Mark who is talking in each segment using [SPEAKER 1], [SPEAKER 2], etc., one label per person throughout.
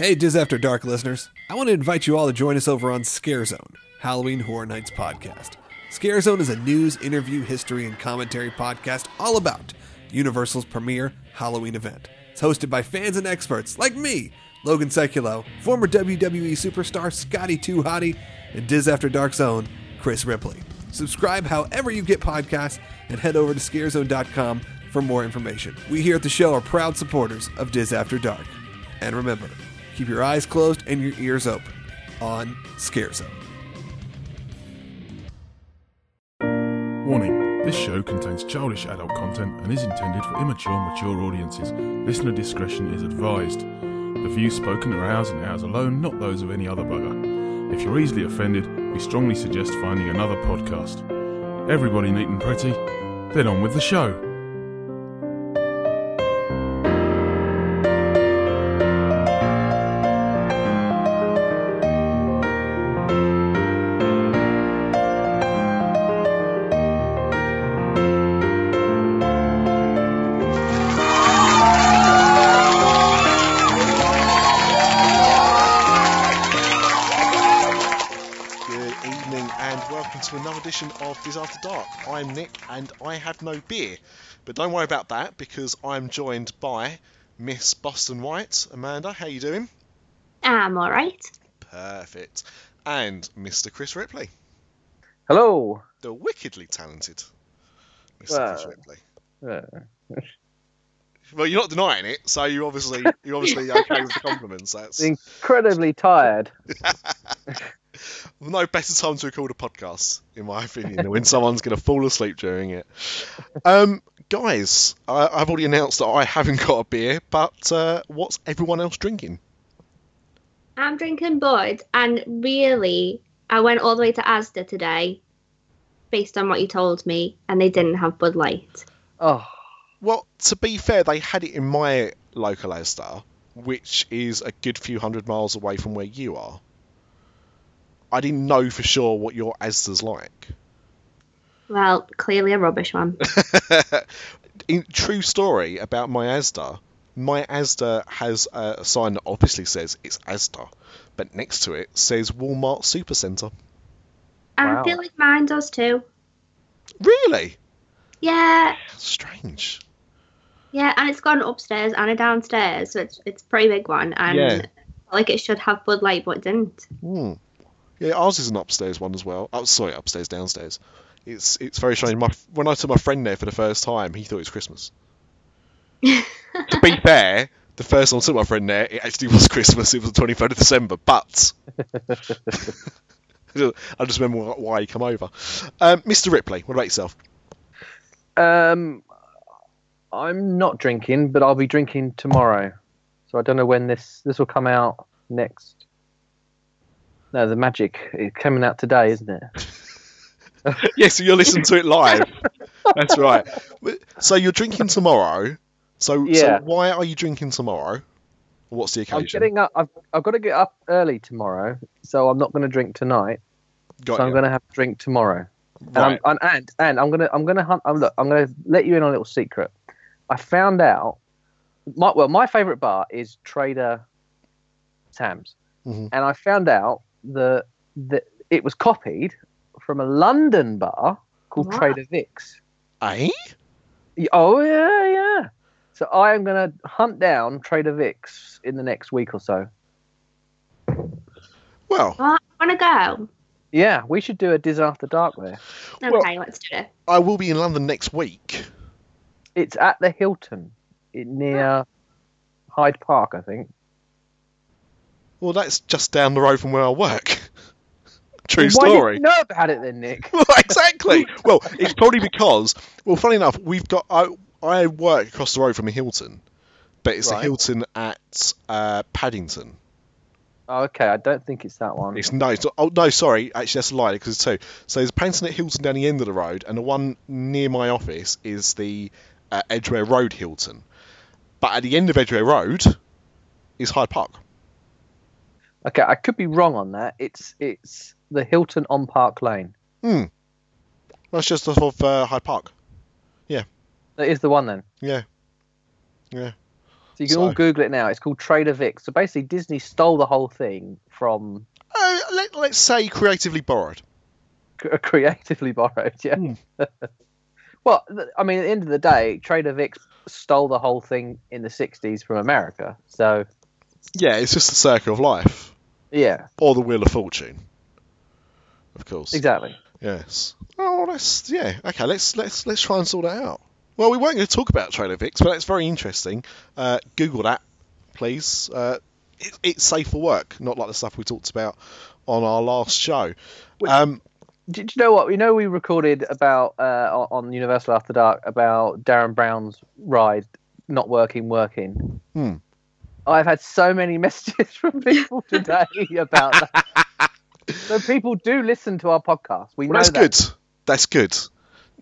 [SPEAKER 1] Hey, Diz After Dark listeners. I want to invite you all to join us over on Scare Zone, Halloween Horror Nights podcast. Scare Zone is a news, interview, history, and commentary podcast all about Universal's premier Halloween event. It's hosted by fans and experts like me, Logan Seculo, former WWE superstar Scotty Too Hottie, and Diz After Dark's own Chris Ripley. Subscribe however you get podcasts and head over to scarezone.com for more information. We here at the show are proud supporters of Diz After Dark. And remember, keep your eyes closed and your ears open on Scare Zone.
[SPEAKER 2] Warning this show contains childish adult content and is intended for immature, mature audiences. Listener discretion is advised. The views spoken are ours and ours alone, not those of any other bugger. If you're easily offended, we strongly suggest finding another podcast. Everybody neat and pretty, then on with the show.
[SPEAKER 3] Edition After Dark. I'm Nick and I have no beer. But don't worry about that because I'm joined by Miss Boston White. Amanda, how are you doing?
[SPEAKER 4] I'm alright.
[SPEAKER 3] Perfect. And Mr. Chris Ripley,
[SPEAKER 5] Hello.
[SPEAKER 3] the wickedly talented Mr. Chris Ripley.
[SPEAKER 5] Uh,
[SPEAKER 3] Well, you're not denying it, so you obviously you're obviously okay with the compliments. That's
[SPEAKER 5] incredibly tired.
[SPEAKER 3] no better time to record a podcast, in my opinion, than when someone's going to fall asleep during it. Um, guys, I, I've already announced that I haven't got a beer, but uh, what's everyone else drinking?
[SPEAKER 4] I'm drinking Bud, and really, I went all the way to Asda today, based on what you told me, and they didn't have Bud Light.
[SPEAKER 5] Oh,
[SPEAKER 3] Well, to be fair, they had it in my local Asda, which is a good few hundred miles away from where you are. I didn't know for sure what your Asda's like.
[SPEAKER 4] Well, clearly a rubbish one.
[SPEAKER 3] in, true story about my Asda. My Asda has a, a sign that obviously says it's Asda, but next to it says Walmart Supercenter.
[SPEAKER 4] I feel like mine does too.
[SPEAKER 3] Really?
[SPEAKER 4] Yeah,
[SPEAKER 3] Strange.
[SPEAKER 4] yeah, and it's got an upstairs and a downstairs, so it's it's a pretty big one, and
[SPEAKER 3] Yeah.
[SPEAKER 4] Like it should have Bud Light, but it didn't.
[SPEAKER 3] Hmm. Yeah, ours is an upstairs one as well. Oh, sorry, upstairs, downstairs. It's it's very strange. My when I took my friend there for the first time, he thought it was Christmas. to be fair, the first time I took my friend there, it actually was Christmas. It was the twenty third of December, but I just remember why he come over. Um, Mr. Ripley, what about yourself?
[SPEAKER 5] um, I'm not drinking, but I'll be drinking tomorrow. So I don't know when this this will come out next. No, the magic is coming out today, isn't it?
[SPEAKER 3] yes, so you're listening to it live. That's right. So you're drinking tomorrow. So,
[SPEAKER 5] Yeah.
[SPEAKER 3] so why are you drinking tomorrow? What's the occasion?
[SPEAKER 5] I'm getting up. I've, I've got to get up early tomorrow, so I'm not going to drink tonight.
[SPEAKER 3] Got
[SPEAKER 5] so I'm going to have a drink tomorrow.
[SPEAKER 3] Right.
[SPEAKER 5] And, I'm, and and and I'm gonna I'm gonna hunt. I'm, look, I'm gonna let you in on a little secret. I found out. My well, my favorite bar is Trader Sam's,
[SPEAKER 3] Mhm.
[SPEAKER 5] and I found out that that it was copied from a London bar called
[SPEAKER 4] What?
[SPEAKER 5] Trader Vic's.
[SPEAKER 3] Eh?
[SPEAKER 5] Oh yeah, yeah. So I am gonna hunt down Trader Vic's in the next week or so.
[SPEAKER 3] Well,
[SPEAKER 4] Well, I want to go.
[SPEAKER 5] Yeah, we should do a Diz After Dark there.
[SPEAKER 4] Okay,
[SPEAKER 3] Well-
[SPEAKER 4] let's do it.
[SPEAKER 3] I will be in London next week.
[SPEAKER 5] It's at the Hilton near Hyde Park, I think.
[SPEAKER 3] Well, that's just down the road from where I work. True
[SPEAKER 5] Why
[SPEAKER 3] story.
[SPEAKER 5] you know about it then, Nick?
[SPEAKER 3] Well, exactly. well, it's probably because, well, funny enough, we've got I, I work across the road from a Hilton, but it's a Hilton at uh, Paddington.
[SPEAKER 5] Oh, okay, I don't think it's that one.
[SPEAKER 3] It's no, it's, oh no, sorry, actually that's a lie because it's two. So there's Paddington at Hilton down the end of the road, and the one near my office is the uh, Edgware Road Hilton. But at the end of Edgware Road is Hyde Park.
[SPEAKER 5] Okay, I could be wrong on that. It's it's the Hilton on Park Lane.
[SPEAKER 3] Hmm. That's just off of uh, Hyde Park. Yeah.
[SPEAKER 5] That is the one then.
[SPEAKER 3] Yeah. Yeah.
[SPEAKER 5] So you can
[SPEAKER 3] So-
[SPEAKER 5] all Google it now. It's called Trader Vic. So basically, Disney stole the whole thing from
[SPEAKER 3] Uh, let, let's say creatively borrowed.
[SPEAKER 5] creatively borrowed. Yeah.
[SPEAKER 3] Hmm.
[SPEAKER 5] well, th- I mean, at the end of the day, Trader Vic stole the whole thing in the '60s from America. So
[SPEAKER 3] Yeah, it's just the circle of life,
[SPEAKER 5] yeah,
[SPEAKER 3] or the wheel of fortune. Of course.
[SPEAKER 5] exactly.
[SPEAKER 3] Yes. Oh, let's yeah. Okay, let's let's let's try and sort that out. Well, we weren't going to talk about Trader Vic's, but it's very interesting. Uh, Google that, please. Uh, it, it's safe for work, not like the stuff we talked about on our last show.
[SPEAKER 5] Which-
[SPEAKER 3] Um,
[SPEAKER 5] Did you know what? We know, we recorded about uh, on on Universal After Dark about Derren Brown's ride not working, working.
[SPEAKER 3] Hmm.
[SPEAKER 5] I've had so many messages from people today about that. so people do listen to our podcast. We
[SPEAKER 3] well,
[SPEAKER 5] know
[SPEAKER 3] that's
[SPEAKER 5] that.
[SPEAKER 3] good. That's good.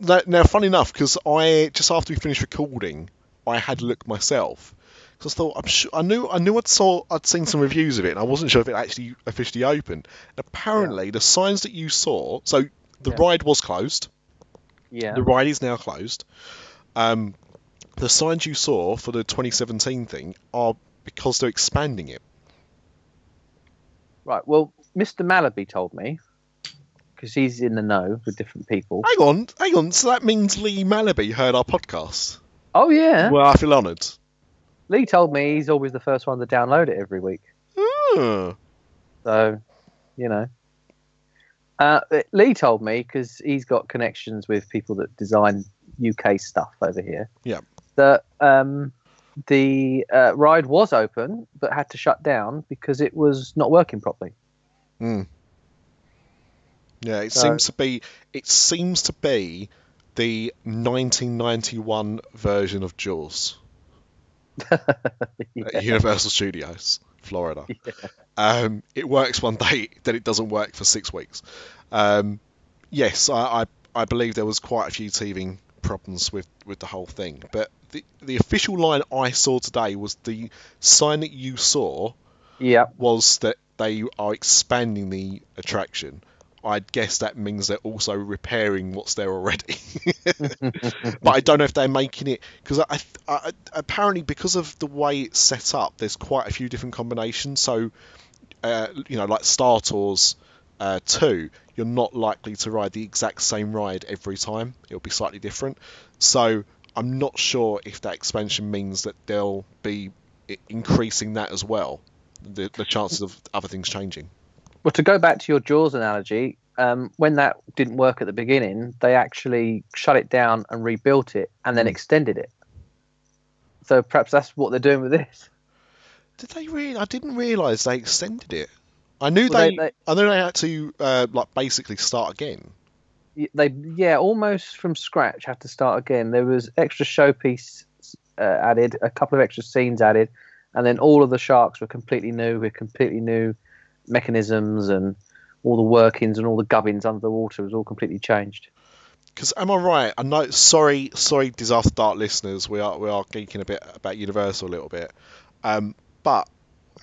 [SPEAKER 3] Now, now, funny enough, because I just after we finished recording, I had a look myself. Because I thought I'm sure I knew I knew I'd saw I'd seen some reviews of it, and I wasn't sure if it actually officially opened. Apparently, the signs that you saw, so the
[SPEAKER 5] Yeah.
[SPEAKER 3] ride was closed.
[SPEAKER 5] Yeah.
[SPEAKER 3] The ride is now closed. Um, the signs you saw for the 2017 thing are because they're expanding it.
[SPEAKER 5] Right. Well, Mr. Malaby told me because he's in the know with different people.
[SPEAKER 3] Hang on, hang on. So that means Lee Malaby heard our podcast.
[SPEAKER 5] Oh yeah.
[SPEAKER 3] Well, I feel honoured.
[SPEAKER 5] Lee told me he's always the first one to download it every week.
[SPEAKER 3] Hmm.
[SPEAKER 5] So, you know. Uh, Lee told me because he's got connections with people that design UK stuff over here.
[SPEAKER 3] Yeah.
[SPEAKER 5] That um, the uh, ride was open but had to shut down because it was not working properly.
[SPEAKER 3] Hmm. Yeah, it
[SPEAKER 5] So-
[SPEAKER 3] seems to be. It seems to be the 1991 version of Jaws at Universal Studios, Florida. Um, it works one day, then it doesn't work for six weeks. Um, yes, I, I, I believe there was quite a few teething problems with, with the whole thing. But the, the official line I saw today was the sign that you saw
[SPEAKER 5] Yeah.
[SPEAKER 3] was that they are expanding the attraction. I'd guess that means they're also repairing what's there already. but I don't know if they're making it because I, I, apparently because of the way it's set up, there's quite a few different combinations. So, uh, you know, like Star Tours uh, two, you're not likely to ride the exact same ride every time. It'll be slightly different. So I'm not sure if that expansion means that they'll be increasing that as well. The, the chances of other things changing.
[SPEAKER 5] Well, to go back to your Jaws analogy, um, when that didn't work at the beginning, they actually shut it down and rebuilt it and then
[SPEAKER 3] Mm.
[SPEAKER 5] extended it. So perhaps that's what they're doing with this.
[SPEAKER 3] Did they really? I didn't realise they extended it. I knew
[SPEAKER 5] Well,
[SPEAKER 3] they,
[SPEAKER 5] they-
[SPEAKER 3] I knew they had to uh, like basically start again.
[SPEAKER 5] They, yeah, almost from scratch had to start again. There was extra showpiece uh, added, a couple of extra scenes added, and then all of the sharks were completely new with completely new mechanisms and all the workings and all the gubbins under the water was all completely changed.
[SPEAKER 3] Because am I right? I know. Sorry, sorry, Diz After Dark listeners. We are we are geeking a bit about Universal a little bit. Um, but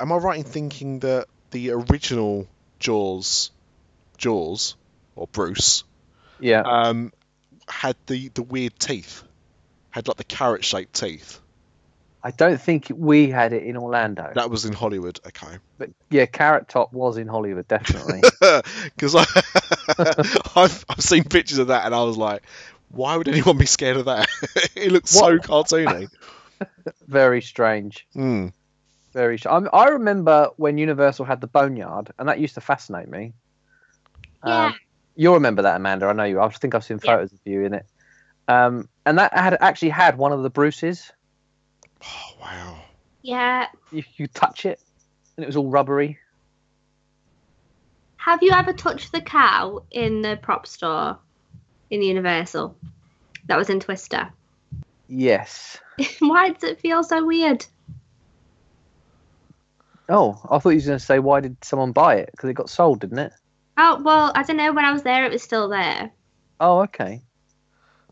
[SPEAKER 3] am I right in thinking that the original Jaws, Jaws, or Bruce,
[SPEAKER 5] Yeah.
[SPEAKER 3] um, had the the weird teeth, had like the carrot shaped teeth.
[SPEAKER 5] I don't think we had it in Orlando.
[SPEAKER 3] That was in Hollywood. Okay.
[SPEAKER 5] But yeah, Carrot Top was in Hollywood, definitely.
[SPEAKER 3] Because I've I've seen pictures of that and I was like, why would anyone be scared of that? it looks so cartoony.
[SPEAKER 5] Very strange.
[SPEAKER 3] Hmm.
[SPEAKER 5] Very. Sh- I, I remember when Universal had the Boneyard, and that used to fascinate me.
[SPEAKER 4] Yeah.
[SPEAKER 5] Um, you'll remember that, Amanda. I know you. I think I've seen
[SPEAKER 4] Yeah.
[SPEAKER 5] photos of you in it. Um, and that had actually had one of the Bruces.
[SPEAKER 3] Oh wow.
[SPEAKER 4] Yeah.
[SPEAKER 5] You, you touch it, and it was all rubbery.
[SPEAKER 4] Have you ever touched the cow in the prop store in Universal? That was in Twister.
[SPEAKER 5] Yes.
[SPEAKER 4] Why does it feel so weird?
[SPEAKER 5] Oh, I thought you were going to say why did someone buy it? Because it got sold, didn't it?
[SPEAKER 4] Oh well, I don't know. When I was there, it was still there.
[SPEAKER 5] Oh, okay.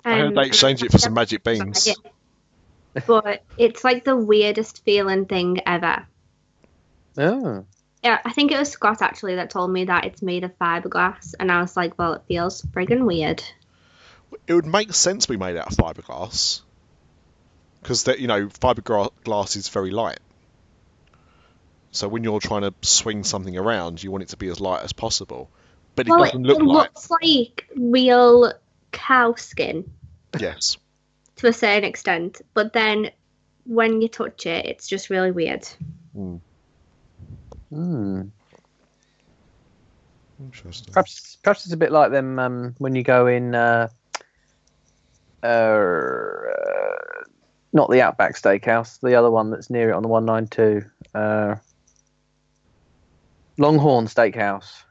[SPEAKER 3] I heard
[SPEAKER 4] Um,
[SPEAKER 3] they exchanged it for some magic beans.
[SPEAKER 4] Yeah. But it's like the weirdest feeling thing ever.
[SPEAKER 5] Oh.
[SPEAKER 4] Yeah, I think it was Scott actually that told me that it's made of fiberglass, and I was like, well, it feels friggin' weird.
[SPEAKER 3] It would make sense to be made out of fiberglass. because that you know fiberglass is very light. So when you're trying to swing something around, you want it to be as light as possible, but it
[SPEAKER 4] well,
[SPEAKER 3] doesn't look
[SPEAKER 4] it
[SPEAKER 3] light.
[SPEAKER 4] looks like real cow skin
[SPEAKER 3] Yes.
[SPEAKER 4] to a certain extent, but then when you touch it, it's just really weird.
[SPEAKER 3] Mm.
[SPEAKER 5] Hmm.
[SPEAKER 3] Interesting.
[SPEAKER 5] Perhaps, perhaps it's a bit like them um, when you go in. Uh, uh, not the Outback Steakhouse, the other one that's near it on the 192. Longhorn Steakhouse.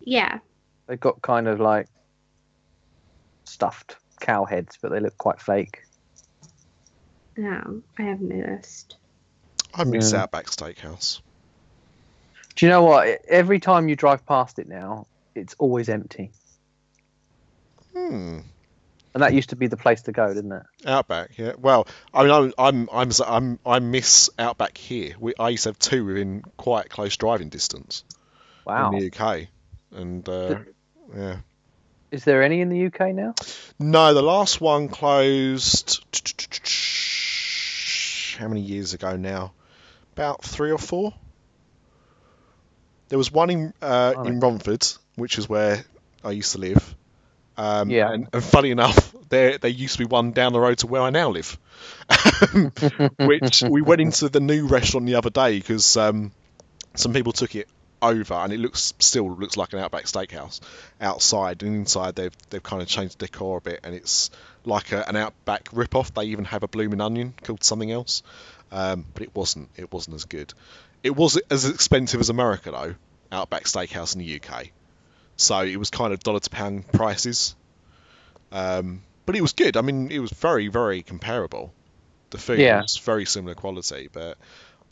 [SPEAKER 4] Yeah.
[SPEAKER 5] They've got kind of like stuffed cow heads, but they look quite fake.
[SPEAKER 4] No, I haven't noticed.
[SPEAKER 3] I miss
[SPEAKER 5] Yeah.
[SPEAKER 3] Outback Steakhouse.
[SPEAKER 5] Do you know what? Every time you drive past it now, it's always empty.
[SPEAKER 3] Hmm.
[SPEAKER 5] And that used to be the place to go, didn't it?
[SPEAKER 3] Outback, yeah. Well, I mean, I'm, I'm, I'm, I'm I miss Outback here. We, I used to have two within quite close driving distance
[SPEAKER 5] Wow.
[SPEAKER 3] in the UK, and uh, yeah.
[SPEAKER 5] Is there any in the UK now?
[SPEAKER 3] No, the last one closed. How many years ago now? About three or four. There was one in uh, in Romford, which is where I used to live. Um,
[SPEAKER 5] Yeah.
[SPEAKER 3] And, and funny enough, there there used to be one down the road to where I now live. which we went into the new restaurant the other day because um, some people took it over and it looks still looks like an Outback Steakhouse outside and inside they've they've kind of changed the decor a bit and it's like a, an Outback rip-off. They even have a blooming onion called something else, um, but it wasn't it wasn't as good. It was as expensive as America though, Outback Steakhouse in the UK. So it was kind of dollar to pound prices. Um, but it was good. I mean, it was very very comparable. The food
[SPEAKER 5] Yeah.
[SPEAKER 3] was very similar quality, but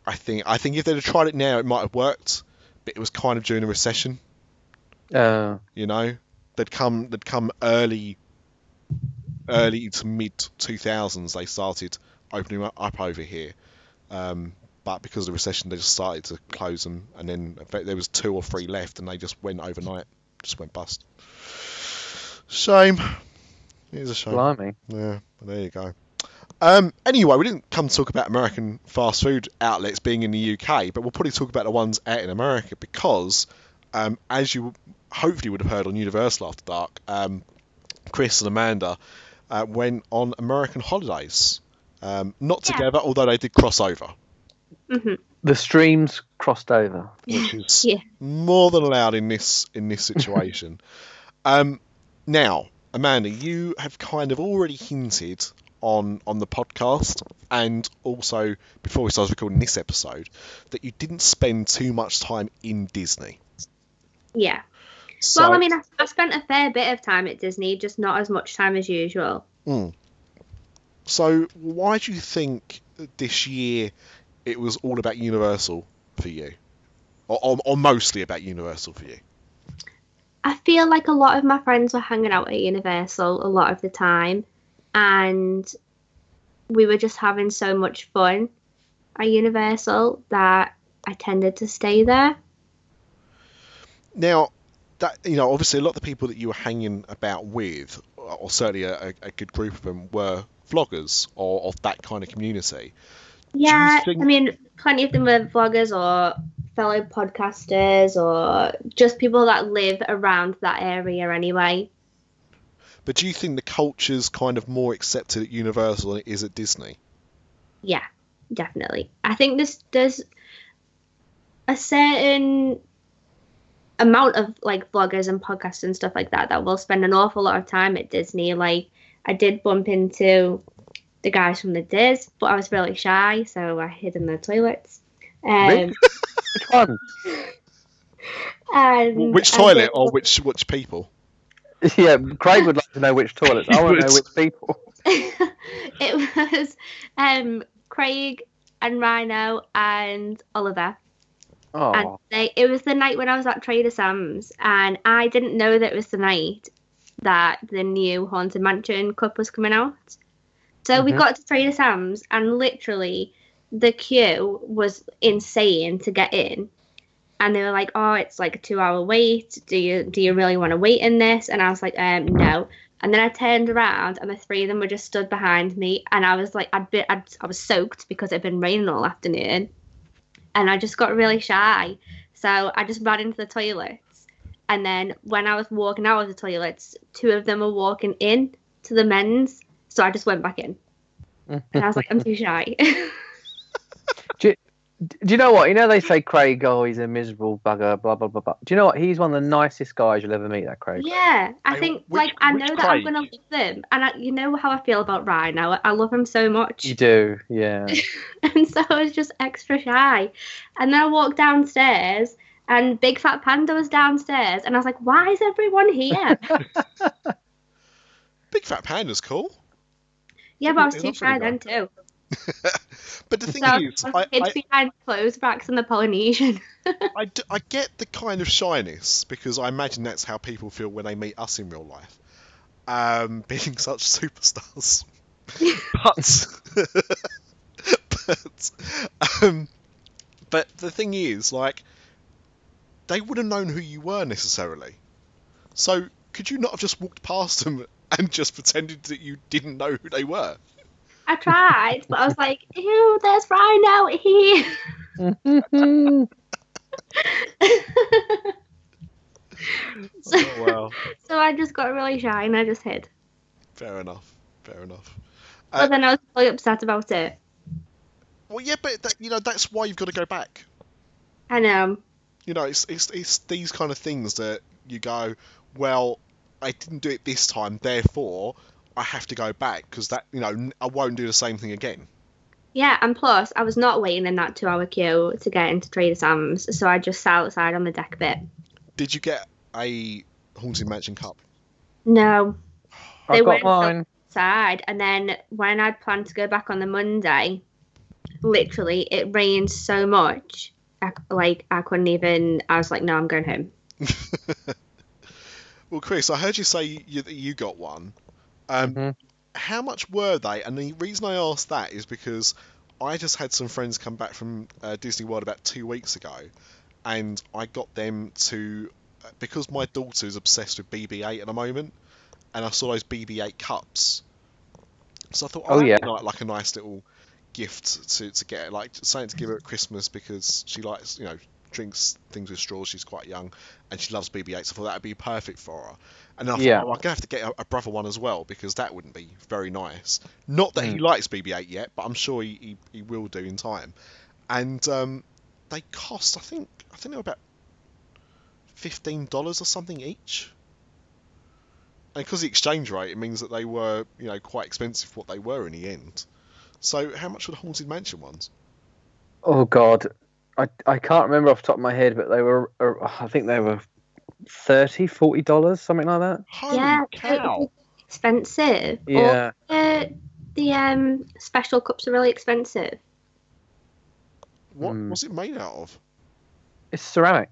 [SPEAKER 3] I think I think if they'd have tried it now, it might have worked. But it was kind of during a recession,
[SPEAKER 5] Uh,
[SPEAKER 3] you know. They'd come they'd come early, early to mid two thousands. They started opening up, over here, um, but because of the recession, they just started to close them, and then there was two or three left, and they just went overnight, just went bust. Shame. It is a shame.
[SPEAKER 5] blimey.
[SPEAKER 3] Yeah, well, there you go. Um, anyway, we didn't come to talk about American fast food outlets being in the UK, but we'll probably talk about the ones out in America because, um, as you hopefully would have heard on Universal After Dark, um, Chris and Amanda uh, went on American holidays. Um, not
[SPEAKER 4] Yeah.
[SPEAKER 3] together, although they did cross over,
[SPEAKER 4] hmm
[SPEAKER 5] The streams crossed over.
[SPEAKER 3] which is
[SPEAKER 4] Yeah.
[SPEAKER 3] more than allowed in this in this situation. um, now, Amanda, you have kind of already hinted on on the podcast and also before we started recording this episode that you didn't spend too much time in Disney.
[SPEAKER 4] Yeah.
[SPEAKER 3] So,
[SPEAKER 4] well, I mean, I, I spent a fair bit of time at Disney, just not as much time as usual.
[SPEAKER 3] mm. so why do you think this year it was all about Universal for you, or, or, or mostly about Universal for you?
[SPEAKER 4] I feel like a lot of my friends were hanging out at Universal a lot of the time, and we were just having so much fun at Universal that I tended to stay there.
[SPEAKER 3] Now, that you know, obviously, a lot of the people that you were hanging about with, or certainly a, a, a good group of them, were vloggers or of that kind of community.
[SPEAKER 4] Yeah,
[SPEAKER 3] think-
[SPEAKER 4] I mean, plenty of them are vloggers or fellow podcasters or just people that live around that area anyway.
[SPEAKER 3] But do you think the culture's kind of more accepted at Universal than it is at Disney?
[SPEAKER 4] Yeah, definitely. I think there's there's a certain amount of like vloggers and podcasts and stuff like that that will spend an awful lot of time at Disney. Like I did bump into the guys from the Diz, but I was really shy, so I hid in the toilets. Um,
[SPEAKER 5] Which one?
[SPEAKER 4] and
[SPEAKER 3] which
[SPEAKER 4] I
[SPEAKER 3] toilet
[SPEAKER 4] did-
[SPEAKER 3] or which which people?
[SPEAKER 5] yeah, Craig would like to know which toilets. I want to know which people.
[SPEAKER 4] it was um, Craig and Rhino and Oliver. And
[SPEAKER 5] Oh,
[SPEAKER 4] they, it was the night when I was at Trader Sam's, and I didn't know that it was the night that the new Haunted Mansion Cup was coming out. So we
[SPEAKER 5] Mhm.
[SPEAKER 4] got to Trader Sam's, and literally the queue was insane to get in. And they were like, "Oh, it's like a two-hour wait. Do you do you really want to wait in this?" And I was like, "Um, no." And then I turned around, and the three of them were just stood behind me, and I was like, I'd been, I'd, I was soaked because it had been raining all afternoon, and I just got really shy, so I just ran into the toilets, and then when I was walking out of the toilets, two of them were walking in to the men's, so I just went back in, mm. and I was like, I'm too shy.
[SPEAKER 5] Do you know what? You know they say Craig, oh, he's a miserable bugger, blah blah blah blah. Do you know what? He's one of the nicest guys you'll ever meet. That Craig.
[SPEAKER 4] Yeah, I
[SPEAKER 3] Hey,
[SPEAKER 4] think
[SPEAKER 3] which-
[SPEAKER 4] like I
[SPEAKER 3] which
[SPEAKER 4] know that I'm gonna love them, and I, you know how I feel about Ryan now. I love him so much,
[SPEAKER 5] You do, yeah.
[SPEAKER 4] and so I was just extra shy. And then I walked downstairs, and Big Fat Panda was downstairs, and I was like, "Why is everyone here?"
[SPEAKER 3] Big Fat Panda's cool.
[SPEAKER 4] Yeah, but I was too shy
[SPEAKER 3] guy.
[SPEAKER 4] then too.
[SPEAKER 3] But the thing
[SPEAKER 4] So
[SPEAKER 3] is,
[SPEAKER 4] was
[SPEAKER 3] I,
[SPEAKER 4] hid
[SPEAKER 3] I,
[SPEAKER 4] behind clothes racks in the Polynesian.
[SPEAKER 3] I I get the kind of shyness because I imagine that's how people feel when they meet us in real life, um, being such superstars. but, but, um, but the thing is, like, they wouldn't have known who you were necessarily. So could you not have just walked past them and just pretended that you didn't know who they were?
[SPEAKER 4] I tried, but I was like, "Ew, there's Ryan out here." so,
[SPEAKER 3] Oh, well,
[SPEAKER 4] so I just got really shy and I just hid.
[SPEAKER 3] fair enough. Fair enough.
[SPEAKER 4] But
[SPEAKER 3] Uh,
[SPEAKER 4] then I was really upset about it.
[SPEAKER 3] Well, yeah, but that, you know that's why you've got to go back.
[SPEAKER 4] I know.
[SPEAKER 3] you know, it's, it's it's these kind of things that you go, well, I didn't do it this time, therefore I have to go back because that you know I won't do the same thing again.
[SPEAKER 4] Yeah, and plus, I was not waiting in that two hour queue to get into Trader Sam's, so I just sat outside on the deck a bit.
[SPEAKER 3] Did you get a haunted mansion cup?
[SPEAKER 4] No, They
[SPEAKER 5] I've got
[SPEAKER 4] went up-
[SPEAKER 5] mine.
[SPEAKER 4] side. And then when I'd planned to go back on the Monday, literally, it rained so much. I, like, I couldn't even, I was like, no, I'm going home.
[SPEAKER 3] Well, Chris, I heard you say you, that you got one. Um,
[SPEAKER 5] Mhm.
[SPEAKER 3] How much were they? And the reason I asked that is because I just had some friends come back from uh, Disney World about two weeks ago, and I got them to uh, because my daughter is obsessed with BB-8 at the moment, and I saw those BB-8 cups. So I thought,
[SPEAKER 5] Oh,
[SPEAKER 3] oh,
[SPEAKER 5] yeah.
[SPEAKER 3] like, like a nice little gift to, to get, like something to give her at Christmas because she likes, you know, drinks things with straws. She's quite young, and she loves BB-8. So I thought that'd be perfect for her. And I thought,
[SPEAKER 5] Yeah.
[SPEAKER 3] oh, I'm gonna have to get a, a brother one as well because that wouldn't be very nice. Not that he
[SPEAKER 5] Mm.
[SPEAKER 3] likes BB-8 yet, but I'm sure he, he, he will do in time. And um, they cost, I think, I think they were about fifteen dollars or something each. And because the exchange rate, it means that they were, you know, quite expensive what they were in the end. So, how much were the haunted mansion ones?
[SPEAKER 5] Oh God, I I can't remember off the top of my head, but they were. Uh, I think they were 30 40 dollars, something like that.
[SPEAKER 3] Holy
[SPEAKER 4] yeah,
[SPEAKER 3] cow!
[SPEAKER 4] expensive.
[SPEAKER 5] Yeah.
[SPEAKER 4] Or the, the um, special cups are really expensive.
[SPEAKER 3] What
[SPEAKER 5] Hmm.
[SPEAKER 3] was it made out of?
[SPEAKER 5] It's ceramic,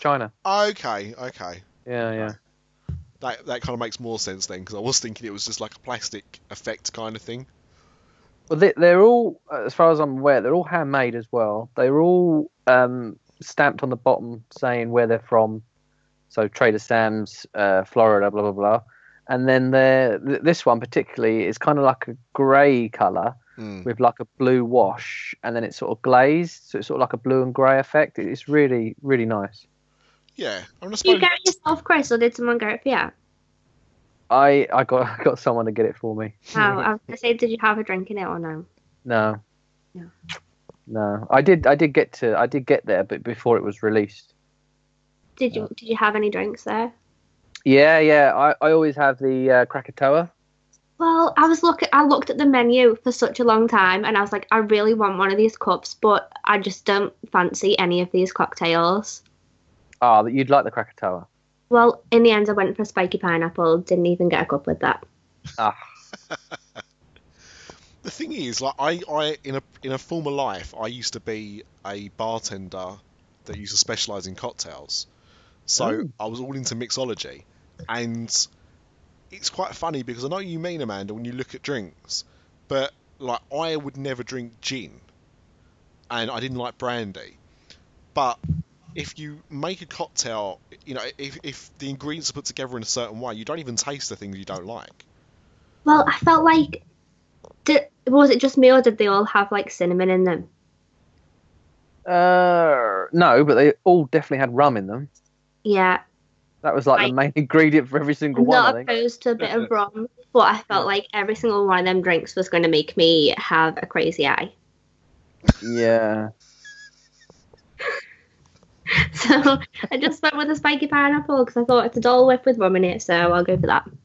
[SPEAKER 5] China.
[SPEAKER 3] Okay, okay.
[SPEAKER 5] Yeah, yeah.
[SPEAKER 3] That that kind of makes more sense then, because I was thinking it was just like a plastic effect kind of thing.
[SPEAKER 5] Well, they, they're all, as far as I'm aware, they're all handmade as well. They're all um, stamped on the bottom saying where they're from. So Trader Sam's, uh, Florida, blah blah blah. And then they're, th- this one particularly is kind of like a grey colour
[SPEAKER 3] Mm.
[SPEAKER 5] with like a blue wash, and then it's sort of glazed, so it's sort of like a blue and grey effect. It's really, really nice.
[SPEAKER 3] Yeah, I mean, I
[SPEAKER 4] Did you
[SPEAKER 3] suppose.
[SPEAKER 4] get it yourself, Chris, or did someone get it for you?
[SPEAKER 5] I I got I got someone to get it for me.
[SPEAKER 4] Oh, I was to say, did you have a drink in it or no?
[SPEAKER 5] No.
[SPEAKER 4] No.
[SPEAKER 5] No, I did. I did get to. I did get there, but before it was released.
[SPEAKER 4] Did you Did you have any drinks there?
[SPEAKER 5] Yeah, yeah. I, I always have the uh, Krakatoa.
[SPEAKER 4] Well, I was looking. I looked at the menu for such a long time, and I was like, I really want one of these cups, but I just don't fancy any of these cocktails.
[SPEAKER 5] Ah, that you'd like the Krakatoa.
[SPEAKER 4] Well, in the end, I went for spiky pineapple. Didn't even get a cup with that.
[SPEAKER 5] Ah,
[SPEAKER 3] The thing is, like I, I in a in a former life, I used to be a bartender that used to specialise in cocktails. So
[SPEAKER 5] Ooh.
[SPEAKER 3] I was all into mixology, and it's quite funny because I know you mean, Amanda, when you look at drinks, but like I would never drink gin, and I didn't like brandy, but if you make a cocktail, you know, if, if the ingredients are put together in a certain way, you don't even taste the things you don't like.
[SPEAKER 4] Well, I felt like did, was it just me or did they all have like cinnamon in them?
[SPEAKER 5] Uh, no, but they all definitely had rum in them.
[SPEAKER 4] Yeah,
[SPEAKER 5] That was like
[SPEAKER 4] I-
[SPEAKER 5] the main ingredient for every single
[SPEAKER 4] I'm
[SPEAKER 5] one. I
[SPEAKER 4] not
[SPEAKER 5] think.
[SPEAKER 4] opposed to a bit of rum, but I felt like every single one of them drinks was going to make me have a crazy eye.
[SPEAKER 5] Yeah.
[SPEAKER 4] So I just went with a spiky pineapple because I thought it's a Dole Whip with rum in it, so I'll go for that.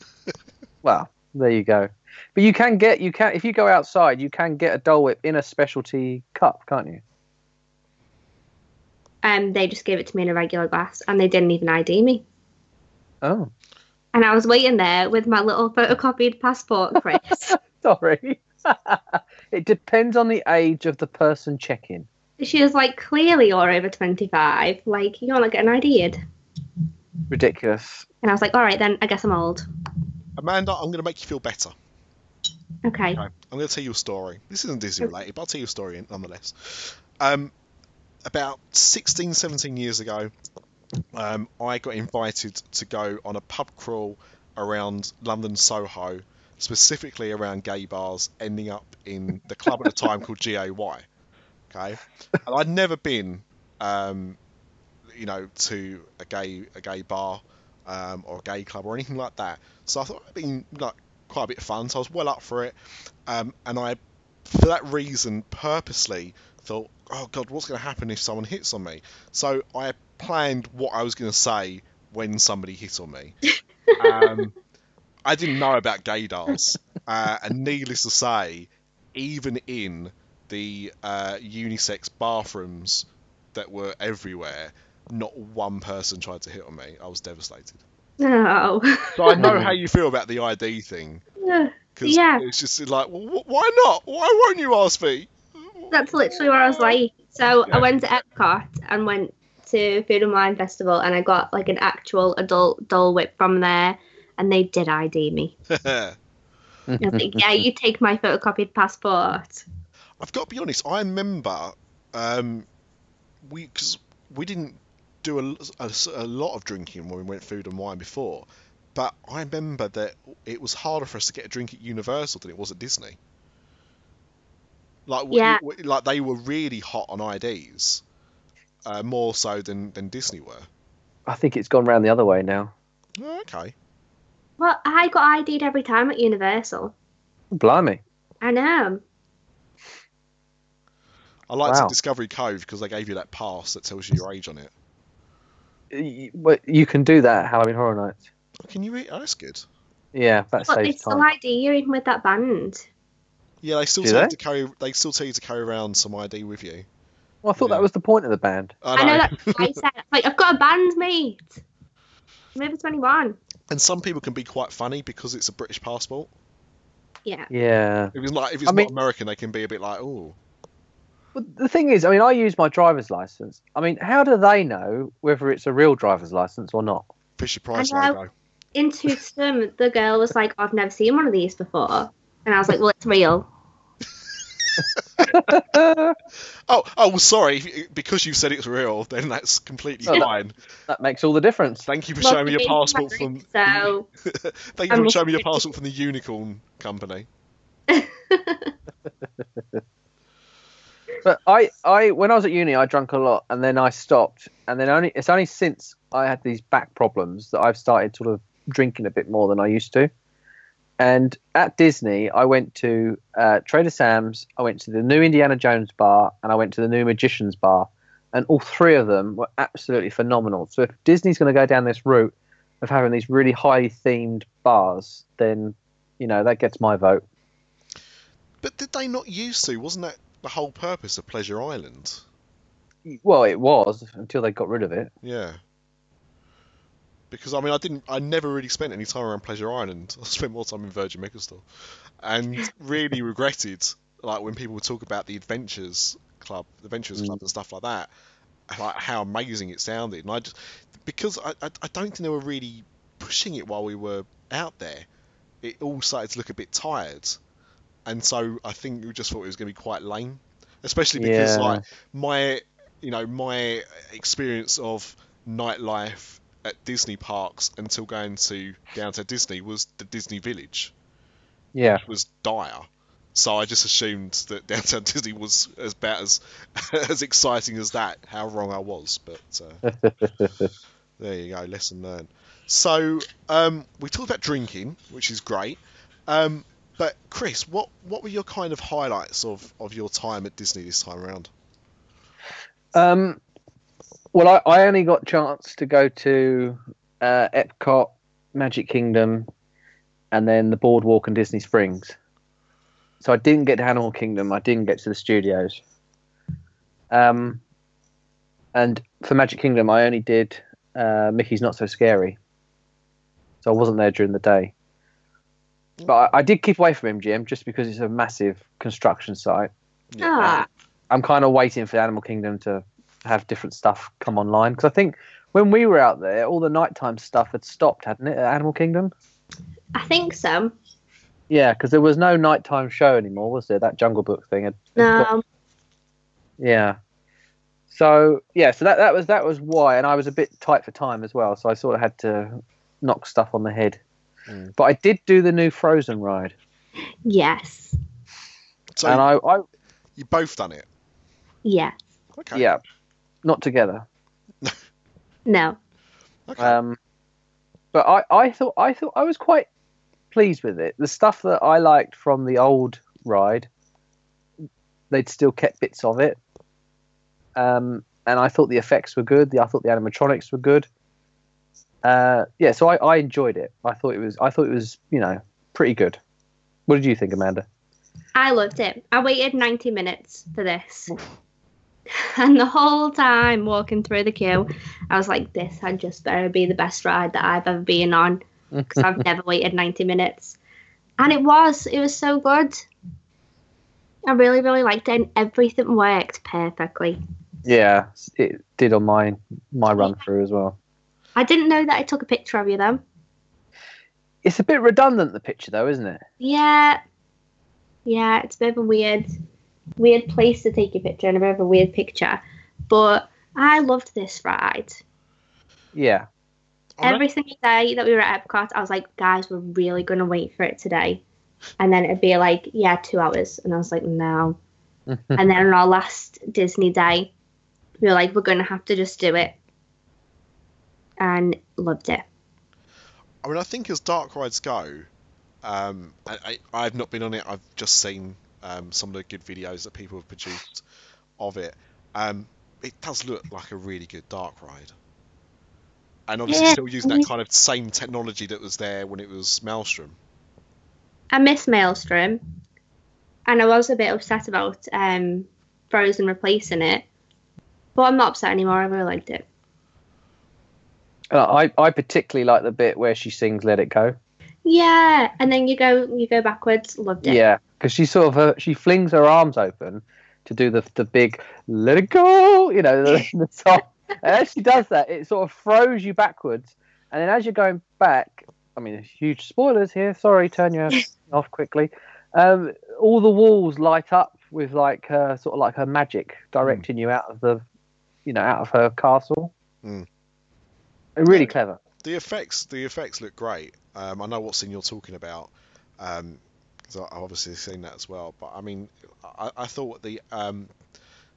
[SPEAKER 5] Well, there you go. But you can get you can if you go outside, you can get a Dole Whip in a specialty cup, can't you?
[SPEAKER 4] And they just gave it to me in a regular glass, and they didn't even ID me.
[SPEAKER 5] Oh,
[SPEAKER 4] And I was waiting there with my little photocopied passport, Chris.
[SPEAKER 5] sorry. it depends on the age of the person checking.
[SPEAKER 4] She was like, "Clearly, you're over 25. Like, you're not getting ID'd."
[SPEAKER 5] Ridiculous.
[SPEAKER 4] And I was like, "All right, then. I guess I'm old."
[SPEAKER 3] Amanda, I'm going to make you feel better.
[SPEAKER 4] Okay.
[SPEAKER 3] Okay. I'm going to tell you a story. This isn't Disney related, but I'll tell you a story nonetheless. Um, about 16, 17 years ago, um, I got invited to go on a pub crawl around London Soho, specifically around gay bars, ending up in the club at the time called GAY. Okay, and I'd never been, um, you know, to a gay a gay bar um, or a gay club or anything like that. So I thought it'd been like quite a bit of fun. So I was well up for it, um, and I, for that reason, purposely thought, oh god, what's going to happen if someone hits on me? So I planned what I was going to say when somebody hit on me. Um, I didn't know about gaydars, uh, and needless to say, even in the uh, unisex bathrooms that were everywhere, not one person tried to hit on me. I was devastated.
[SPEAKER 4] No.
[SPEAKER 3] So I know how you feel about the ID thing. Because
[SPEAKER 4] Yeah.
[SPEAKER 3] it's just like, well, why not? Why won't you ask me?
[SPEAKER 4] That's literally what I was like. So I went to Epcot and went to Food and Wine Festival, and I got like an actual adult Dole Whip from there, and they did ID me. I was like, "Yeah, you take my photocopied passport."
[SPEAKER 3] I've got to be honest. I remember um, we because we didn't do a, a, a lot of drinking when we went food and wine before, but I remember that it was harder for us to get a drink at Universal than it was at Disney. Like we-
[SPEAKER 4] Yeah.
[SPEAKER 3] we- like they were really hot on IDs, uh, more so than than Disney were.
[SPEAKER 5] I think it's gone round the other way now.
[SPEAKER 3] Oh, okay.
[SPEAKER 4] Well, I got ID'd every time at Universal.
[SPEAKER 5] Blimey.
[SPEAKER 4] I know.
[SPEAKER 3] I liked
[SPEAKER 5] Wow.
[SPEAKER 3] Discovery Cove because they gave you that pass that tells you your age on it.
[SPEAKER 5] Y- well, You can do that at Halloween Horror Nights.
[SPEAKER 3] Oh, Can you read? Oh, that's good.
[SPEAKER 5] Yeah, that
[SPEAKER 4] But they
[SPEAKER 5] saves
[SPEAKER 4] still
[SPEAKER 5] time.
[SPEAKER 4] ID you even with that band.
[SPEAKER 3] Yeah, they still
[SPEAKER 5] Do
[SPEAKER 3] tell you to carry. They still tell you to carry around some ID with you.
[SPEAKER 5] Well, I thought
[SPEAKER 3] Yeah.
[SPEAKER 5] that was the point of the band.
[SPEAKER 4] I know that's what I said. Like, I've got a band, mate. I'm over 21.
[SPEAKER 3] And some people can be quite funny because it's a British passport.
[SPEAKER 4] Yeah.
[SPEAKER 5] Yeah.
[SPEAKER 3] If it's like if it's
[SPEAKER 5] I mean-
[SPEAKER 3] not American, they can be a bit like, oh,
[SPEAKER 5] Well, the thing is, I mean, I use my driver's license. I mean, how do they know whether it's a real driver's license or not?
[SPEAKER 3] Fisher Price
[SPEAKER 4] I know.
[SPEAKER 3] logo.
[SPEAKER 4] In Toothsome, the girl was like, I've never seen one of these before. And I was like, well, it's real.
[SPEAKER 3] Oh, oh, well, sorry. Because you said it's real, then that's completely fine.
[SPEAKER 5] That makes all the difference.
[SPEAKER 3] Thank you for
[SPEAKER 4] Well,
[SPEAKER 3] showing me your passport from.
[SPEAKER 4] So,
[SPEAKER 3] Thank you
[SPEAKER 4] I'm
[SPEAKER 3] for showing me your passport from the Unicorn Company.
[SPEAKER 5] But I, I, when I was at uni, I drank a lot, and then I stopped, and then only it's only since I had these back problems that I've started sort of drinking a bit more than I used to. And at Disney, I went to uh, Trader Sam's, I went to the new Indiana Jones bar, and I went to the new Magician's bar, and all three of them were absolutely phenomenal. So if Disney's going to go down this route of having these really highly themed bars, then you know that gets my vote.
[SPEAKER 3] But did they not used to? Wasn't that the whole purpose of Pleasure Island?
[SPEAKER 5] Well, it was until they got rid of it.
[SPEAKER 3] Yeah. Because I mean, I didn't. I never really spent any time around Pleasure Island. I spent more time in Virgin Megastore, and really regretted like when people would talk about the Adventures Club, the Adventures
[SPEAKER 5] Mm.
[SPEAKER 3] Club, and stuff like that. Like how amazing it sounded, and I just because I, I I don't think they were really pushing it while we were out there. It all started to look a bit tired, and so I think we just thought it was going to be quite lame, especially because
[SPEAKER 5] Yeah.
[SPEAKER 3] like my you know, my experience of nightlife at Disney parks until going to Downtown Disney was the Disney Village,
[SPEAKER 5] Yeah.
[SPEAKER 3] which was dire. So I just assumed that Downtown Disney was as about as as exciting as that. How wrong I was, but uh, there you go, lesson learned. So um, we talked about drinking, which is great. Um, but Chris, what what were your kind of highlights of, of your time at Disney this time around?
[SPEAKER 5] Um, well, I, I only got chance to go to uh, Epcot, Magic Kingdom, and then the Boardwalk and Disney Springs. So I didn't get to Animal Kingdom. I didn't get to the studios. Um, and for Magic Kingdom, I only did uh, Mickey's Not So Scary. So I wasn't there during the day. But I, I did keep away from MGM just because it's a massive construction site.
[SPEAKER 4] Ah,
[SPEAKER 5] I'm kind of waiting for Animal Kingdom to have different stuff come online because I think when we were out there, all the nighttime stuff had stopped, hadn't it, at Animal Kingdom?
[SPEAKER 4] I think so.
[SPEAKER 5] Yeah, because there was no nighttime show anymore, was there? That Jungle Book thing had. had stopped.
[SPEAKER 4] No,
[SPEAKER 5] Yeah. So yeah, so that that was that was why, and I was a bit tight for time as well, so I sort of had to knock stuff on the head.
[SPEAKER 3] Mm.
[SPEAKER 5] But I did do the new Frozen ride,
[SPEAKER 4] yes,
[SPEAKER 3] So
[SPEAKER 5] and I, I
[SPEAKER 3] you both done it.
[SPEAKER 4] yeah,
[SPEAKER 3] Okay.
[SPEAKER 5] yeah, not together.
[SPEAKER 4] no.
[SPEAKER 3] Okay.
[SPEAKER 5] Um, but I, I thought I thought I was quite pleased with it. The stuff that I liked from the old ride, they'd still kept bits of it. Um, and I thought the effects were good. The, I thought the animatronics were good. Uh, yeah, so I, I enjoyed it. I thought it was I thought it was you know pretty good. What did you think, Amanda?
[SPEAKER 4] I loved it. I waited 90 minutes for this. And the whole time walking through the queue, I was like, this had just better be the best ride that I've ever been on because I've never waited 90 minutes. And it was. It was so good. I really, really liked it, and everything worked perfectly.
[SPEAKER 5] Yeah, it did on my my run through as well.
[SPEAKER 4] I didn't know that I took a picture of you, though.
[SPEAKER 5] It's a bit redundant the picture though, isn't it?
[SPEAKER 4] Yeah. Yeah, it's a bit of a weird weird place to take a picture and a bit of a weird picture. But I loved this ride.
[SPEAKER 5] Yeah.
[SPEAKER 3] I
[SPEAKER 4] Every single day that we were at Epcot, I was like, guys, we're really gonna wait for it today. And then it'd be like, yeah, two hours. And I was like, no. and then on our last Disney day, we were like, we're gonna have to just do it. And loved it.
[SPEAKER 3] I mean, I think as dark rides go, um, I, I, I've not been on it. I've just seen um, some of the good videos that people have produced of it. Um, it does look like a really good dark ride, and obviously
[SPEAKER 4] Yeah.
[SPEAKER 3] still using that kind of same technology that was there when it was Maelstrom.
[SPEAKER 4] I miss Maelstrom, and I was a bit upset about um, Frozen replacing it, but I'm not upset anymore. I really liked it.
[SPEAKER 5] I I particularly like the bit where she sings "Let It Go."
[SPEAKER 4] Yeah, and then you go you go backwards. Loved it.
[SPEAKER 5] Yeah, because she sort of uh, she flings her arms open to do the the big "Let It Go," you know, the, the song. And as she does that, it sort of throws you backwards, and then as you're going back, I mean, huge spoilers here. Sorry, turn your off quickly. Um, all the walls light up with like her sort of like her magic directing you out of the, you know, out of her castle.
[SPEAKER 3] Mm.
[SPEAKER 5] Really clever.
[SPEAKER 3] The effects, the effects look great. Um, I know what scene you're talking about, because I've obviously seen that as well. But I mean, I, I thought the um,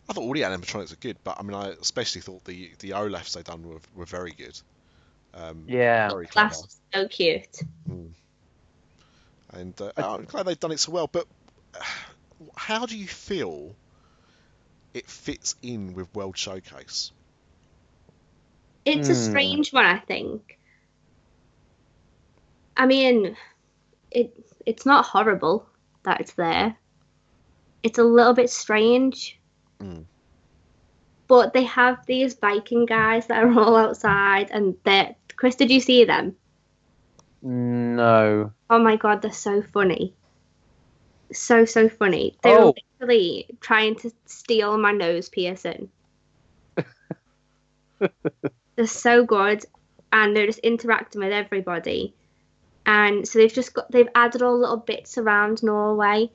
[SPEAKER 3] I thought all the animatronics were good, but I mean, I especially thought the the Olafs they done were, were very good. Um,
[SPEAKER 5] Yeah.
[SPEAKER 3] very clever.
[SPEAKER 4] That's so cute.
[SPEAKER 3] and uh, I'm glad they've done it so well. But uh, how do you feel it fits in with World Showcase?
[SPEAKER 4] It's a
[SPEAKER 5] Hmm.
[SPEAKER 4] strange one, I think. I mean, it it's not horrible that it's there. It's a little bit strange.
[SPEAKER 3] Mm.
[SPEAKER 4] But they have these Viking guys that are all outside, and they're. Chris, did you see them?
[SPEAKER 5] No.
[SPEAKER 4] Oh my god, they're so funny. So, so funny. They're
[SPEAKER 5] Oh.
[SPEAKER 4] literally trying to steal my nose piercing. they're so good and they're just interacting with everybody. And so they've just got they've added all little bits around Norway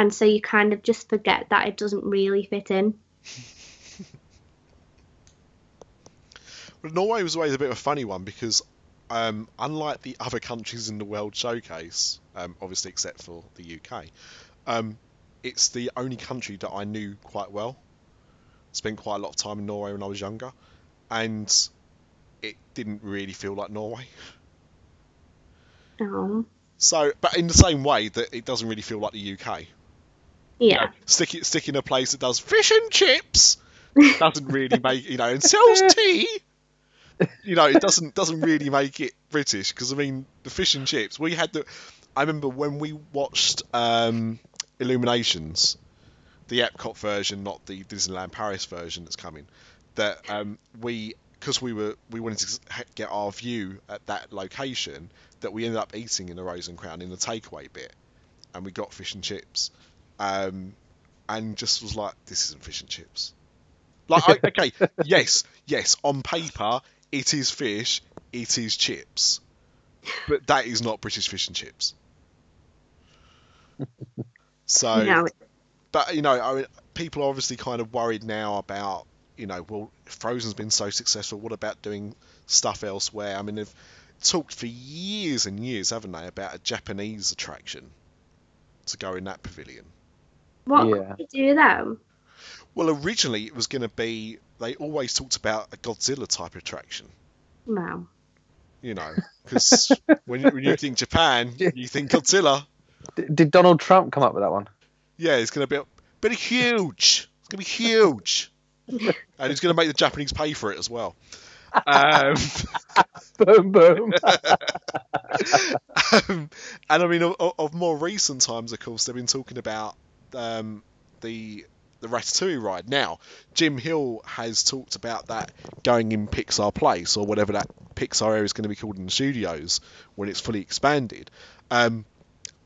[SPEAKER 4] and so you kind of just forget that it doesn't really fit in.
[SPEAKER 3] well, Norway was always a bit of a funny one because, um, unlike the other countries in the World Showcase, um, obviously except for the UK, um, it's the only country that I knew quite well. Spent quite a lot of time in Norway when I was younger, and it didn't really feel like Norway.
[SPEAKER 4] Oh.
[SPEAKER 3] So, but in the same way that it doesn't really feel like the UK. You
[SPEAKER 4] Yeah.
[SPEAKER 3] know, stick it, stick in a place that does fish and chips doesn't really make you know and sells tea. You know, it doesn't doesn't really make it British because I mean the fish and chips. We had the. I remember when we watched um, Illuminations, the Epcot version, not the Disneyland Paris version that's coming. That um, we because we were we wanted to get our view at that location that we ended up eating in the Rose and Crown in the takeaway bit, and we got fish and chips, um, and just was like, this isn't fish and chips. Like, I, okay, yes, yes, on paper it is fish, it is chips, but that is not British fish and chips. So,
[SPEAKER 4] no.
[SPEAKER 3] but you know, I mean, people are obviously kind of worried now about, you know, well, Frozen's been so successful. What about doing stuff elsewhere? I mean, they've talked for years and years, haven't they, about a Japanese attraction to go in that pavilion.
[SPEAKER 4] What
[SPEAKER 5] Yeah.
[SPEAKER 4] could you do though?
[SPEAKER 3] Well, originally it was going to be. They always talked about a Godzilla type attraction.
[SPEAKER 4] No.
[SPEAKER 3] You know, because when, you- when you think Japan, you think Godzilla.
[SPEAKER 5] D- did Donald Trump come up with that one?
[SPEAKER 3] Yeah, it's going to be, but it's huge. It's going to be huge, and he's going to make the Japanese pay for it as well. Um,
[SPEAKER 5] Boom, boom.
[SPEAKER 3] um, and I mean, of, of more recent times, of course, they've been talking about um, the the Ratatouille ride. Now, Jim Hill has talked about that going in Pixar Place or whatever that Pixar area is going to be called in the studios when it's fully expanded. Um,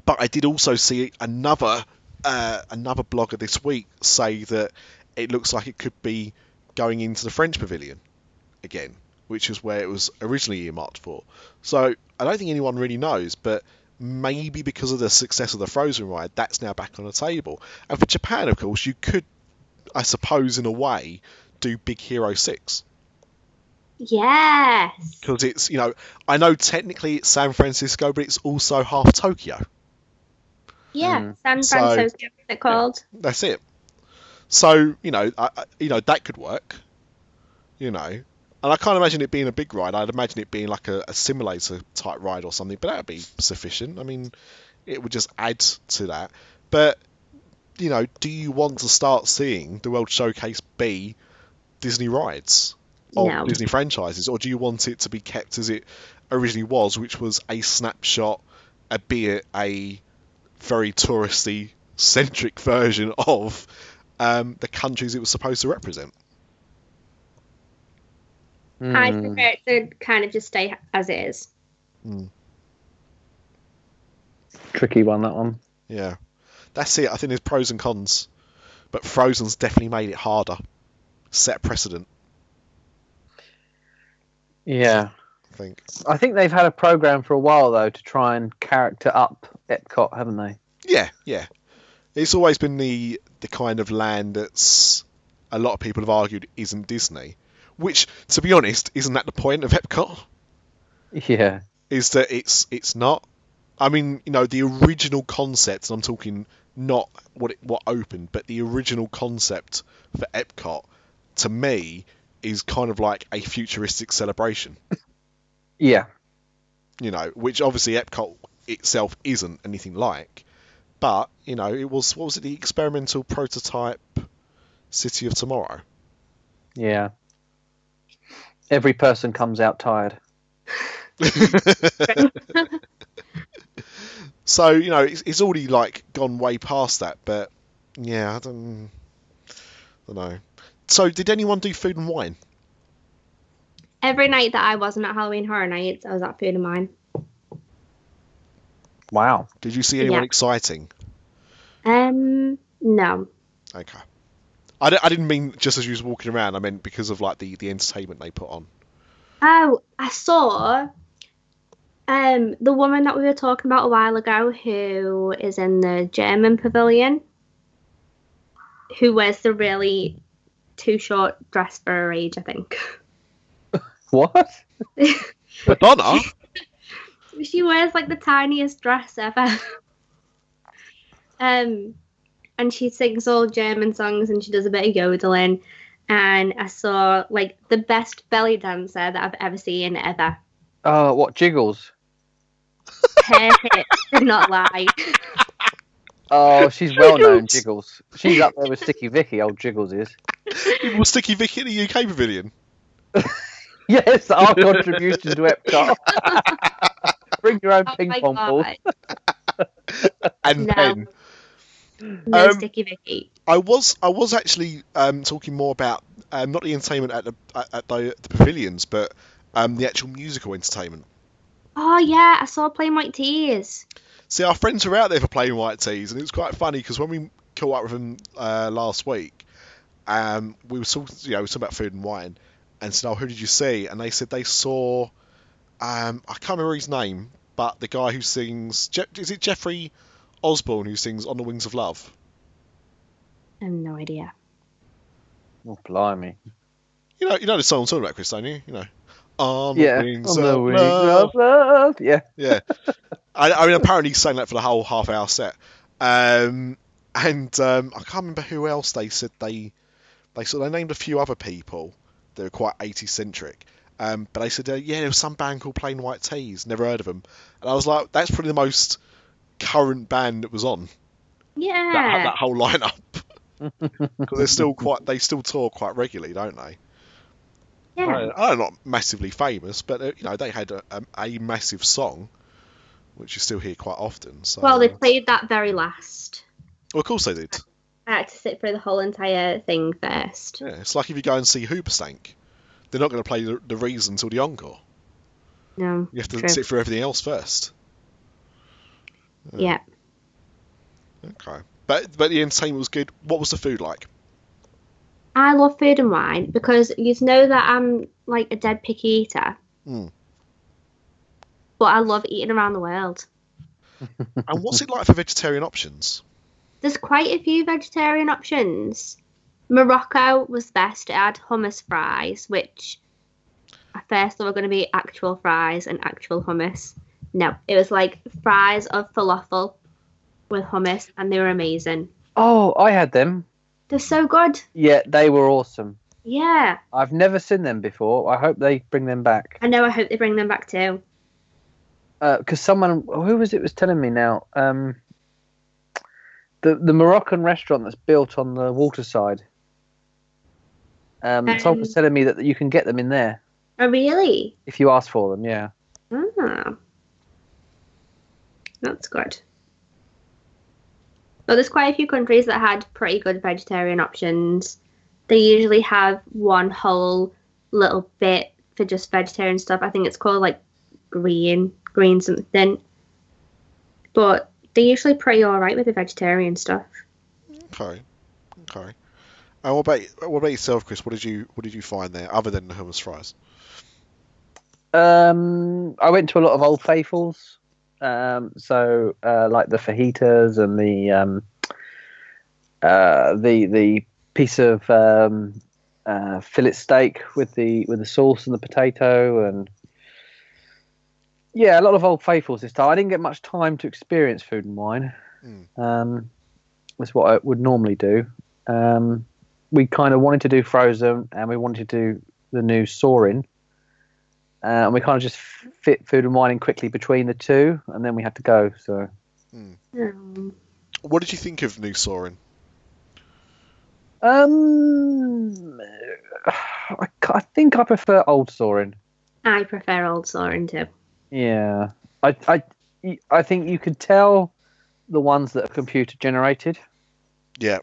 [SPEAKER 3] but I did also see another uh, another blogger this week say that it looks like it could be going into the French Pavilion again, which is where it was originally earmarked for. So I don't think anyone really knows, but maybe because of the success of the Frozen ride, that's now back on the table. And for Japan, of course, you could, I suppose, in a way, do Big Hero 6.
[SPEAKER 4] Yes.
[SPEAKER 3] Because it's, you know, I know technically it's San Francisco, but it's also half Tokyo.
[SPEAKER 4] Yeah.
[SPEAKER 5] Mm.
[SPEAKER 4] San
[SPEAKER 3] So-
[SPEAKER 4] Francisco, they're called.
[SPEAKER 3] That's it. So you know, I, you know that could work. You know, and I can't imagine it being a big ride. I'd imagine it being like a, a simulator type ride or something. But that would be sufficient. I mean, it would just add to that. But you know, do you want to start seeing the World Showcase be Disney rides or
[SPEAKER 4] No.
[SPEAKER 3] Disney franchises, or do you want it to be kept as it originally was, which was a snapshot, albeit a very touristy centric version of um, the countries it was supposed to represent.
[SPEAKER 4] I
[SPEAKER 5] Hmm.
[SPEAKER 4] prefer it to kind of just stay as it is.
[SPEAKER 5] Tricky one, that one.
[SPEAKER 3] Yeah, that's it. I think there's pros and cons, but Frozen's definitely made it harder. Set precedent,
[SPEAKER 5] Yeah.
[SPEAKER 3] I think.
[SPEAKER 5] I think they've had a program for a while though to try and character up Epcot, haven't they?
[SPEAKER 3] Yeah, yeah. It's always been the the kind of land that's a lot of people have argued isn't Disney, which, to be honest, isn't that the point of Epcot?
[SPEAKER 5] Yeah.
[SPEAKER 3] is that it's it's not. I mean, you know, the original concept, and I'm talking not what it, what opened, but the original concept for Epcot, to me, is kind of like a futuristic celebration.
[SPEAKER 5] Yeah.
[SPEAKER 3] You know, which obviously Epcot itself isn't anything like, but you know, it was what was it the experimental prototype City of Tomorrow?
[SPEAKER 5] Yeah. Every person comes out tired.
[SPEAKER 3] So you know, it's, it's already like gone way past that, but yeah, I don't, don't know. So, did anyone do food and wine?
[SPEAKER 4] Every night that I wasn't at Halloween Horror Nights, I was at Food and Wine.
[SPEAKER 5] Wow.
[SPEAKER 3] Did you see anyone
[SPEAKER 4] Yeah.
[SPEAKER 3] exciting?
[SPEAKER 4] Um, no.
[SPEAKER 3] Okay. I, I didn't mean just as you was walking around. I meant because of like the, the entertainment they put on.
[SPEAKER 4] Oh, I saw um the woman that we were talking about a while ago who is in the German pavilion who wears the really too short dress for her age, I think.
[SPEAKER 5] What?
[SPEAKER 3] Madonna.
[SPEAKER 4] She wears like the tiniest dress ever. um, and she sings all German songs and she does a bit of yodeling. And I saw like the best belly dancer that I've ever seen ever.
[SPEAKER 5] Oh, what jiggles?
[SPEAKER 4] Her hips did not lie.
[SPEAKER 5] Oh, she's well known, Jiggles. She's up there with Sticky Vicky, old Jiggles is.
[SPEAKER 3] Was Sticky Vicky in the UK Pavilion?
[SPEAKER 5] Yes, our contribution to Epcot. Bring your own
[SPEAKER 4] Oh
[SPEAKER 5] ping pong balls.
[SPEAKER 4] god.
[SPEAKER 3] And
[SPEAKER 4] No.
[SPEAKER 3] pen.
[SPEAKER 4] No
[SPEAKER 3] Um,
[SPEAKER 4] sticky Vicky.
[SPEAKER 3] I was I was actually um, talking more about um, not the entertainment at the at, the, the pavilions, but um, the actual musical entertainment.
[SPEAKER 4] Oh yeah, I saw Plain White T's.
[SPEAKER 3] See, our friends were out there for Plain White T's, and it was quite funny because when we caught up with them uh, last week, um, we were talking, you know, we were talking about food and wine, and said, "Oh, who did you see?" And they said they saw, um, I can't remember his name, but the guy who sings, Je- is it Jeffrey Osborne who sings "On the Wings of Love"?
[SPEAKER 4] I have no idea.
[SPEAKER 5] Oh, blimey.
[SPEAKER 3] You know, you know the song I'm talking about, Chris, don't you? You know, "On
[SPEAKER 5] Yeah.
[SPEAKER 3] the Wings
[SPEAKER 5] On the
[SPEAKER 3] of
[SPEAKER 5] wings
[SPEAKER 3] Love."
[SPEAKER 5] of love. Yeah.
[SPEAKER 3] Yeah. I, I mean, apparently he sang that for the whole half hour set. Um, and um, I can't remember who else they said they they sort they named a few other people that were quite 80 centric. Um, but they said, uh, yeah, there was some band called Plain White T's. Never heard of them. And I was like, that's probably the most current band that was on
[SPEAKER 4] Yeah.
[SPEAKER 3] that, that whole lineup. Because they're still quite, they still tour quite regularly, don't they?
[SPEAKER 4] yeah.
[SPEAKER 3] I know not massively famous, but uh, you know they had a, a, a massive song, which you still hear quite often. So,
[SPEAKER 4] Well, they played that very last.
[SPEAKER 3] well, of course they did.
[SPEAKER 4] I had to sit through the whole entire thing first.
[SPEAKER 3] Yeah, it's like if you go and see Hoobastank, they're not going to play the, the reason until the encore.
[SPEAKER 4] No.
[SPEAKER 3] You have to
[SPEAKER 4] True.
[SPEAKER 3] sit through everything else first.
[SPEAKER 4] Yeah.
[SPEAKER 3] Okay, but but the entertainment was good. What was the food like?
[SPEAKER 4] I love food and wine because you know that I'm like a dead picky eater.
[SPEAKER 3] Hmm.
[SPEAKER 4] But I love eating around the world.
[SPEAKER 3] And what's it like for vegetarian options?
[SPEAKER 4] There's quite a few vegetarian options. Morocco was best. It had hummus fries, which at first they were going to be actual fries and actual hummus. No, it was like fries of falafel with hummus, and they were amazing.
[SPEAKER 5] Oh, I had them.
[SPEAKER 4] They're so good.
[SPEAKER 5] Yeah, they were awesome.
[SPEAKER 4] Yeah,
[SPEAKER 5] I've never seen them before. I hope they bring them back.
[SPEAKER 4] I know. I hope they bring them back too.
[SPEAKER 5] Because someone, who was it, was telling me now? Um, the the Moroccan restaurant that's built on the waterside. Um, someone was
[SPEAKER 4] Um,
[SPEAKER 5] telling me that you can get them in there
[SPEAKER 4] Oh, really?
[SPEAKER 5] if you ask for them. Yeah.
[SPEAKER 4] Ah, that's good. Well, there's quite a few countries that had pretty good vegetarian options. They usually have one whole little bit for just vegetarian stuff. I think it's called like green, green something. But they're usually pretty alright with the vegetarian stuff.
[SPEAKER 3] Okay, okay. And what about what about yourself, Chris? What did you what did you find there other than the hummus fries?
[SPEAKER 5] Um, I went to a lot of Old Faithfuls. Um, so uh, like the fajitas and the um, uh, the the piece of um, uh, fillet steak with the with the sauce and the potato and yeah, a lot of Old Faithfuls this time. I didn't get much time to experience food and wine.
[SPEAKER 3] Mm.
[SPEAKER 5] Um, that's what I would normally do. Um, we kind of wanted to do Frozen and we wanted to do the new Soaring. Uh, and we kind of just fit food and wine in quickly between the two, and then we had to go. So
[SPEAKER 4] Um,
[SPEAKER 3] What did you think of New Soaring?
[SPEAKER 5] Um, I, I think I prefer old Soaring.
[SPEAKER 4] I prefer Old Soaring too.
[SPEAKER 5] Yeah, I, I, I think you could tell the ones that are computer generated,
[SPEAKER 3] Yeah,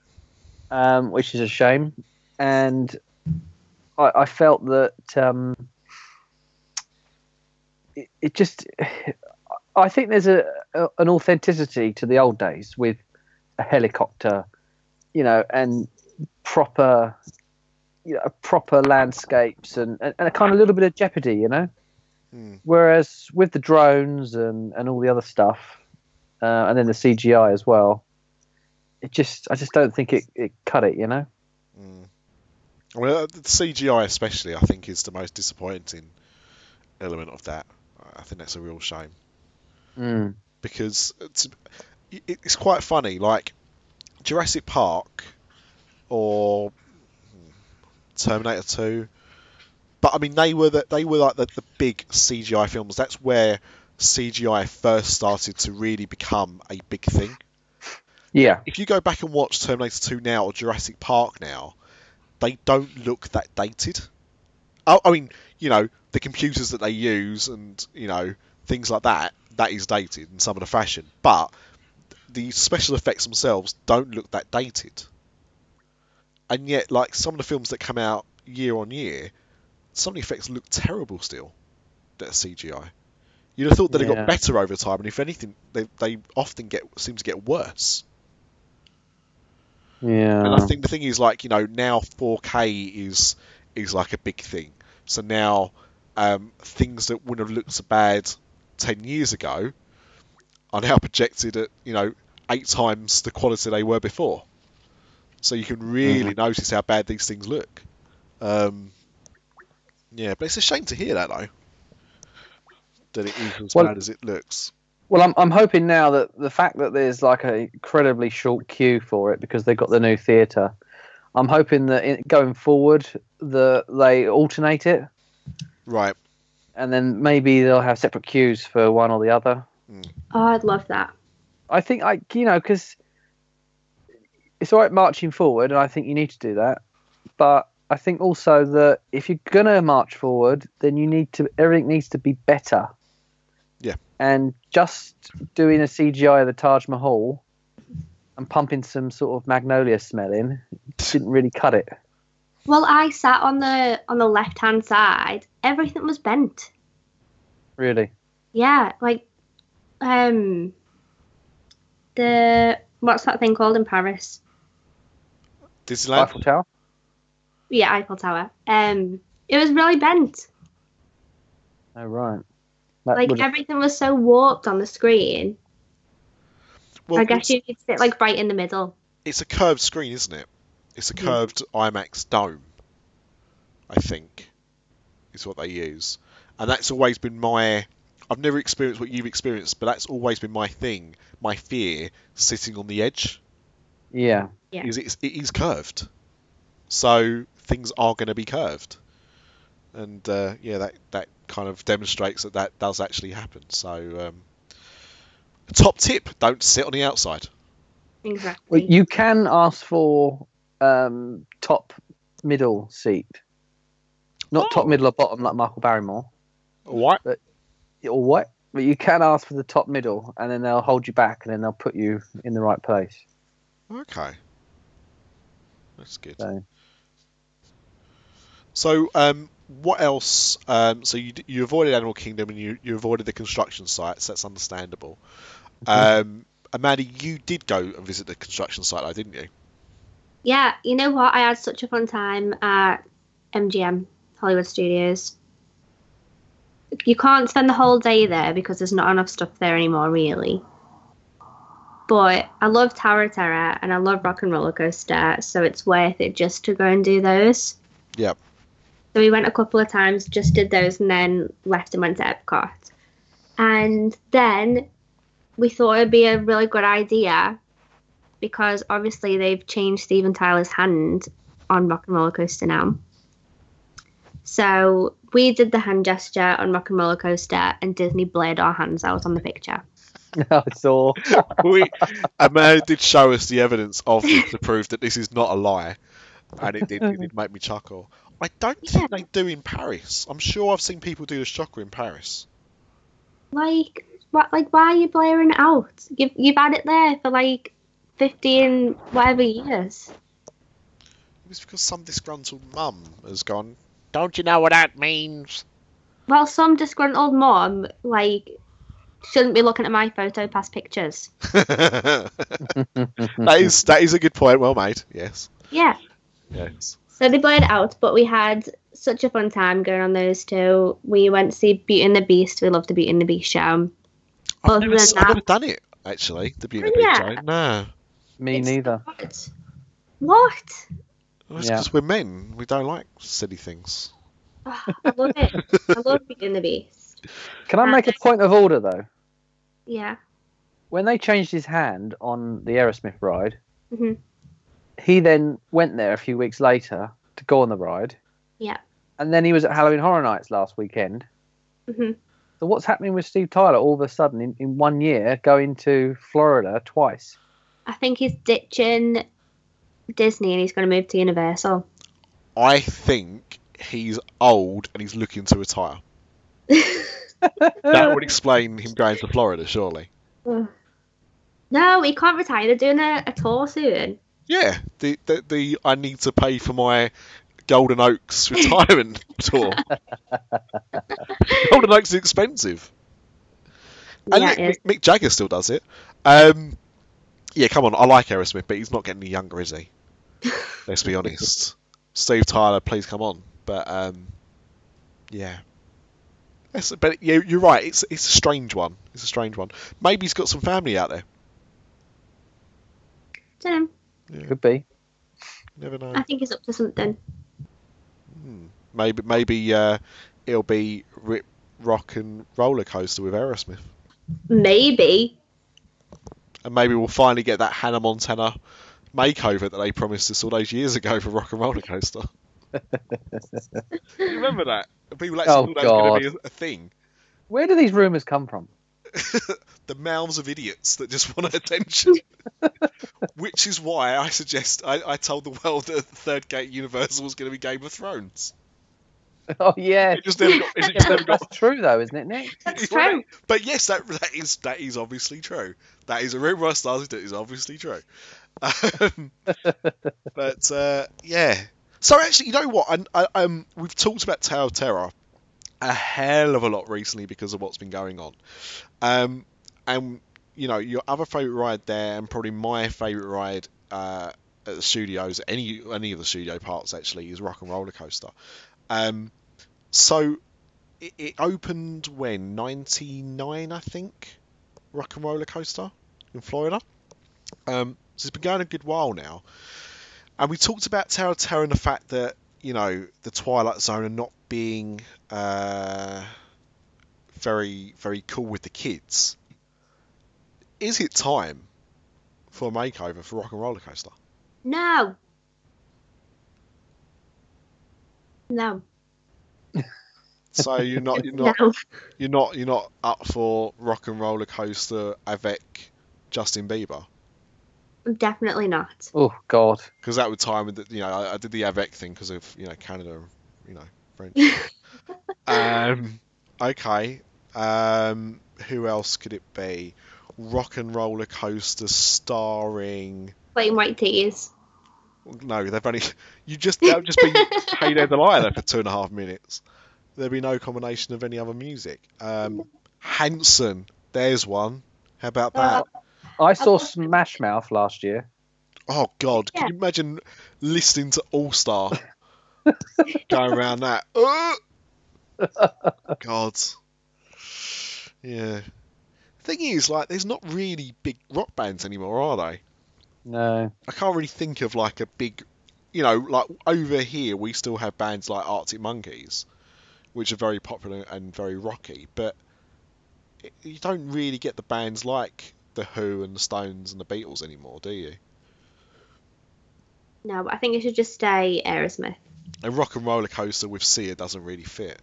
[SPEAKER 5] um, which is a shame. And I, I felt that um, it, it just, I think there's a, a an authenticity to the old days with a helicopter, you know, and proper, you know, proper landscapes and, and, and a kind of little bit of jeopardy, you know.
[SPEAKER 3] Hmm.
[SPEAKER 5] Whereas with the drones and, and all the other stuff, uh, and then the CGI as well, it just I just don't think it, it cut it, you know.
[SPEAKER 3] Well, uh, the CGI especially, I think, is the most disappointing element of that. I think that's a real shame
[SPEAKER 5] Mm.
[SPEAKER 3] because it's, it's quite funny. Like Jurassic Park or Terminator 2. But I mean, they were the, they were like the, the big CGI films. That's where CGI first started to really become a big thing.
[SPEAKER 5] Yeah.
[SPEAKER 3] If you go back and watch Terminator 2 now or Jurassic Park now, they don't look that dated. Oh, I mean, you know, the computers that they use and you know things like that, that is dated in some of the fashion. But the special effects themselves don't look that dated. And yet, like some of the films that come out year on year, some of the effects look terrible still. That are CGI. You'd have thought that it
[SPEAKER 5] Yeah.
[SPEAKER 3] got better over time, and if anything, they they often get seem to get worse.
[SPEAKER 5] Yeah.
[SPEAKER 3] And I think the thing is like you know now 4K is is like a big thing. So now um, things that wouldn't have looked so bad ten years ago are now projected at you know eight times the quality they were before. So you can really notice how bad these things look. Um, yeah, but it's a shame to hear that though. That it is as
[SPEAKER 5] Well-
[SPEAKER 3] bad as it looks.
[SPEAKER 5] Well, I'm I'm hoping now that the fact that there's like a incredibly short queue for it because they've got the new theatre. I'm hoping that in, going forward, the they alternate it,
[SPEAKER 3] Right.
[SPEAKER 5] and then maybe they'll have separate queues for one or the other. Hmm.
[SPEAKER 4] Oh, I'd love that.
[SPEAKER 5] I think I, you know, because it's all right marching forward, and I think you need to do that. But I think also that if you're gonna march forward, then you need to everything needs to be better.
[SPEAKER 3] Yeah.
[SPEAKER 5] And just doing a CGI of the Taj Mahal and pumping some sort of magnolia smell in didn't really cut it.
[SPEAKER 4] Well, I sat on the on the left hand side. Everything was bent.
[SPEAKER 5] Really.
[SPEAKER 4] Yeah, like um the what's that thing called in Paris?
[SPEAKER 3] This Disneyland.
[SPEAKER 5] Eiffel Tower.
[SPEAKER 4] Yeah, Eiffel Tower. Um it was really bent.
[SPEAKER 5] Oh right. That
[SPEAKER 4] Like
[SPEAKER 5] would've-
[SPEAKER 4] everything was so warped on the screen.
[SPEAKER 3] Well,
[SPEAKER 4] I guess you could sit like right in the middle.
[SPEAKER 3] it's a curved screen, isn't it? It's a
[SPEAKER 4] Yeah.
[SPEAKER 3] curved IMAX dome, I think, is what they use, and that's always been my. I've never experienced what you've experienced, but that's always been my thing, my fear, sitting on the edge,
[SPEAKER 5] yeah.
[SPEAKER 4] Yeah.
[SPEAKER 3] is it's, it is curved, so things are going to be curved, and uh, yeah, that that kind of demonstrates that that does actually happen. So, um, top tip: don't sit on the outside.
[SPEAKER 4] Exactly.
[SPEAKER 5] Well, you can ask for um, top middle seat, not top
[SPEAKER 3] Oh.
[SPEAKER 5] middle or bottom like Michael Barrymore,
[SPEAKER 3] What?
[SPEAKER 5] or what? But you can ask for the top middle, and then they'll hold you back, and then they'll put you in the right place.
[SPEAKER 3] Okay, that's good.
[SPEAKER 5] So
[SPEAKER 3] So, um, what else? Um, so you you avoided Animal Kingdom and you, you avoided the construction sites. That's understandable. Um, Amanda, you did go and visit the construction site, though, didn't you?
[SPEAKER 4] Yeah, you know what? I had such a fun time at MGM Hollywood Studios. You can't spend the whole day there because there's not enough stuff there anymore, really. But I love Tower of Terror and I love Rock and Roller Coaster, so it's worth it just to go and do those.
[SPEAKER 3] Yep.
[SPEAKER 4] So we went a couple of times, just did those, and then left and went to Epcot. And then we thought it'd be a really good idea because obviously they've changed Steven Tyler's hand on Rock and Roller Coaster now. So we did the hand gesture on Rock and Roller Coaster, and Disney blared our hands out on the picture.
[SPEAKER 5] I saw.
[SPEAKER 3] we, Amanda did show us the evidence of it to prove that this is not a lie, and it did, it did make me chuckle. I don't think they do in Paris. I'm sure I've seen people do the shocker in Paris.
[SPEAKER 4] Like, what? Like, why are you blaring it out? You've you've had it there for like fifteen whatever years.
[SPEAKER 3] It's because some disgruntled mum has gone. Don't you know what that means?
[SPEAKER 4] Well, some disgruntled mum, like shouldn't be looking at my photo past pictures.
[SPEAKER 3] that is that is a good point. Well made. Yes.
[SPEAKER 4] Yeah.
[SPEAKER 3] Yes.
[SPEAKER 4] So they blurred out, but we had such a fun time going on those two. We went to see Beauty and the Beast. We loved the Beauty and the Beast show.
[SPEAKER 3] I've never,
[SPEAKER 4] than
[SPEAKER 3] s- I've
[SPEAKER 4] that-
[SPEAKER 3] never done it actually. The Beauty and the Beast
[SPEAKER 4] yeah.
[SPEAKER 3] show. No.
[SPEAKER 5] Me
[SPEAKER 4] It's-
[SPEAKER 5] neither.
[SPEAKER 4] What? What?
[SPEAKER 3] Well, it's
[SPEAKER 5] Yeah.
[SPEAKER 3] because we're men. We don't like silly things.
[SPEAKER 4] Oh, I love it. I love Beauty and the Beast.
[SPEAKER 5] Can I make a point of order though?
[SPEAKER 4] Yeah.
[SPEAKER 5] When they changed his hand on the Aerosmith ride,
[SPEAKER 4] Mhm.
[SPEAKER 5] He then went there a few weeks later to go on the ride.
[SPEAKER 4] Yeah.
[SPEAKER 5] And then he was at Halloween Horror Nights last weekend.
[SPEAKER 4] Mhm.
[SPEAKER 5] So what's happening with Steve Tyler all of a sudden in, in one year going to Florida twice?
[SPEAKER 4] I think he's ditching Disney and he's going to move to Universal.
[SPEAKER 3] I think he's old and he's looking to retire. That would explain him going to Florida, surely.
[SPEAKER 4] no, he can't retire. They're doing a, a tour soon.
[SPEAKER 3] Yeah, the, the the I need to pay for my Golden Oaks retirement tour. Golden Oaks is expensive. And
[SPEAKER 4] Yeah,
[SPEAKER 3] Mick. Mick, Jagger still does it. Um, yeah, come on, I like Aerosmith, but he's not getting any younger, is he? Let's be honest. Steve Tyler, please come on. But um, yeah, but yeah, you're right. It's it's a strange one. It's a strange one. Maybe he's got some family out there.
[SPEAKER 4] Dunno.
[SPEAKER 5] Could be.
[SPEAKER 3] Never know.
[SPEAKER 4] I think he's up to something.
[SPEAKER 3] Maybe maybe uh, it'll be Rip Rock and Roller Coaster with Aerosmith,
[SPEAKER 4] Maybe.
[SPEAKER 3] and maybe we'll finally get that Hannah Montana makeover that they promised us all those years ago for Rock and Roller Coaster. you remember that? People actually
[SPEAKER 5] Oh,
[SPEAKER 3] thought that was going to be a, a thing.
[SPEAKER 5] Where do these rumours come from?
[SPEAKER 3] the mouths of idiots that just want attention. Which is why I suggest I, I told the world that the third gate Universal was going to be Game of Thrones.
[SPEAKER 5] Oh yeah,
[SPEAKER 3] It just never got. It just never got
[SPEAKER 5] that's true though, isn't it, Nick?
[SPEAKER 4] That's
[SPEAKER 3] Right.
[SPEAKER 4] true.
[SPEAKER 3] But yes, that that is that is obviously true. That is a rumor I started. That is obviously true. Um, but uh, yeah. So actually, you know what? I, I, um, we've talked about Tower of Terror a hell of a lot recently because of what's been going on. Um, and you know, your other favourite ride there, and probably my favourite ride uh, at the studios, any any of the studio parts actually, is Rock and Roller Coaster. Um, so it, it opened when? 99 i think rock and roller coaster in florida. Um, so it's been going a good while now. And we talked about tower of terror and the fact that you know the twilight zone and not being uh, very very cool with the kids is it time for a makeover for rock and roller coaster
[SPEAKER 4] No. No.
[SPEAKER 3] so you're not you're not
[SPEAKER 4] No.
[SPEAKER 3] you're not you're not up for rock and roller coaster avec justin bieber
[SPEAKER 4] Definitely not.
[SPEAKER 5] Oh God.
[SPEAKER 3] because that would time with the, you know I, I did the Avec thing because of you know Canada, you know French. um, okay. Um, who else could it be? Rock and roller coaster starring.
[SPEAKER 4] Plain White T's.
[SPEAKER 3] No, they've only. You just that would just be Hey There Delilah for two and a half minutes. There'd be no combination of any other music. Um, Hanson, there's one. How about that?
[SPEAKER 5] I saw Smash Mouth last year.
[SPEAKER 3] Oh God! Can you imagine listening to All Star going around that? Uh! God. Yeah. Thing is, like, there's not really big rock bands anymore, are they?
[SPEAKER 5] No.
[SPEAKER 3] I can't really think of like a big, you know, like over here we still have bands like Arctic Monkeys, which are very popular and very rocky, but it- you don't really get the bands like the Who and the Stones and the Beatles anymore, do you?
[SPEAKER 4] No, but I think it should just stay Aerosmith.
[SPEAKER 3] A rock and roller coaster with Sia doesn't really fit.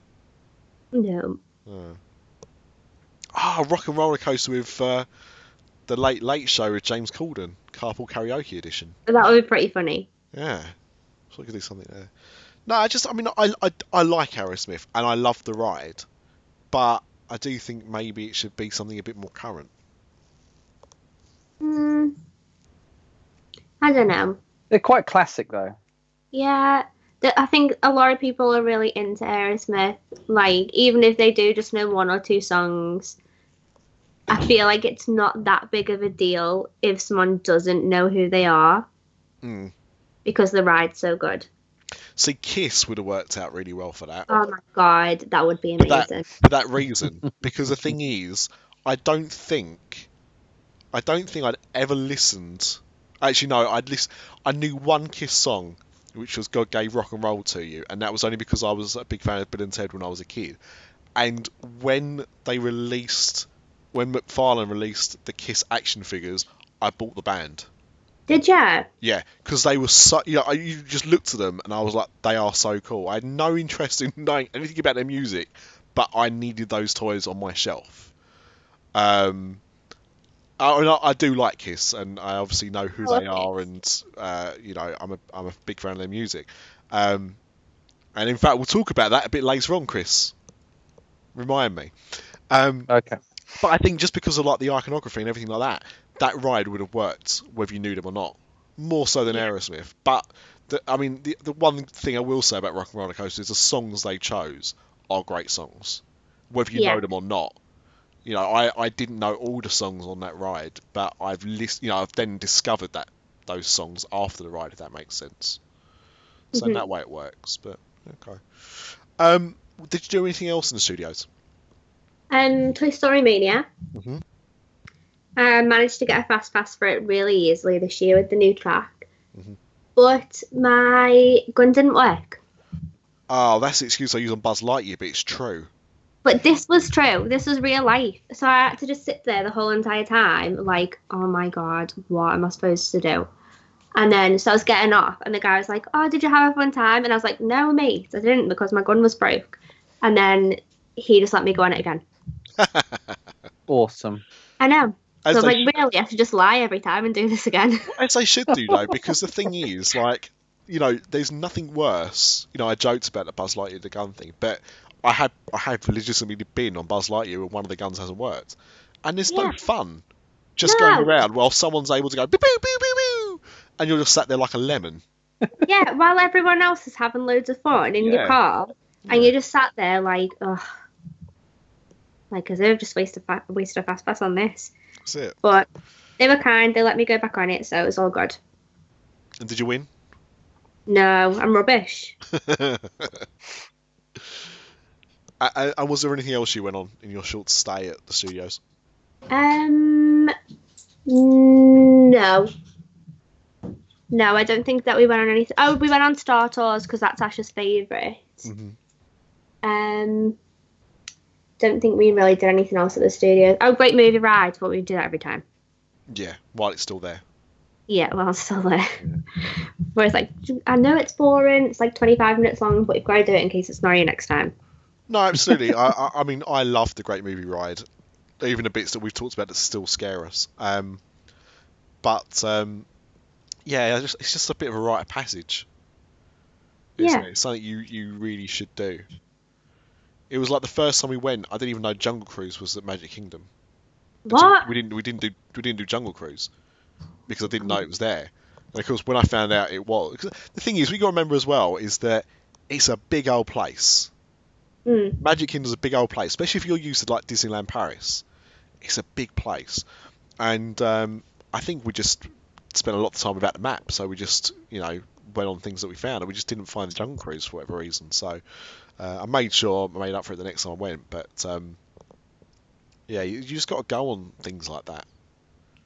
[SPEAKER 4] No. Hmm.
[SPEAKER 3] Ah, rock and roller coaster with uh, the Late Late Show with James Corden, Carpool Karaoke Edition.
[SPEAKER 4] That would be pretty funny.
[SPEAKER 3] Yeah, so I could do something there. No, I just, I mean, I, I, I like Aerosmith and I love the ride, but I do think maybe it should be something a bit more current.
[SPEAKER 4] Hmm. I don't know.
[SPEAKER 5] They're quite classic though.
[SPEAKER 4] Yeah, I think a lot of people are really into Aerosmith. Like, even if they do just know one or two songs, I feel like it's not that big of a deal if someone doesn't know who they are
[SPEAKER 3] Mm.
[SPEAKER 4] because the ride's so good.
[SPEAKER 3] See, Kiss would have worked out really well for that.
[SPEAKER 4] Oh my god, that would be
[SPEAKER 3] But that-
[SPEAKER 4] amazing.
[SPEAKER 3] for that reason. because the thing is, I don't think, I don't think I'd ever listened. Actually, no, I'd listen. I knew one Kiss song which was God Gave Rock and Roll to You, and that was only because I was a big fan of Bill and Ted when I was a kid. And when they released, when McFarlane released the Kiss action figures, I bought the band.
[SPEAKER 4] Did ya?
[SPEAKER 3] Yeah, because they were so, you know, I- you just looked at them and I was like, they are so cool. I had no interest in knowing anything about their music, but I needed those toys on my shelf. Um, I, I, I do like Kiss, and I obviously know who
[SPEAKER 4] I
[SPEAKER 3] they
[SPEAKER 4] love
[SPEAKER 3] are, and uh, you know, I'm a I'm a big fan of their music. Um, and in fact, we'll talk about that a bit later on, Chris. Remind me. Um,
[SPEAKER 5] Okay.
[SPEAKER 3] But I think just because of like the iconography and everything like that, that ride would have worked whether you knew them or not. More so than Aerosmith. But the, I mean, the the one thing I will say about Rock and Roller Coaster is the songs they chose are great songs, whether you
[SPEAKER 4] Yeah.
[SPEAKER 3] know them or not. You know, I, I didn't know all the songs on that ride, but I've list, you know, I've then discovered that those songs after the ride, if that makes sense. So in
[SPEAKER 4] Mhm.
[SPEAKER 3] that way it works. But okay. Um, did you do anything else in the studios?
[SPEAKER 4] Um, Toy Story Mania.
[SPEAKER 3] Mhm.
[SPEAKER 4] I managed to get a fast pass for it really easily this year with the new track.
[SPEAKER 3] Mhm.
[SPEAKER 4] But my gun didn't work.
[SPEAKER 3] Oh, that's the excuse I use on Buzz Lightyear, but it's true.
[SPEAKER 4] But this was true. This was real life. So I had to just sit there the whole entire time, like, oh my god, what am I supposed to do? And then, so I was getting off, and the guy was like, oh, did you have a fun time? And I was like, no, mate, I didn't because my gun was broke. And then he just let me go on it again.
[SPEAKER 5] Awesome.
[SPEAKER 4] I know.
[SPEAKER 3] As
[SPEAKER 4] so I was
[SPEAKER 3] they
[SPEAKER 4] like, really, I should just lie every time and do this again.
[SPEAKER 3] As they should do though, because the thing is, like, you know, there's nothing worse. You know, I joked about the Buzz Lightyear the gun thing, but I had I had legitimately been on Buzz Lightyear when one of the guns hasn't worked, and it's no fun just
[SPEAKER 4] No.
[SPEAKER 3] going around while someone's able to go boo boo boo boo boo, and you're just sat there like a lemon.
[SPEAKER 4] yeah, while everyone else is having loads of fun in
[SPEAKER 3] Yeah.
[SPEAKER 4] your car, and you just sat there like, ugh. Like, because they've just wasted, fa- wasted a fast pass on this.
[SPEAKER 3] That's it.
[SPEAKER 4] But they were kind, they let me go back on it, so it was all good.
[SPEAKER 3] And did you win?
[SPEAKER 4] No, I'm rubbish.
[SPEAKER 3] Uh, and was there anything else you went on in your short stay at the studios?
[SPEAKER 4] Um, no. No, I don't think that we went on anything. Oh, we went on Star Tours because that's Ash's favourite.
[SPEAKER 3] Mhm.
[SPEAKER 4] Um, don't think we really did anything else at the studio. Oh, great movie Ride, but we do that every time.
[SPEAKER 3] Yeah, while it's still there.
[SPEAKER 4] Yeah, while it's still there. Where it's like, I know it's boring. It's like 25 minutes long, but you've got to do it in case it's Mario next time.
[SPEAKER 3] No, absolutely. I, I, I mean, I love the Great Movie Ride, even the bits that we've talked about that still scare us. Um, but um, yeah, I just, it's just a bit of a rite of passage. Isn't
[SPEAKER 4] Yeah.
[SPEAKER 3] it? It's something you, you really should do. It was like the first time we went. I didn't even know Jungle Cruise was at Magic Kingdom.
[SPEAKER 4] What?
[SPEAKER 3] We didn't. We didn't do. We didn't do Jungle Cruise because I didn't know it was there. And of course, when I found out it was, 'cause the thing is, we got to remember as well is that it's a big old place.
[SPEAKER 4] Mm.
[SPEAKER 3] Magic Kingdom's a big old place, especially if you're used to like Disneyland Paris. It's a big place, and um, I think we just spent a lot of time about the map, so we just you know went on things that we found, and we just didn't find the Jungle Cruise for whatever reason. So uh, I made sure I made up for it the next time I went, but um, yeah, you, you just got to go on things like that.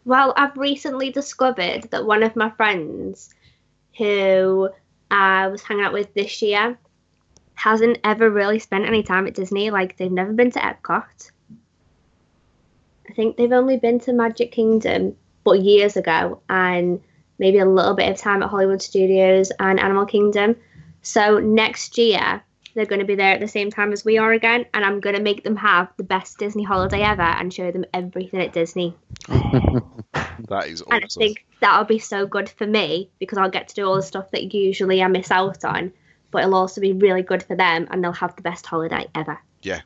[SPEAKER 4] Well, I've recently discovered that one of my friends who I was hanging out with this year hasn't ever really spent any time at Disney. Like, they've never been to Epcot. I think they've only been to Magic Kingdom, but years ago, and maybe a little bit of time at Hollywood Studios and Animal Kingdom. So next year, they're going to be there at the same time as we are again, and I'm going to make them have the best Disney holiday ever and show them everything at Disney.
[SPEAKER 3] That is
[SPEAKER 4] And I think that'll be so good for me because I'll get to do all the stuff that usually I miss out on. But it'll also be really good for them and they'll have the best holiday ever. Yeah.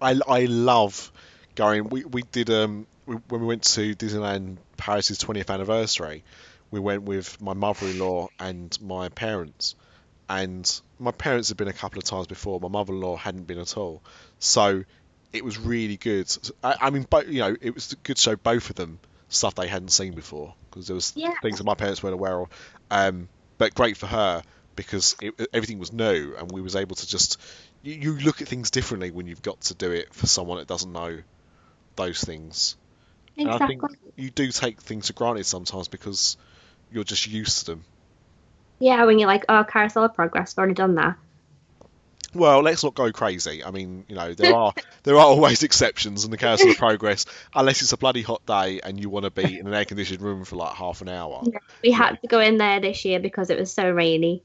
[SPEAKER 3] I, I love going. We, we did um we, when we went to Disneyland Paris's 20th anniversary. We went with my mother-in-law and my parents, and my parents had been a couple of times before. My mother-in-law hadn't been at all, so it was really good. I, I mean, but you know, it was good to show both of them stuff they hadn't seen before because there was
[SPEAKER 4] Yeah.
[SPEAKER 3] things that my parents weren't aware of. Um, but great for her because it, everything was new and we was able to just you, you look at things differently when you've got to do it for someone that doesn't know those things. And I
[SPEAKER 4] Exactly.
[SPEAKER 3] think you do take things for granted sometimes because you're just used to them.
[SPEAKER 4] Yeah, when you're like, oh, carousel of progress, I've already done that.
[SPEAKER 3] Well, let's not go crazy. I mean, you know, there are there are always exceptions in the Carousel of Progress, unless it's a bloody hot day and you want to be in an air conditioned room for like half an hour.
[SPEAKER 4] We had to go in there this year because it was so rainy.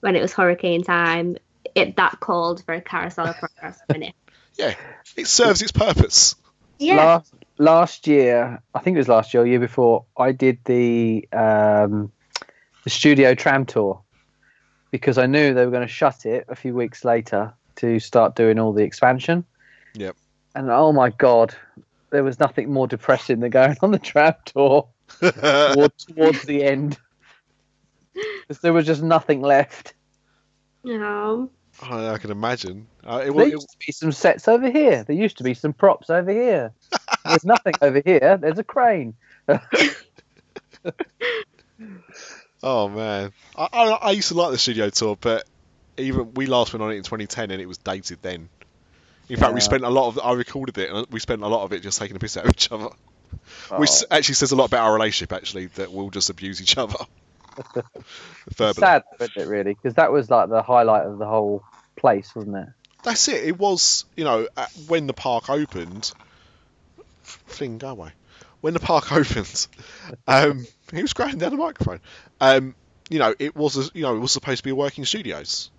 [SPEAKER 4] When it was hurricane time, it that called for a carousel of progress minute.
[SPEAKER 3] Yeah, it serves its purpose.
[SPEAKER 4] Yeah.
[SPEAKER 5] Last last year, I think it was last year, or year before, I did the um, the studio tram tour because I knew they were going to shut it a few weeks later to start doing all the expansion.
[SPEAKER 3] Yep.
[SPEAKER 5] And oh my god, there was nothing more depressing than going on the tram tour towards, towards the end. 'Cause there was just nothing left.
[SPEAKER 4] No.
[SPEAKER 3] I, I can imagine. Uh, it,
[SPEAKER 5] There
[SPEAKER 3] was,
[SPEAKER 5] used to be some sets over here. There used to be some props over here. There's nothing over here. There's a crane.
[SPEAKER 3] oh man, I, I, I used to like the studio tour, but even we last went on it in 2010 and it was dated then. In fact, we spent a lot of. I recorded it, and we spent a lot of it just taking a piss out of each other, oh. which
[SPEAKER 5] Oh.
[SPEAKER 3] actually says a lot about our relationship. Actually, that we'll just abuse each other verbally.
[SPEAKER 5] sad, isn't it, really? Because that was like the highlight of the whole place, wasn't it?
[SPEAKER 3] That's it. It was, you know, when the park opened. Fling, go away. When the park opens, um, he was grabbing down the microphone. Um, you know, it was, you know, it was supposed to be a working studios,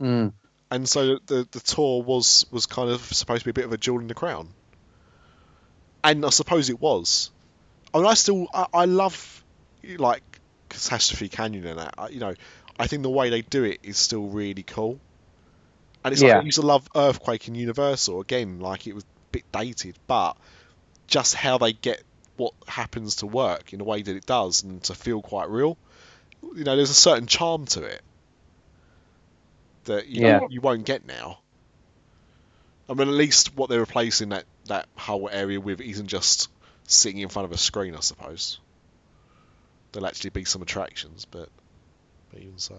[SPEAKER 5] Mm.
[SPEAKER 3] and so the the tour was was kind of supposed to be a bit of a jewel in the crown. And I suppose it was. I mean, I still, I, I love, like, Catastrophe Canyon and that. I, you know, I think the way they do it is still really cool. And it's like I used to love Earthquake and Universal again, like it was a bit dated, but just how they get what happens to work in the way that it does and to feel quite real. You know, there's a certain charm to it that you
[SPEAKER 5] Yeah.
[SPEAKER 3] know, you won't get now. I mean, at least what they're replacing that that whole area with isn't just sitting in front of a screen, I suppose. There'll actually be some attractions, but, but even so.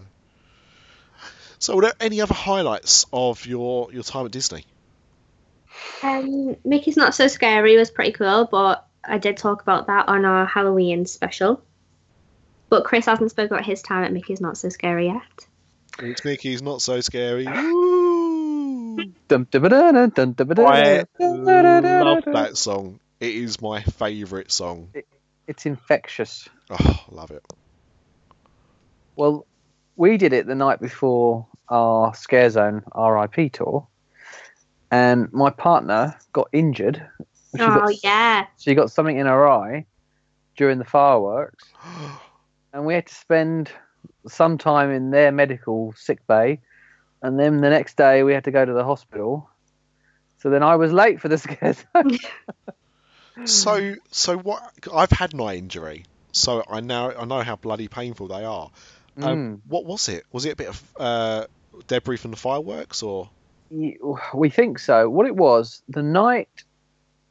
[SPEAKER 3] So, were there any other highlights of your, your time at Disney?
[SPEAKER 4] Um, Mickey's Not So Scary was pretty cool, but I did talk about that on our Halloween special. But Chris hasn't spoken about his time at Mickey's Not So Scary yet.
[SPEAKER 3] It's Mickey's not so scary.
[SPEAKER 5] Dum, dum, dum, dum, dum, dum, dum,
[SPEAKER 3] I love that song. It is my favourite song.
[SPEAKER 5] It's infectious.
[SPEAKER 3] Oh, love it.
[SPEAKER 5] Well, we did it the night before our Scare Zone RIP tour, and my partner got injured.
[SPEAKER 4] Oh
[SPEAKER 5] got,
[SPEAKER 4] yeah,
[SPEAKER 5] she got something in her eye during the fireworks, and we had to spend some time in their medical sick bay, and then the next day we had to go to the hospital. So then I was late for the Scare Zone.
[SPEAKER 3] So, so what? I've had my injury, so I now I know how bloody painful they are.
[SPEAKER 5] Mm.
[SPEAKER 3] Um, what was it? Was it a bit of uh, debris from the fireworks, or
[SPEAKER 5] We think so. What it was, the night,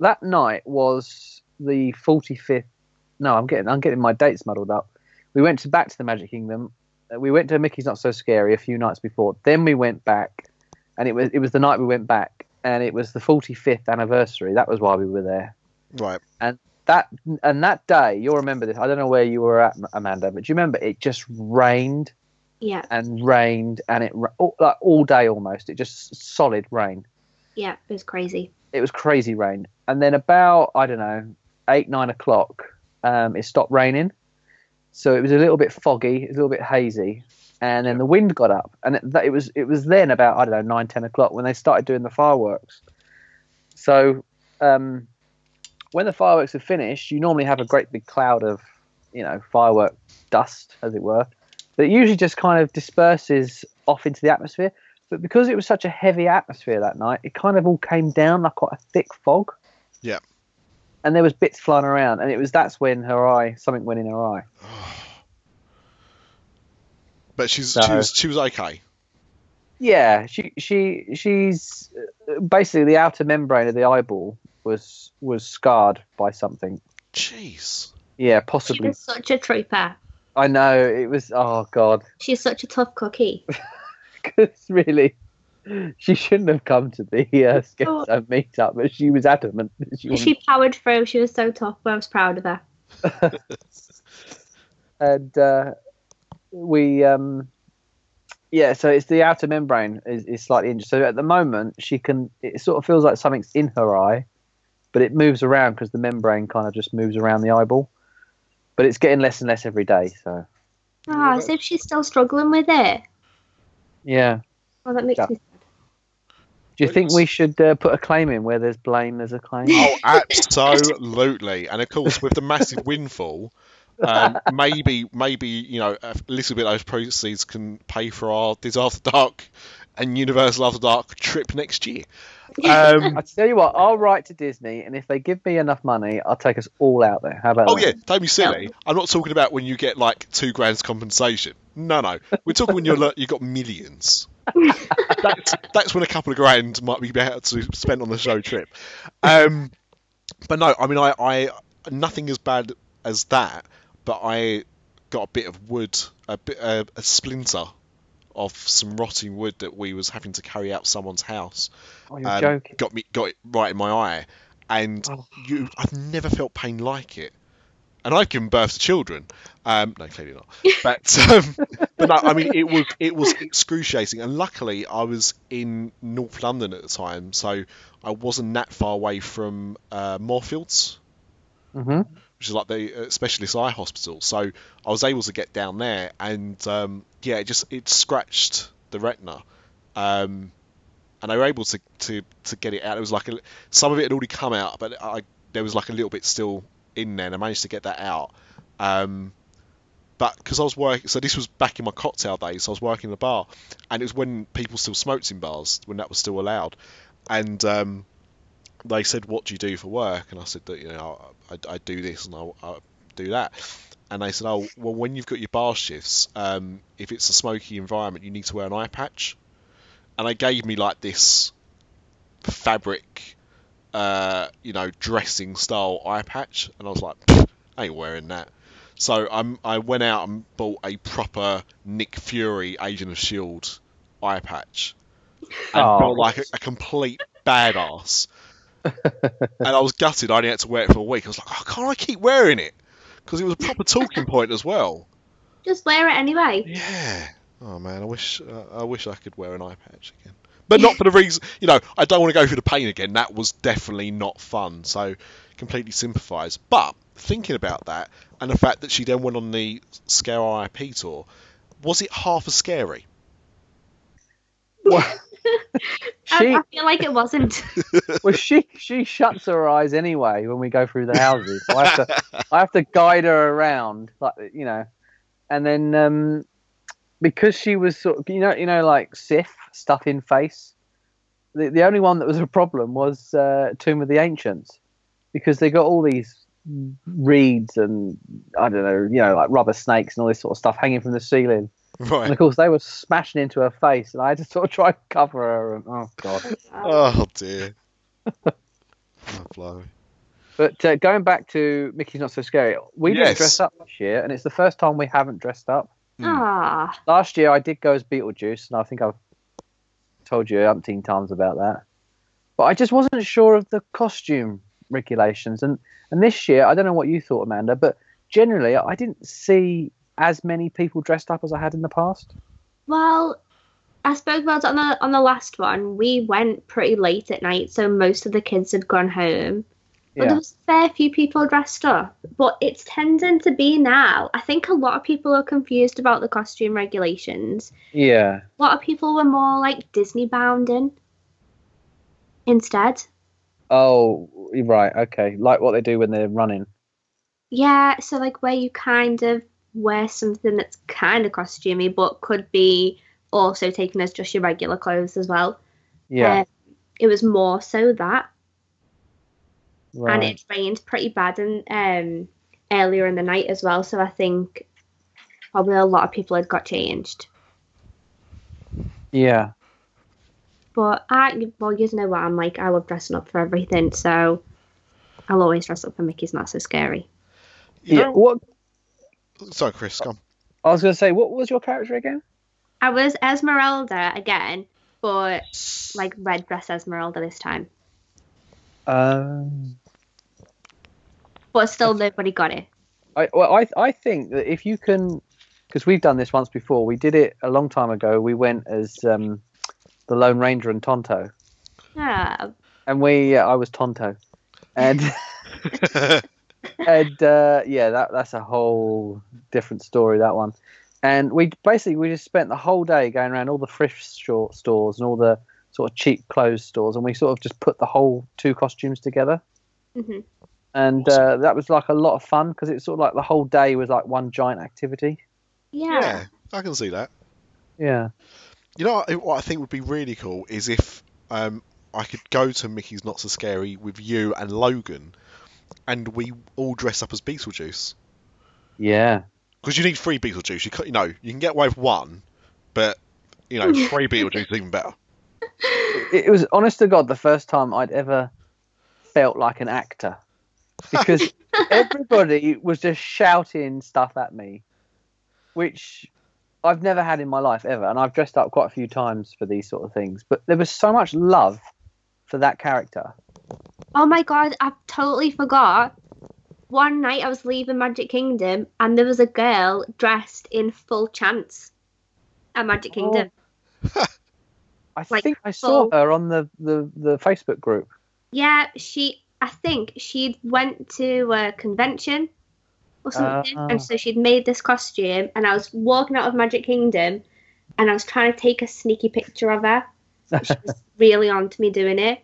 [SPEAKER 5] that night was the 45th. No, I'm getting, I'm getting my dates muddled up. We went to back to the Magic Kingdom. Uh, We went to Mickey's Not So Scary a few nights before. Then we went back, and it was, it was the night we went back, and it was the 45th anniversary. That was why we were there.
[SPEAKER 3] right?
[SPEAKER 5] And That and that day, you'll remember this. I don't know where you were at, Amanda, but do you remember it just rained
[SPEAKER 4] yeah,
[SPEAKER 5] and rained, and it ra- all, like all day almost. It just solid rain.
[SPEAKER 4] yeah. It was crazy.
[SPEAKER 5] it was crazy rain. And then about I don't know eight nine o'clock, um, it stopped raining. So it was a little bit foggy, a little bit hazy, and then the wind got up, and it, that, it was it was then about I don't know nine ten o'clock when they started doing the fireworks. So um, when the fireworks are finished, you normally have a great big cloud of you know firework dust, as it were, that usually just kind of disperses off into the atmosphere. But because it was such a heavy atmosphere that night, it kind of all came down like quite a thick fog.
[SPEAKER 3] Yeah.
[SPEAKER 5] And there was bits flying around, and it was that's when her eye, something went in her eye.
[SPEAKER 3] But she's
[SPEAKER 5] So-
[SPEAKER 3] she was she was okay.
[SPEAKER 5] Yeah, she she she's uh, basically the outer membrane of the eyeball was was scarred by something.
[SPEAKER 3] Jeez.
[SPEAKER 5] Yeah,
[SPEAKER 4] She
[SPEAKER 5] possibly.
[SPEAKER 4] was such a trooper.
[SPEAKER 5] I know it was. Oh God,
[SPEAKER 4] She's such a tough cookie.
[SPEAKER 5] because really, she shouldn't have come to the uh,
[SPEAKER 4] Oh.
[SPEAKER 5] Schizo meetup, but she was adamant. She
[SPEAKER 4] She powered through. She was so tough. I was proud of her.
[SPEAKER 5] and uh, we um yeah so it's the outer membrane is, is slightly injured so at the moment she can it sort of feels like something's in her eye but it moves around because the membrane kind of just moves around the eyeball but it's getting less and less every day so
[SPEAKER 4] Ah, as if she's still struggling with it.
[SPEAKER 5] yeah
[SPEAKER 4] Oh, that makes
[SPEAKER 5] Yeah.
[SPEAKER 4] me.
[SPEAKER 5] Do you think we should uh, put a claim in where there's blame there's a claim
[SPEAKER 3] Oh, absolutely. And of course, with the massive windfall, um, maybe maybe you know a little bit of those proceeds can pay for our Diz After Dark and Universal After Dark trip next year. Um,
[SPEAKER 5] I tell you what, I'll write to Disney, and if they give me enough money, I'll take us all out there. How about
[SPEAKER 3] oh
[SPEAKER 5] that?
[SPEAKER 3] yeah, don't be silly. I'm not talking about when you get like two grand's compensation. No, no, we're talking when you're you've got millions. that's that's when a couple of grand might be better to spend on the show trip. Um, but no, I mean, I, I nothing as bad as that. But I got a bit of wood, a bit uh, a splinter of some rotting wood that we was having to carry out someone's house.
[SPEAKER 5] Oh, you're
[SPEAKER 3] um,
[SPEAKER 5] joking.
[SPEAKER 3] Got me got it right in my eye, and
[SPEAKER 5] Oh.
[SPEAKER 3] you I've never felt pain like it. And I've given birth to children. Um, no, clearly not. But um, but no, I mean it was it was excruciating. And luckily, I was in North London at the time, so I wasn't that far away from uh, Moorfields,
[SPEAKER 5] hmm
[SPEAKER 3] which is like the uh, specialist eye hospital. So I was able to get down there, and um, yeah, it just it scratched the retina. Um, and they were able to, to, to get it out. It was like a, some of it had already come out, but I, there was like a little bit still in there, and I managed to get that out. Um, but because I was working, so this was back in my cocktail days. So I was working in a bar, and it was when people still smoked in bars, when that was still allowed. And um, they said, "What do you do for work?" And I said that you know I, I do this and I, I do that. And they said, "Oh, well, when you've got your bar shifts, um, if it's a smoky environment, you need to wear an eye patch." And they gave me like this fabric, uh, you know, dressing style eye patch, and I was like, "Pfft, I ain't wearing that. So I'm, I went out and bought a proper Nick Fury Agent of Shield eye patch, and
[SPEAKER 5] Oh.
[SPEAKER 3] felt like a, a complete badass. and I was gutted. I only had to wear it for a week. I was like, oh, can't I keep wearing it? Because it was a proper talking point as well.
[SPEAKER 4] Just wear it anyway.
[SPEAKER 3] Yeah. Oh man, I wish uh, I wish I could wear an eye patch again. But not for the reason, you know, I don't want to go through the pain again. That was definitely not fun. So completely sympathise. But thinking about that and the fact that she then went on the Scare RIP tour, was it half as scary?
[SPEAKER 5] Well,
[SPEAKER 4] I,
[SPEAKER 5] she
[SPEAKER 4] I feel like it wasn't.
[SPEAKER 5] well she she shuts her eyes anyway when we go through the houses. So I have to I have to guide her around, like you know, and then um, because she was sort of you know you know like Sif stuff in face. The the only one that was a problem was uh, Tomb of the Ancients because they got all these reeds and I don't know you know like rubber snakes and all this sort of stuff hanging from the ceiling.
[SPEAKER 3] Right.
[SPEAKER 5] And of course, they were smashing into her face, and I had to sort of try and cover her. And, oh god!
[SPEAKER 3] Oh dear. oh, blimey.
[SPEAKER 5] But uh, going back to Mickey's Not So Scary, we
[SPEAKER 3] Yes.
[SPEAKER 5] didn't dress up this year, and it's the first time we haven't dressed up.
[SPEAKER 4] Ah,
[SPEAKER 5] Last year, I did go as Beetlejuice, and I think I've told you umpteen times about that. But I just wasn't sure of the costume regulations, and and this year, I don't know what you thought, Amanda, but generally, I didn't see as many people dressed up as I had in the past.
[SPEAKER 4] well, I spoke about it on the on the last one. We went pretty late at night, so most of the kids had gone home. But
[SPEAKER 5] Yeah.
[SPEAKER 4] there was a fair few people dressed up. But it's tending to be now. I think a lot of people are confused about the costume regulations.
[SPEAKER 5] Yeah.
[SPEAKER 4] A lot of people were more like Disney bounding instead.
[SPEAKER 5] Oh, right. Okay. Like what they do when they're running.
[SPEAKER 4] Yeah, so like where you kind of wear something that's kind of costumey, but could be also taken as just your regular clothes as well.
[SPEAKER 5] Yeah.
[SPEAKER 4] Uh, it was more so that,
[SPEAKER 5] right.
[SPEAKER 4] and it rained pretty bad and um earlier in the night as well. So I think probably a lot of people had got changed.
[SPEAKER 5] yeah.
[SPEAKER 4] But I, well, you know what I'm like. I love dressing up for everything, so I'll always dress up for Mickey's Not So Scary.
[SPEAKER 3] You
[SPEAKER 5] Yeah.
[SPEAKER 3] know-
[SPEAKER 5] What
[SPEAKER 3] Sorry, Chris. Come.
[SPEAKER 5] I was going to say, what was your character again?
[SPEAKER 4] I was Esmeralda again, but like red dress Esmeralda this time.
[SPEAKER 5] Um,
[SPEAKER 4] But still, nobody got it.
[SPEAKER 5] I well, I I think that if you can because we've done this once before. We did it a long time ago. We went as um, the Lone Ranger and Tonto,
[SPEAKER 4] Yeah.
[SPEAKER 5] and we uh, I was Tonto, and and uh, yeah, that that's a whole different story. That one, and we basically we just spent the whole day going around all the thrift store, stores and all the sort of cheap clothes stores, and we sort of just put the whole two costumes together.
[SPEAKER 4] Mhm.
[SPEAKER 5] And uh, that was like a lot of fun because it's sort of like the whole day was like one giant activity.
[SPEAKER 4] Yeah.
[SPEAKER 3] yeah, I can see that.
[SPEAKER 5] Yeah.
[SPEAKER 3] You know what, what I think would be really cool is if um, I could go to Mickey's Not So Scary with you and Logan, and we all dress up as Beetlejuice.
[SPEAKER 5] Yeah.
[SPEAKER 3] Because you need three Beetlejuice. You, ca- you know, you can get away with one, but you know, three Beetlejuice is even better.
[SPEAKER 5] It it was honest to God the first time I'd ever felt like an actor because everybody was just shouting stuff at me, which I've never had in my life ever. And I've dressed up quite a few times for these sort of things, but there was so much love for that character.
[SPEAKER 4] Oh my god, I totally forgot. One night I was leaving Magic Kingdom and there was a girl dressed in full chance at Magic
[SPEAKER 5] Oh.
[SPEAKER 4] Kingdom.
[SPEAKER 5] I
[SPEAKER 4] Like
[SPEAKER 5] think I saw
[SPEAKER 4] full-
[SPEAKER 5] her on the, the, the Facebook group.
[SPEAKER 4] Yeah, she. I think she'd went to a convention or something,
[SPEAKER 5] Ah.
[SPEAKER 4] and so she'd made this costume. And I was walking out of Magic Kingdom, and I was trying to take a sneaky picture of her. She was really on to me doing it,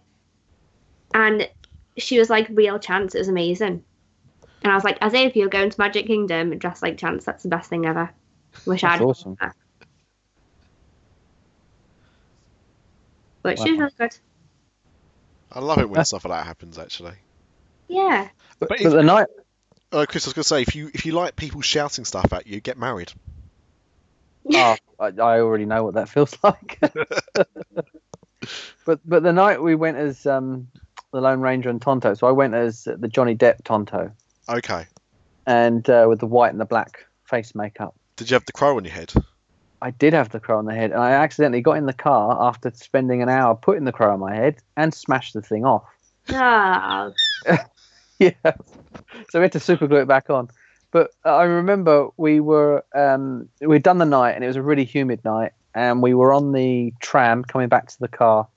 [SPEAKER 4] and she was like real Chance. It was amazing. And I was like, as if you're going to Magic Kingdom dressed like Chance, that's the best thing ever. Wish I'd.
[SPEAKER 5] awesome.
[SPEAKER 4] But she was
[SPEAKER 5] Wow.
[SPEAKER 4] really good.
[SPEAKER 3] I love it when stuff like that happens. Actually,
[SPEAKER 4] Yeah.
[SPEAKER 5] But,
[SPEAKER 3] But
[SPEAKER 5] but
[SPEAKER 3] if-
[SPEAKER 5] the night,
[SPEAKER 3] uh, Chris, I was going to say, if you if you like people shouting stuff at you, get married.
[SPEAKER 5] oh, I, I already know what that feels like. but but the night we went as um, the Lone Ranger and Tonto, so I went as the Johnny Depp Tonto,
[SPEAKER 3] Okay.
[SPEAKER 5] and uh, with the white and the black face makeup.
[SPEAKER 3] Did you have the crow on your head?
[SPEAKER 5] I did have the crow on the head, and I accidentally got in the car after spending an hour putting the crow on my head and smashed the thing off.
[SPEAKER 4] Oh,
[SPEAKER 5] yeah. So we had to super glue it back on. But I remember we were um, we'd done the night and it was a really humid night and we were on the tram coming back to the car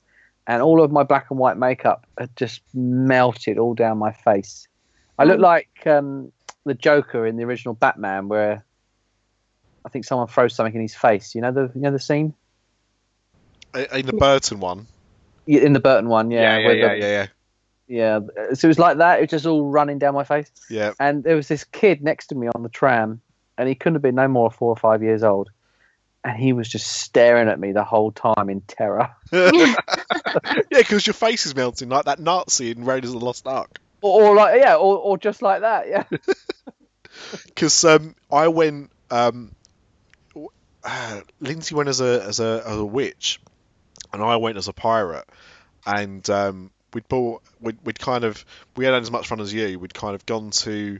[SPEAKER 5] and all of my black and white makeup had just melted all down my face. I looked
[SPEAKER 4] Oh.
[SPEAKER 5] like um, the Joker in the original Batman where I think someone throws something in his face. You know the you know the scene
[SPEAKER 3] In the Burton one.
[SPEAKER 5] Yeah, in the Burton one, yeah,
[SPEAKER 3] yeah,
[SPEAKER 5] where
[SPEAKER 3] yeah,
[SPEAKER 5] the-
[SPEAKER 3] yeah, yeah.
[SPEAKER 5] yeah. So it was like that. It was just all running down my face.
[SPEAKER 3] Yeah.
[SPEAKER 5] and there was this kid next to me on the tram, and he couldn't have been no more four or five years old, and he was just staring at me the whole time in terror.
[SPEAKER 3] yeah, because your face is melting like that Nazi in Raiders of the Lost Ark.
[SPEAKER 5] Or, or like yeah, or, or just like that, yeah.
[SPEAKER 3] Because um, I went. Um, w- uh, Lindsay went as a as a as a witch, and I went as a pirate, and um, we'd bought we'd, we'd kind of we had as much fun as you. We'd kind of gone to,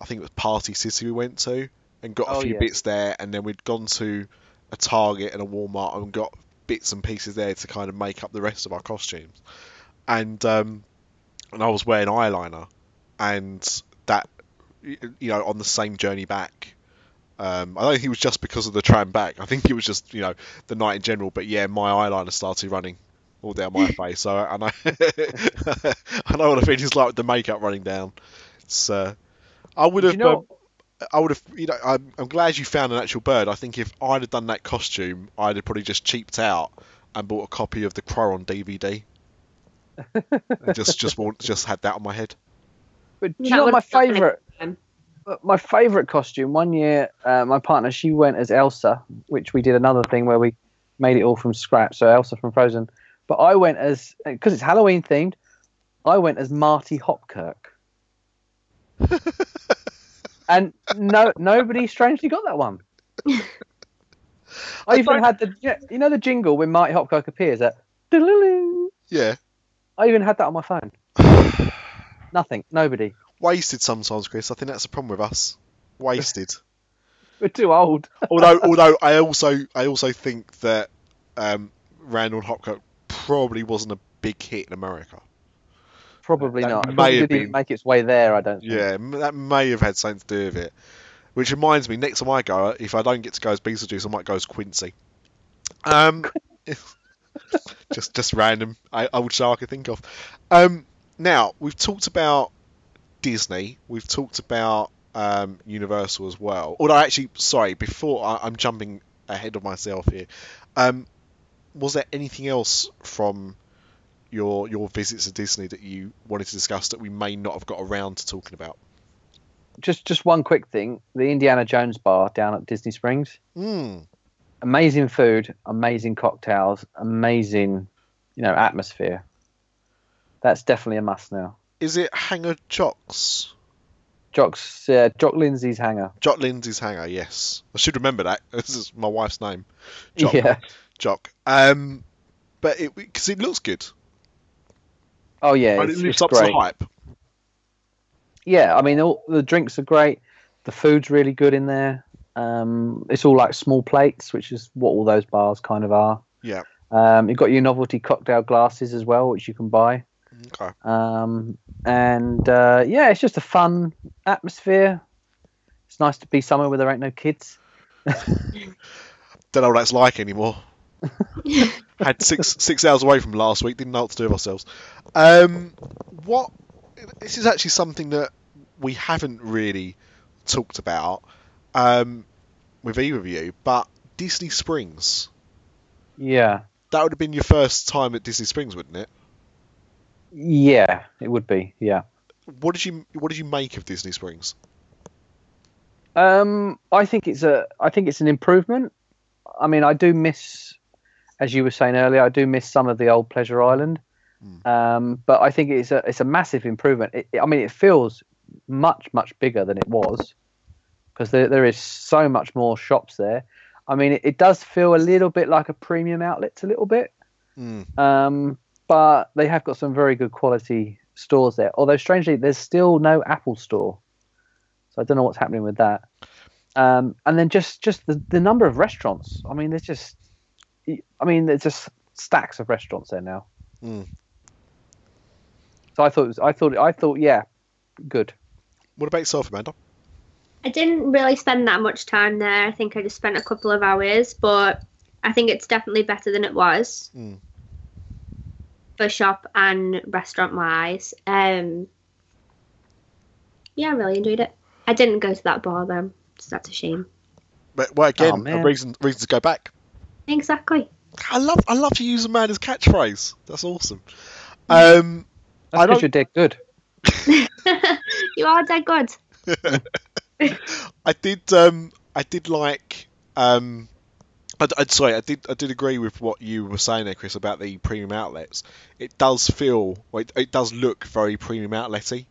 [SPEAKER 3] I think it was Party City we went to, and got a
[SPEAKER 5] Oh,
[SPEAKER 3] few
[SPEAKER 5] yeah.
[SPEAKER 3] bits there, and then we'd gone to a Target and a Walmart and got bits and pieces there to kind of make up the rest of our costumes, and um, and I was wearing eyeliner, and that you know on the same journey back. Um, I don't think it was just because of the tram back. I think it was just you know the night in general. But yeah, my eyeliner started running all down my face. So and I I know what the feeling's like with the makeup running down. It's uh, I would
[SPEAKER 5] You
[SPEAKER 3] have
[SPEAKER 5] know-
[SPEAKER 3] um, I would have you know I'm, I'm glad you found an actual bird. I think if I'd have done that costume, I'd have probably just cheaped out and bought a copy of the Crow on DVD. and just just want- just had that on my head.
[SPEAKER 5] But do you know my
[SPEAKER 4] have done it.
[SPEAKER 5] favorite? My favorite costume. One year, uh, my partner she went as Elsa, which we did another thing where we made it all from scratch. So Elsa from Frozen. But I went as because it's Halloween themed. I went as Marty Hopkirk. and no, nobody strangely got that one. I even had the you know the jingle when Marty Hopkirk appears. "Doo-doo-doo."
[SPEAKER 3] Yeah.
[SPEAKER 5] I even had that on my phone. Nothing. Nobody.
[SPEAKER 3] Wasted sometimes, Chris. I think that's a problem with us. Wasted.
[SPEAKER 5] We're too old.
[SPEAKER 3] although, although I also, I also think that um, Randall Hopkirk probably wasn't a big hit in America.
[SPEAKER 5] Probably
[SPEAKER 3] That
[SPEAKER 5] not. It
[SPEAKER 3] may
[SPEAKER 5] probably
[SPEAKER 3] have
[SPEAKER 5] didn't
[SPEAKER 3] been-
[SPEAKER 5] make its way there. I don't. Think.
[SPEAKER 3] Yeah, that may have had something to do with it. Which reminds me, next time I go, if I don't get to go as Beetlejuice, I might go as Quincy. Um, just just random I- old show I could think of. Um, now we've talked about Disney. We've talked about um, Universal as well. Although actually, sorry, before I, I'm jumping ahead of myself here. Um, was there anything else from your your visits to Disney that you wanted to discuss that we may not have got around to talking about?
[SPEAKER 5] Just just one quick thing: the Indiana Jones bar down at Disney Springs.
[SPEAKER 3] Mm.
[SPEAKER 5] Amazing food, amazing cocktails, amazing, you know, atmosphere. That's definitely a must now.
[SPEAKER 3] Is it Hanger Jocks?
[SPEAKER 5] Jock's uh, Jock Lindsay's hangar.
[SPEAKER 3] Jock Lindsay's Hangar, yes. I should remember that. This is my wife's name. Jock.
[SPEAKER 5] Yeah.
[SPEAKER 3] Jock. Um, but it because it looks good.
[SPEAKER 5] Oh yeah,
[SPEAKER 3] and
[SPEAKER 5] it's,
[SPEAKER 3] it lives up
[SPEAKER 5] great.
[SPEAKER 3] to the hype.
[SPEAKER 5] Yeah, I mean, all, the drinks are great. The food's really good in there. Um, it's all like small plates, which is what all those bars kind of are.
[SPEAKER 3] Yeah.
[SPEAKER 5] Um, you've got your novelty cocktail glasses as well, which you can buy.
[SPEAKER 3] Okay.
[SPEAKER 5] Um, and uh, yeah, it's just a fun atmosphere. It's nice to be somewhere where there ain't no kids.
[SPEAKER 3] Don't know what that's like anymore. Had six six hours away from last week. Didn't know what to do with ourselves. Um, what? This is actually something that we haven't really talked about um, with either of you. But Disney Springs.
[SPEAKER 5] Yeah,
[SPEAKER 3] That would have been your first time at Disney Springs, wouldn't it?
[SPEAKER 5] Yeah, it would be. Yeah.
[SPEAKER 3] What did you What did you make of Disney Springs?
[SPEAKER 5] Um, I think it's a. I think it's an improvement. I mean, I do miss, as you were saying earlier, I do miss some of the old Pleasure Island. Um, but I think it's a it's a massive improvement. It, I mean, it feels much much bigger than it was because there there is so much more shops there. I mean, it, it does feel a little bit like a premium outlet, a little bit.
[SPEAKER 3] Mm.
[SPEAKER 5] Um, but they have got some very good quality stores there. Although strangely, there's still no Apple store, so I don't know what's happening with that. Um, and then just just the, the number of restaurants. I mean, there's just, I mean, there's just stacks of restaurants there now.
[SPEAKER 3] Mm.
[SPEAKER 5] So I thought, it was, I thought, I thought, yeah, good.
[SPEAKER 3] What about yourself, Amanda?
[SPEAKER 4] I didn't really spend that much time there. I think I just spent a couple of hours, but I think it's definitely better than it was
[SPEAKER 3] Mm.
[SPEAKER 4] For shop and restaurant wise. Um, yeah, I really enjoyed it. I didn't go to that bar though, so that's a shame.
[SPEAKER 3] But well, again,
[SPEAKER 5] Oh,
[SPEAKER 3] a reason reason to go back.
[SPEAKER 4] Exactly.
[SPEAKER 3] I love I love to use Amanda's catchphrase. That's awesome. Um, I
[SPEAKER 5] That's
[SPEAKER 3] don't-
[SPEAKER 5] because you're dead good.
[SPEAKER 4] you are dead good.
[SPEAKER 3] I did um I did like um I, I, sorry I did I did agree with what you were saying there Chris about the premium outlets. It does feel well, it, it does look very premium outlety.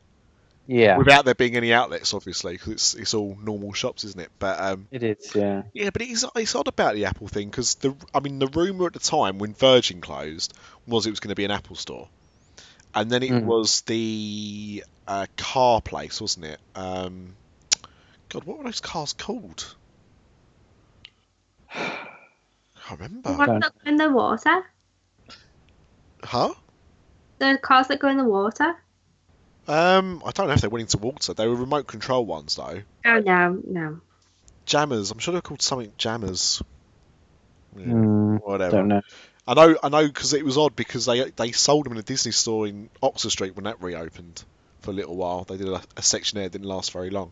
[SPEAKER 5] Yeah,
[SPEAKER 3] without there being any outlets obviously because it's it's all normal shops isn't it? But um
[SPEAKER 5] it is. Yeah,
[SPEAKER 3] yeah but it's, it's odd about the Apple thing because the I mean the rumor at the time when Virgin closed was it was going to be an Apple store. And then it
[SPEAKER 5] Mm.
[SPEAKER 3] was the uh, car place wasn't it? Um God what were those cars called can't remember.
[SPEAKER 4] What
[SPEAKER 5] Don't-
[SPEAKER 4] that go in the water?
[SPEAKER 3] Huh?
[SPEAKER 4] The cars that go in the water?
[SPEAKER 3] Um, I don't know if they're winning to water. They were remote control ones though.
[SPEAKER 4] Oh no, no.
[SPEAKER 3] Jammers. I'm sure they're called something Jammers. Yeah,
[SPEAKER 5] Mm,
[SPEAKER 3] whatever.
[SPEAKER 5] don't know.
[SPEAKER 3] I know. I know because it was odd because they they sold them in a Disney store in Oxford Street when that reopened for a little while. They did a, a section there. It didn't last very long,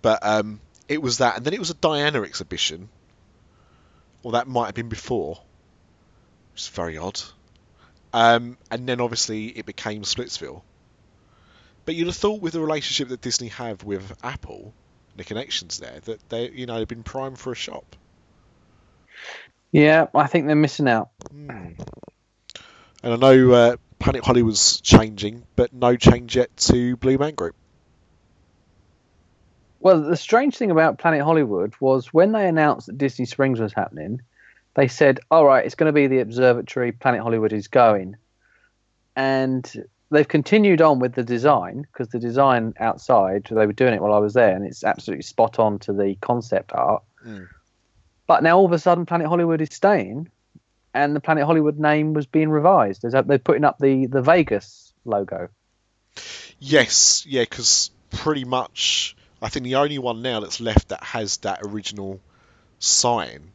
[SPEAKER 3] but um, it was that, and then it was a Diana exhibition. Or that might have been before. It's very odd. Um, and then obviously it became Splitsville. But you'd have thought with the relationship that Disney have with Apple, the connections there, that they you know have been primed for a shop.
[SPEAKER 5] Yeah, I think they're missing out.
[SPEAKER 3] Hmm. And I know uh, Planet Hollywood's changing, but no change yet to Blue Man Group.
[SPEAKER 5] Well, the strange thing about Planet Hollywood was when they announced that Disney Springs was happening, they said, "All right, it's going to be the observatory. Planet Hollywood is going," and they've continued on with the design because the design outside they were doing it while I was there, and it's absolutely spot on to the concept art.
[SPEAKER 3] Mm.
[SPEAKER 5] But now all of a sudden, Planet Hollywood is staying, and the Planet Hollywood name was being revised. They're putting up the the Vegas logo.
[SPEAKER 3] Yes, yeah, because pretty much I think the only one now that's left that has that original sign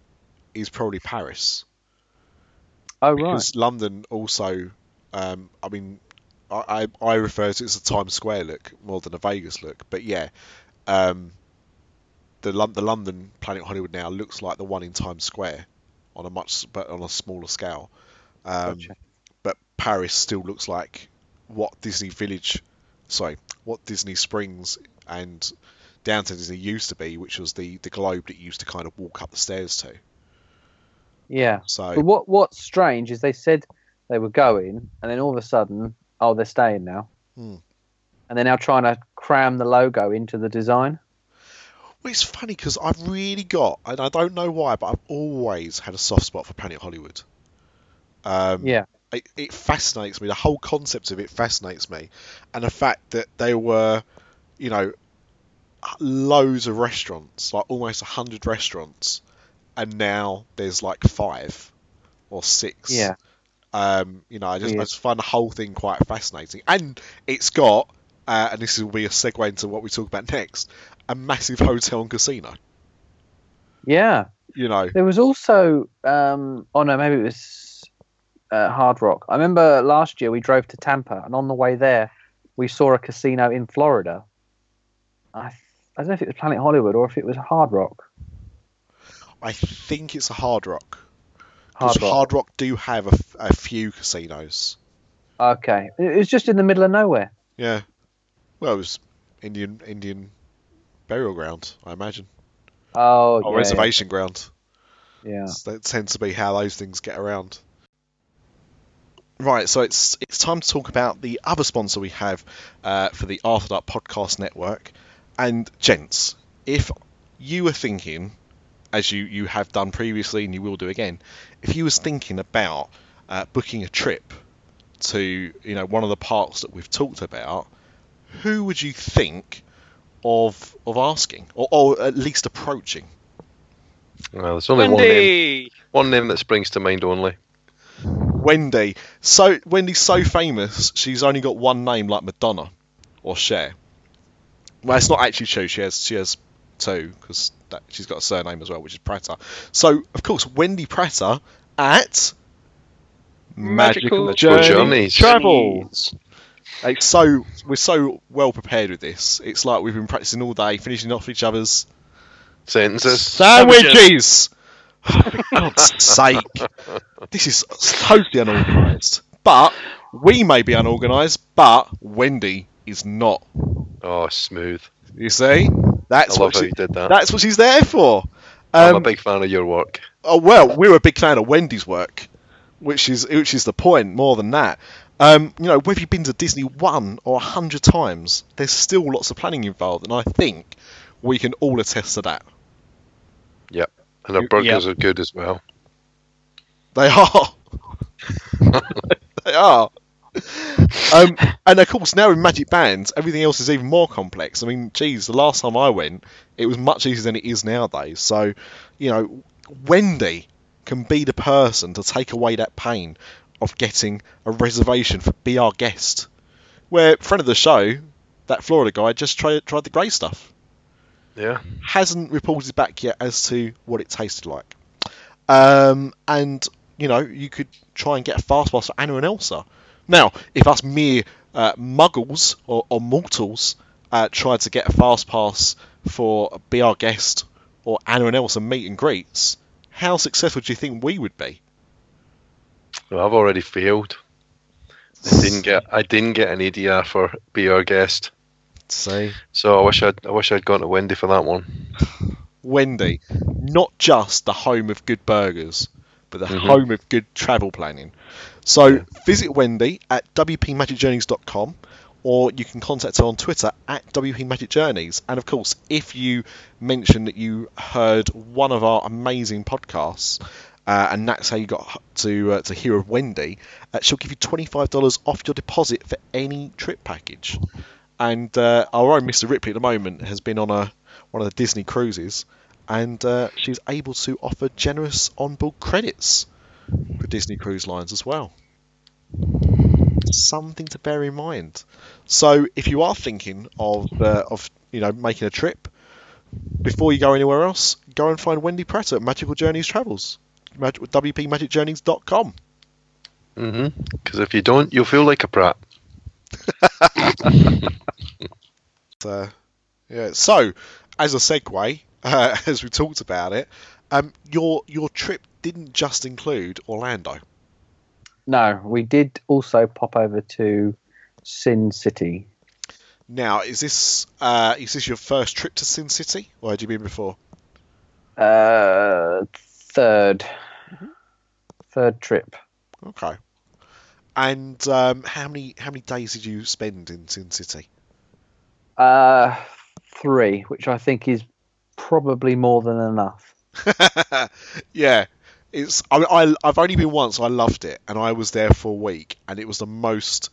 [SPEAKER 3] is probably Paris.
[SPEAKER 5] Oh right.
[SPEAKER 3] Because London also, um, I mean, I, I I refer to it as a Times Square look more than a Vegas look. But yeah, um, the the London Planet Hollywood now looks like the one in Times Square on a much but on a smaller scale. Um,
[SPEAKER 5] Gotcha.
[SPEAKER 3] But Paris still looks like what Disney Village, sorry, what Disney Springs and Downtown Disney used to be, which was the the globe that you used to kind of walk up the stairs to.
[SPEAKER 5] Yeah.
[SPEAKER 3] So
[SPEAKER 5] But what what's strange is they said they were going, and then all of a sudden, oh, they're staying now,
[SPEAKER 3] Hmm.
[SPEAKER 5] and they're now trying to cram the logo into the design.
[SPEAKER 3] Well, it's funny because I've really got, and I don't know why, but I've always had a soft spot for Planet Hollywood. Um,
[SPEAKER 5] Yeah.
[SPEAKER 3] It, it fascinates me. The whole concept of it fascinates me, and the fact that they were, you know, loads of restaurants, like almost a hundred restaurants, and now there's like five or six.
[SPEAKER 5] Yeah.
[SPEAKER 3] Um, you know, I just, I
[SPEAKER 5] Weird.
[SPEAKER 3] just find the whole thing quite fascinating, and it's got, uh, and this will be a segue into what we talk about next, a massive hotel and casino.
[SPEAKER 5] Yeah.
[SPEAKER 3] You know,
[SPEAKER 5] There was also, um, oh no, maybe it was uh, Hard Rock. I remember last year we drove to Tampa, and on the way there, we saw a casino in Florida. I, I don't know if it was Planet Hollywood or if it was Hard Rock.
[SPEAKER 3] I think it's a Hard Rock.
[SPEAKER 5] Hard Rock.
[SPEAKER 3] Hard Rock do have a few casinos.
[SPEAKER 5] Okay, it was just in the middle of nowhere.
[SPEAKER 3] Yeah. Well, it was Indian Indian burial ground, I imagine,
[SPEAKER 5] Oh,
[SPEAKER 3] or
[SPEAKER 5] yeah,
[SPEAKER 3] reservation ground.
[SPEAKER 5] Yeah.
[SPEAKER 3] That tends to be how those things get around. Right, so it's it's time to talk about the other sponsor we have uh, for the After Dark Podcast Network. And gents, if you were thinking, as you, you have done previously and you will do again, if you was thinking about uh, booking a trip to you know one of the parks that we've talked about, who would you think of of asking or, or at least approaching?
[SPEAKER 6] Well, there's only one name, one name that springs to mind only.
[SPEAKER 3] Wendy. So Wendy's so famous, she's only got one name like Madonna or Cher. Well, it's not actually true. She has she has two because she's got a surname as well, which is Prater. So of course, Wendy Prater at Magical,
[SPEAKER 7] Magical
[SPEAKER 3] Journey
[SPEAKER 6] Journeys.
[SPEAKER 3] Travel. Like, so we're so well prepared with this. It's like we've been practicing all day, finishing off each other's
[SPEAKER 6] Sentences.
[SPEAKER 3] Sandwiches! Oh, for God's sake. This is totally unorganised. But we may be unorganised, but Wendy is not.
[SPEAKER 6] Oh, smooth.
[SPEAKER 3] You see? That's
[SPEAKER 6] I love
[SPEAKER 3] what
[SPEAKER 6] how
[SPEAKER 3] she,
[SPEAKER 6] you did that.
[SPEAKER 3] that's what she's there for.
[SPEAKER 6] I'm a
[SPEAKER 3] Um,
[SPEAKER 6] big fan of your work.
[SPEAKER 3] oh well, we're a big fan of Wendy's work, which is which is the point. More than that, um, you know, whether you've been to Disney one or a hundred times, there's still lots of planning involved, and I think we can all attest to that.
[SPEAKER 6] Yep. And our
[SPEAKER 7] You-
[SPEAKER 6] burgers are good as well.
[SPEAKER 3] They are. they are. Um, and of course, now with Magic Bands, everything else is even more complex. I mean, geez, the last time I went, it was much easier than it is nowadays. So, you know, Wendy can be the person to take away that pain of getting a reservation for Be Our Guest. Where, friend of the show, that Florida guy just tried, tried the grey stuff
[SPEAKER 6] Yeah.
[SPEAKER 3] hasn't reported back yet as to what it tasted like. Um, and you know, you could try and get a fast pass for Anna and Elsa. Now, if us mere uh, muggles or, or mortals uh, tried to get a fast pass for Be Our Guest or Anna and Elsa meet and greets, how successful do you think we would be?
[SPEAKER 6] Well, I've already failed. I didn't get I didn't get an ADR for be our guest.
[SPEAKER 3] See,
[SPEAKER 6] So I wish I'd I wish I'd gone to Wendy for that one.
[SPEAKER 3] Wendy, not just the home of good burgers, but the
[SPEAKER 6] Mhm.
[SPEAKER 3] home of good travel planning. So visit Wendy at wpmagicjourneys.com or you can contact her on Twitter at wpmagicjourneys. And of course, if you mention that you heard one of our amazing podcasts, uh, and that's how you got to uh, to hear of Wendy, uh, she'll give you $25 off your deposit for any trip package. And uh, our own Mr. Ripley at the moment has been on a one of the Disney cruises, and uh, she's able to offer generous onboard credits for Disney Cruise Lines as well. Something to bear in mind. So, if you are thinking of uh, of you know, making a trip, before you go anywhere else, go and find Wendy Pratt at Magical Journeys Travels, mag- wpmagicjourneys.com.
[SPEAKER 6] Mm-hmm. Because if you don't, you'll feel like a brat.
[SPEAKER 3] Uh, yeah. So, as a segue, uh, as we talked about it, um, your your trip didn't just include Orlando.
[SPEAKER 5] No, we did also pop over to Sin City.
[SPEAKER 3] Now, is this uh, is this your first trip to Sin City, or had you been before?
[SPEAKER 5] Uh, third, third trip.
[SPEAKER 3] Okay. And um, how many how many days did you spend in Sin City?
[SPEAKER 5] Uh, three, which I think is probably more than enough.
[SPEAKER 3] yeah, it's. I, I I've only been once. I loved it, and I was there for a week, and it was the most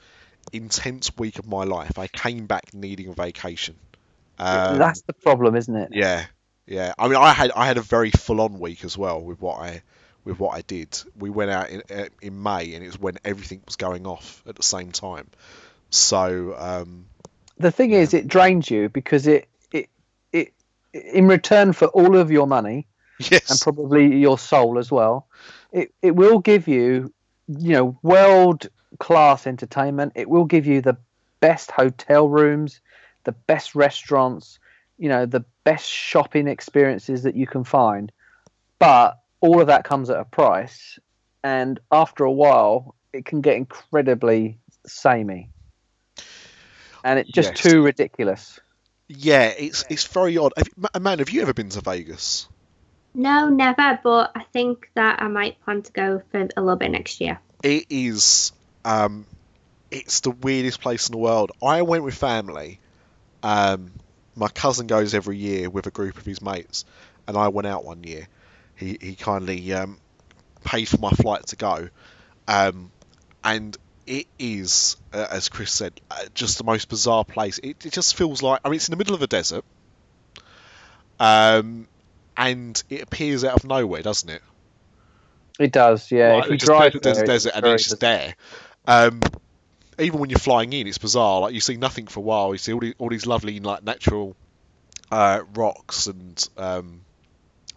[SPEAKER 3] intense week of my life. I came back needing a vacation. Um,
[SPEAKER 5] That's the problem, isn't it?
[SPEAKER 3] yeah, yeah. I mean, I had I had a very full on week as well with what I with what I did. We went out in uh, in May, and it was when everything was going off at the same time. So um,
[SPEAKER 5] The thing is, it drains you because it, it, it, in return for all of your money and probably your soul as well, it, it will give you, you know, world class entertainment. It will give you the best hotel rooms, the best restaurants, you know, the best shopping experiences that you can find. But all of that comes at a price, and after a while, it can get incredibly samey, and it's just
[SPEAKER 3] Yes.
[SPEAKER 5] too ridiculous.
[SPEAKER 3] yeah. It's it's very odd. Have, man, have you ever been to Vegas?
[SPEAKER 4] No, never. But I think that I might plan to go for a little bit next year.
[SPEAKER 3] it is um it's the weirdest place in the world. I went with family. Um my cousin goes every year with a group of his mates and i went out one year. He he kindly um paid for my flight to go. Um and it is uh, as chris said uh, just the most bizarre place. It, it just feels like i mean it's in the middle of a desert. Um and it appears out of nowhere doesn't it
[SPEAKER 5] It does, yeah.
[SPEAKER 3] Like,
[SPEAKER 5] if you drive
[SPEAKER 3] appears that there's a
[SPEAKER 5] there,
[SPEAKER 3] desert and it's just there. Um, even when you're flying in, it's bizarre. Like you see nothing for a while. You see all, the, all these lovely like natural uh, rocks and um,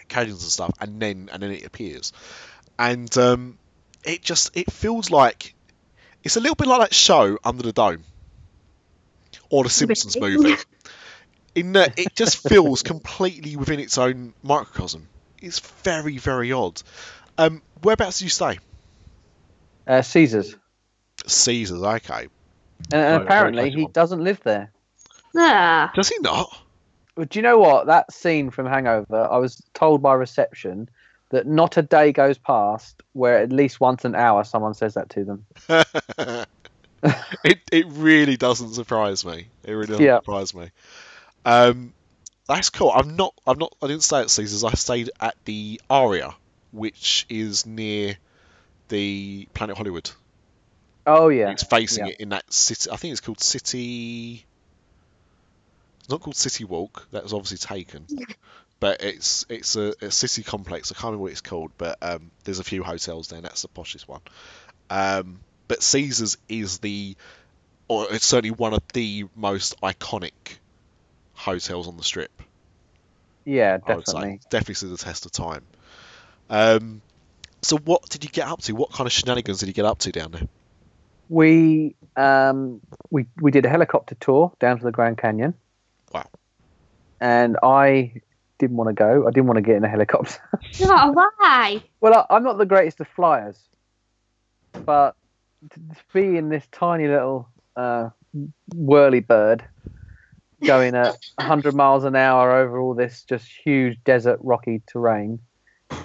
[SPEAKER 3] canyons and stuff, and then and then it appears, and um, it just it feels like it's a little bit like that show Under the Dome or the Simpsons movie. In that it just feels completely within its own microcosm. It's very very odd. Um, whereabouts do you stay?
[SPEAKER 5] Uh, Caesars,
[SPEAKER 3] Caesars, okay.
[SPEAKER 5] and, and
[SPEAKER 2] Right,
[SPEAKER 5] apparently he doesn't live there.
[SPEAKER 4] Ah,
[SPEAKER 3] Does he not?
[SPEAKER 5] But do you know what? That scene from Hangover, I was told by reception that not a day goes past where at least once an hour someone says that to them.
[SPEAKER 3] it it really doesn't surprise me. It really doesn't
[SPEAKER 5] Yeah.
[SPEAKER 3] surprise me. Um, that's cool. I'm not. I'm not. I didn't stay at Caesars. I stayed at the Aria, which is near the Planet Hollywood.
[SPEAKER 5] Oh yeah,
[SPEAKER 3] It's facing
[SPEAKER 5] yeah.
[SPEAKER 3] it in that city. I think it's called City. It's not called City Walk. That was obviously taken. But it's it's a, a city complex. I can't remember what it's called, but um, there's a few hotels there. and That's the poshest one. Um, but Caesars is the, or it's certainly one of the most iconic hotels on the strip.
[SPEAKER 5] yeah,
[SPEAKER 3] I would say.
[SPEAKER 5] definitely.
[SPEAKER 3] Definitely stood the test of time. Um, so what did you get up to? What kind of shenanigans did you get up to down there?
[SPEAKER 5] We um we we did a helicopter tour down to the Grand Canyon.
[SPEAKER 3] Wow.
[SPEAKER 5] And I didn't want to go. I didn't want to get in a helicopter.
[SPEAKER 4] oh, why?
[SPEAKER 5] Well, I, I'm not the greatest of flyers, but to to be in this tiny little uh, whirly bird going at 100 miles an hour over all this just huge desert rocky terrain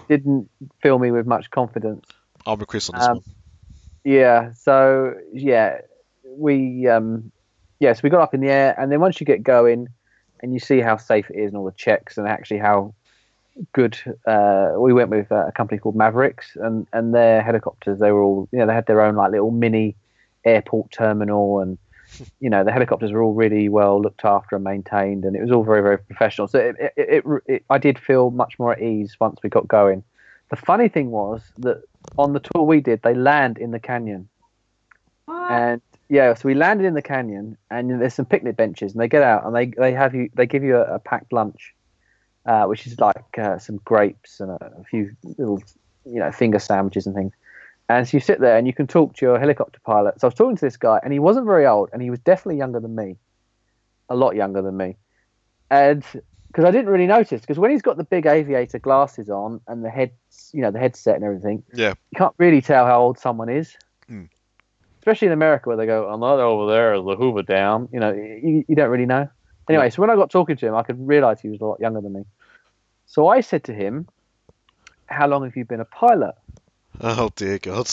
[SPEAKER 5] didn't fill me with much confidence.
[SPEAKER 3] I'm with Chris on this
[SPEAKER 5] Um,
[SPEAKER 3] one.
[SPEAKER 5] Yeah, so yeah, we um, yes, we got up in the air, and then once you get going, and you see how safe it is, and all the checks, and actually how good. Uh, we went with uh, a company called Mavericks, and and their helicopters. They were all you know they had their own like little mini airport terminal, and you know the helicopters were all really well looked after and maintained, and it was all very very professional. So it, it, it, it I did feel much more at ease once we got going. The funny thing was that on the tour we did, they land in the canyon
[SPEAKER 4] What?
[SPEAKER 5] and yeah, so we landed in the canyon, and there's some picnic benches, and they get out and they they have you they give you a, a packed lunch, uh, which is like uh, some grapes and a, a few little you know finger sandwiches and things. And so you sit there and you can talk to your helicopter pilot. So I was talking to this guy, and he wasn't very old, and he was definitely younger than me, a lot younger than me, and because I didn't really notice because when he's got the big aviator glasses on and the head, you know, the headset and everything,
[SPEAKER 3] Yeah.
[SPEAKER 5] you can't really tell how old someone is.
[SPEAKER 3] Hmm.
[SPEAKER 5] Especially in America where they go, I'm not over there, the Hoover Dam. You know, you, you don't really know. Anyway, so when I got talking to him, I could realize he was a lot younger than me. So I said to him, How long have you been a pilot?
[SPEAKER 3] Oh dear God.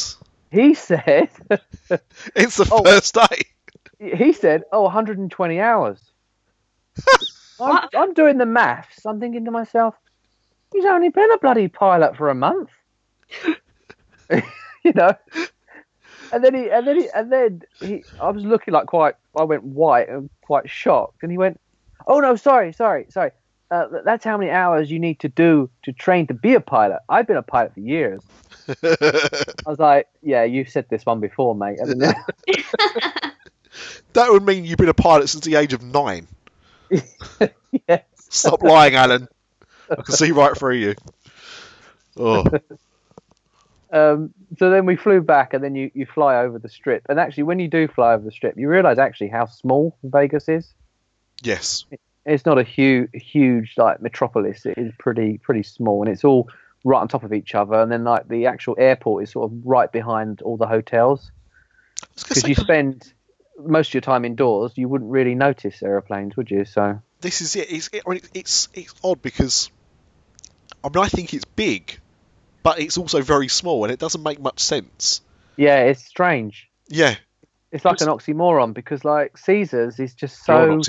[SPEAKER 5] He said,
[SPEAKER 3] It's the
[SPEAKER 5] Oh.
[SPEAKER 3] first day.
[SPEAKER 5] he said, oh, 120 hours. I'm, I'm doing the maths. I'm thinking to myself, he's only been a bloody pilot for a month. you know? And then he, and then he, and then he, I was looking like quite, I went white and quite shocked. And he went, oh no, sorry, sorry, sorry. Uh, th- that's how many hours you need to do to train to be a pilot. I've been a pilot for years. I was like, yeah, you've said this one before, mate. you?"
[SPEAKER 3] that would mean you've been a pilot since the age of nine.
[SPEAKER 5] yes.
[SPEAKER 3] Stop lying, Alan. I can see right through you. Oh,
[SPEAKER 5] Um, so then we flew back, and then you, you fly over the strip. And actually, when you do fly over the strip, you realise actually how small Vegas is.
[SPEAKER 3] yes.
[SPEAKER 5] It's not a huge, huge like metropolis. It is pretty, pretty small, and it's all right on top of each other. And then like the actual airport is sort of right behind all the hotels
[SPEAKER 3] I was gonna
[SPEAKER 5] because you spend most of your time indoors. You wouldn't really notice aeroplanes, would you? So
[SPEAKER 3] this is it. It's, it, I mean, it's it's odd because I mean I think it's big, but it's also very small, and it doesn't make much sense.
[SPEAKER 5] yeah, it's strange.
[SPEAKER 3] Yeah,
[SPEAKER 5] It's like an oxymoron because like Caesars is just so.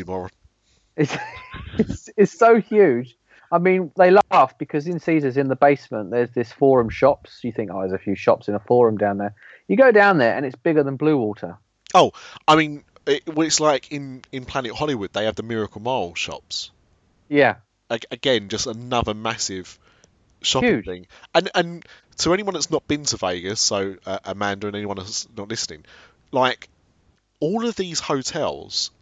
[SPEAKER 5] It's, it's, it's so huge. I mean, they laugh because in Caesars, in the basement, there's this forum shops. You think, oh, there's a few shops in a forum down there. You go down there, and it's bigger than Bluewater. Oh,
[SPEAKER 3] I mean, it, it's like in in Planet Hollywood, they have the Miracle Mile shops.
[SPEAKER 5] Yeah,
[SPEAKER 3] again, just another massive shopping
[SPEAKER 5] Huge.
[SPEAKER 3] thing. And and to anyone that's not been to Vegas, so uh, Amanda and anyone that's not listening, like all of these hotels,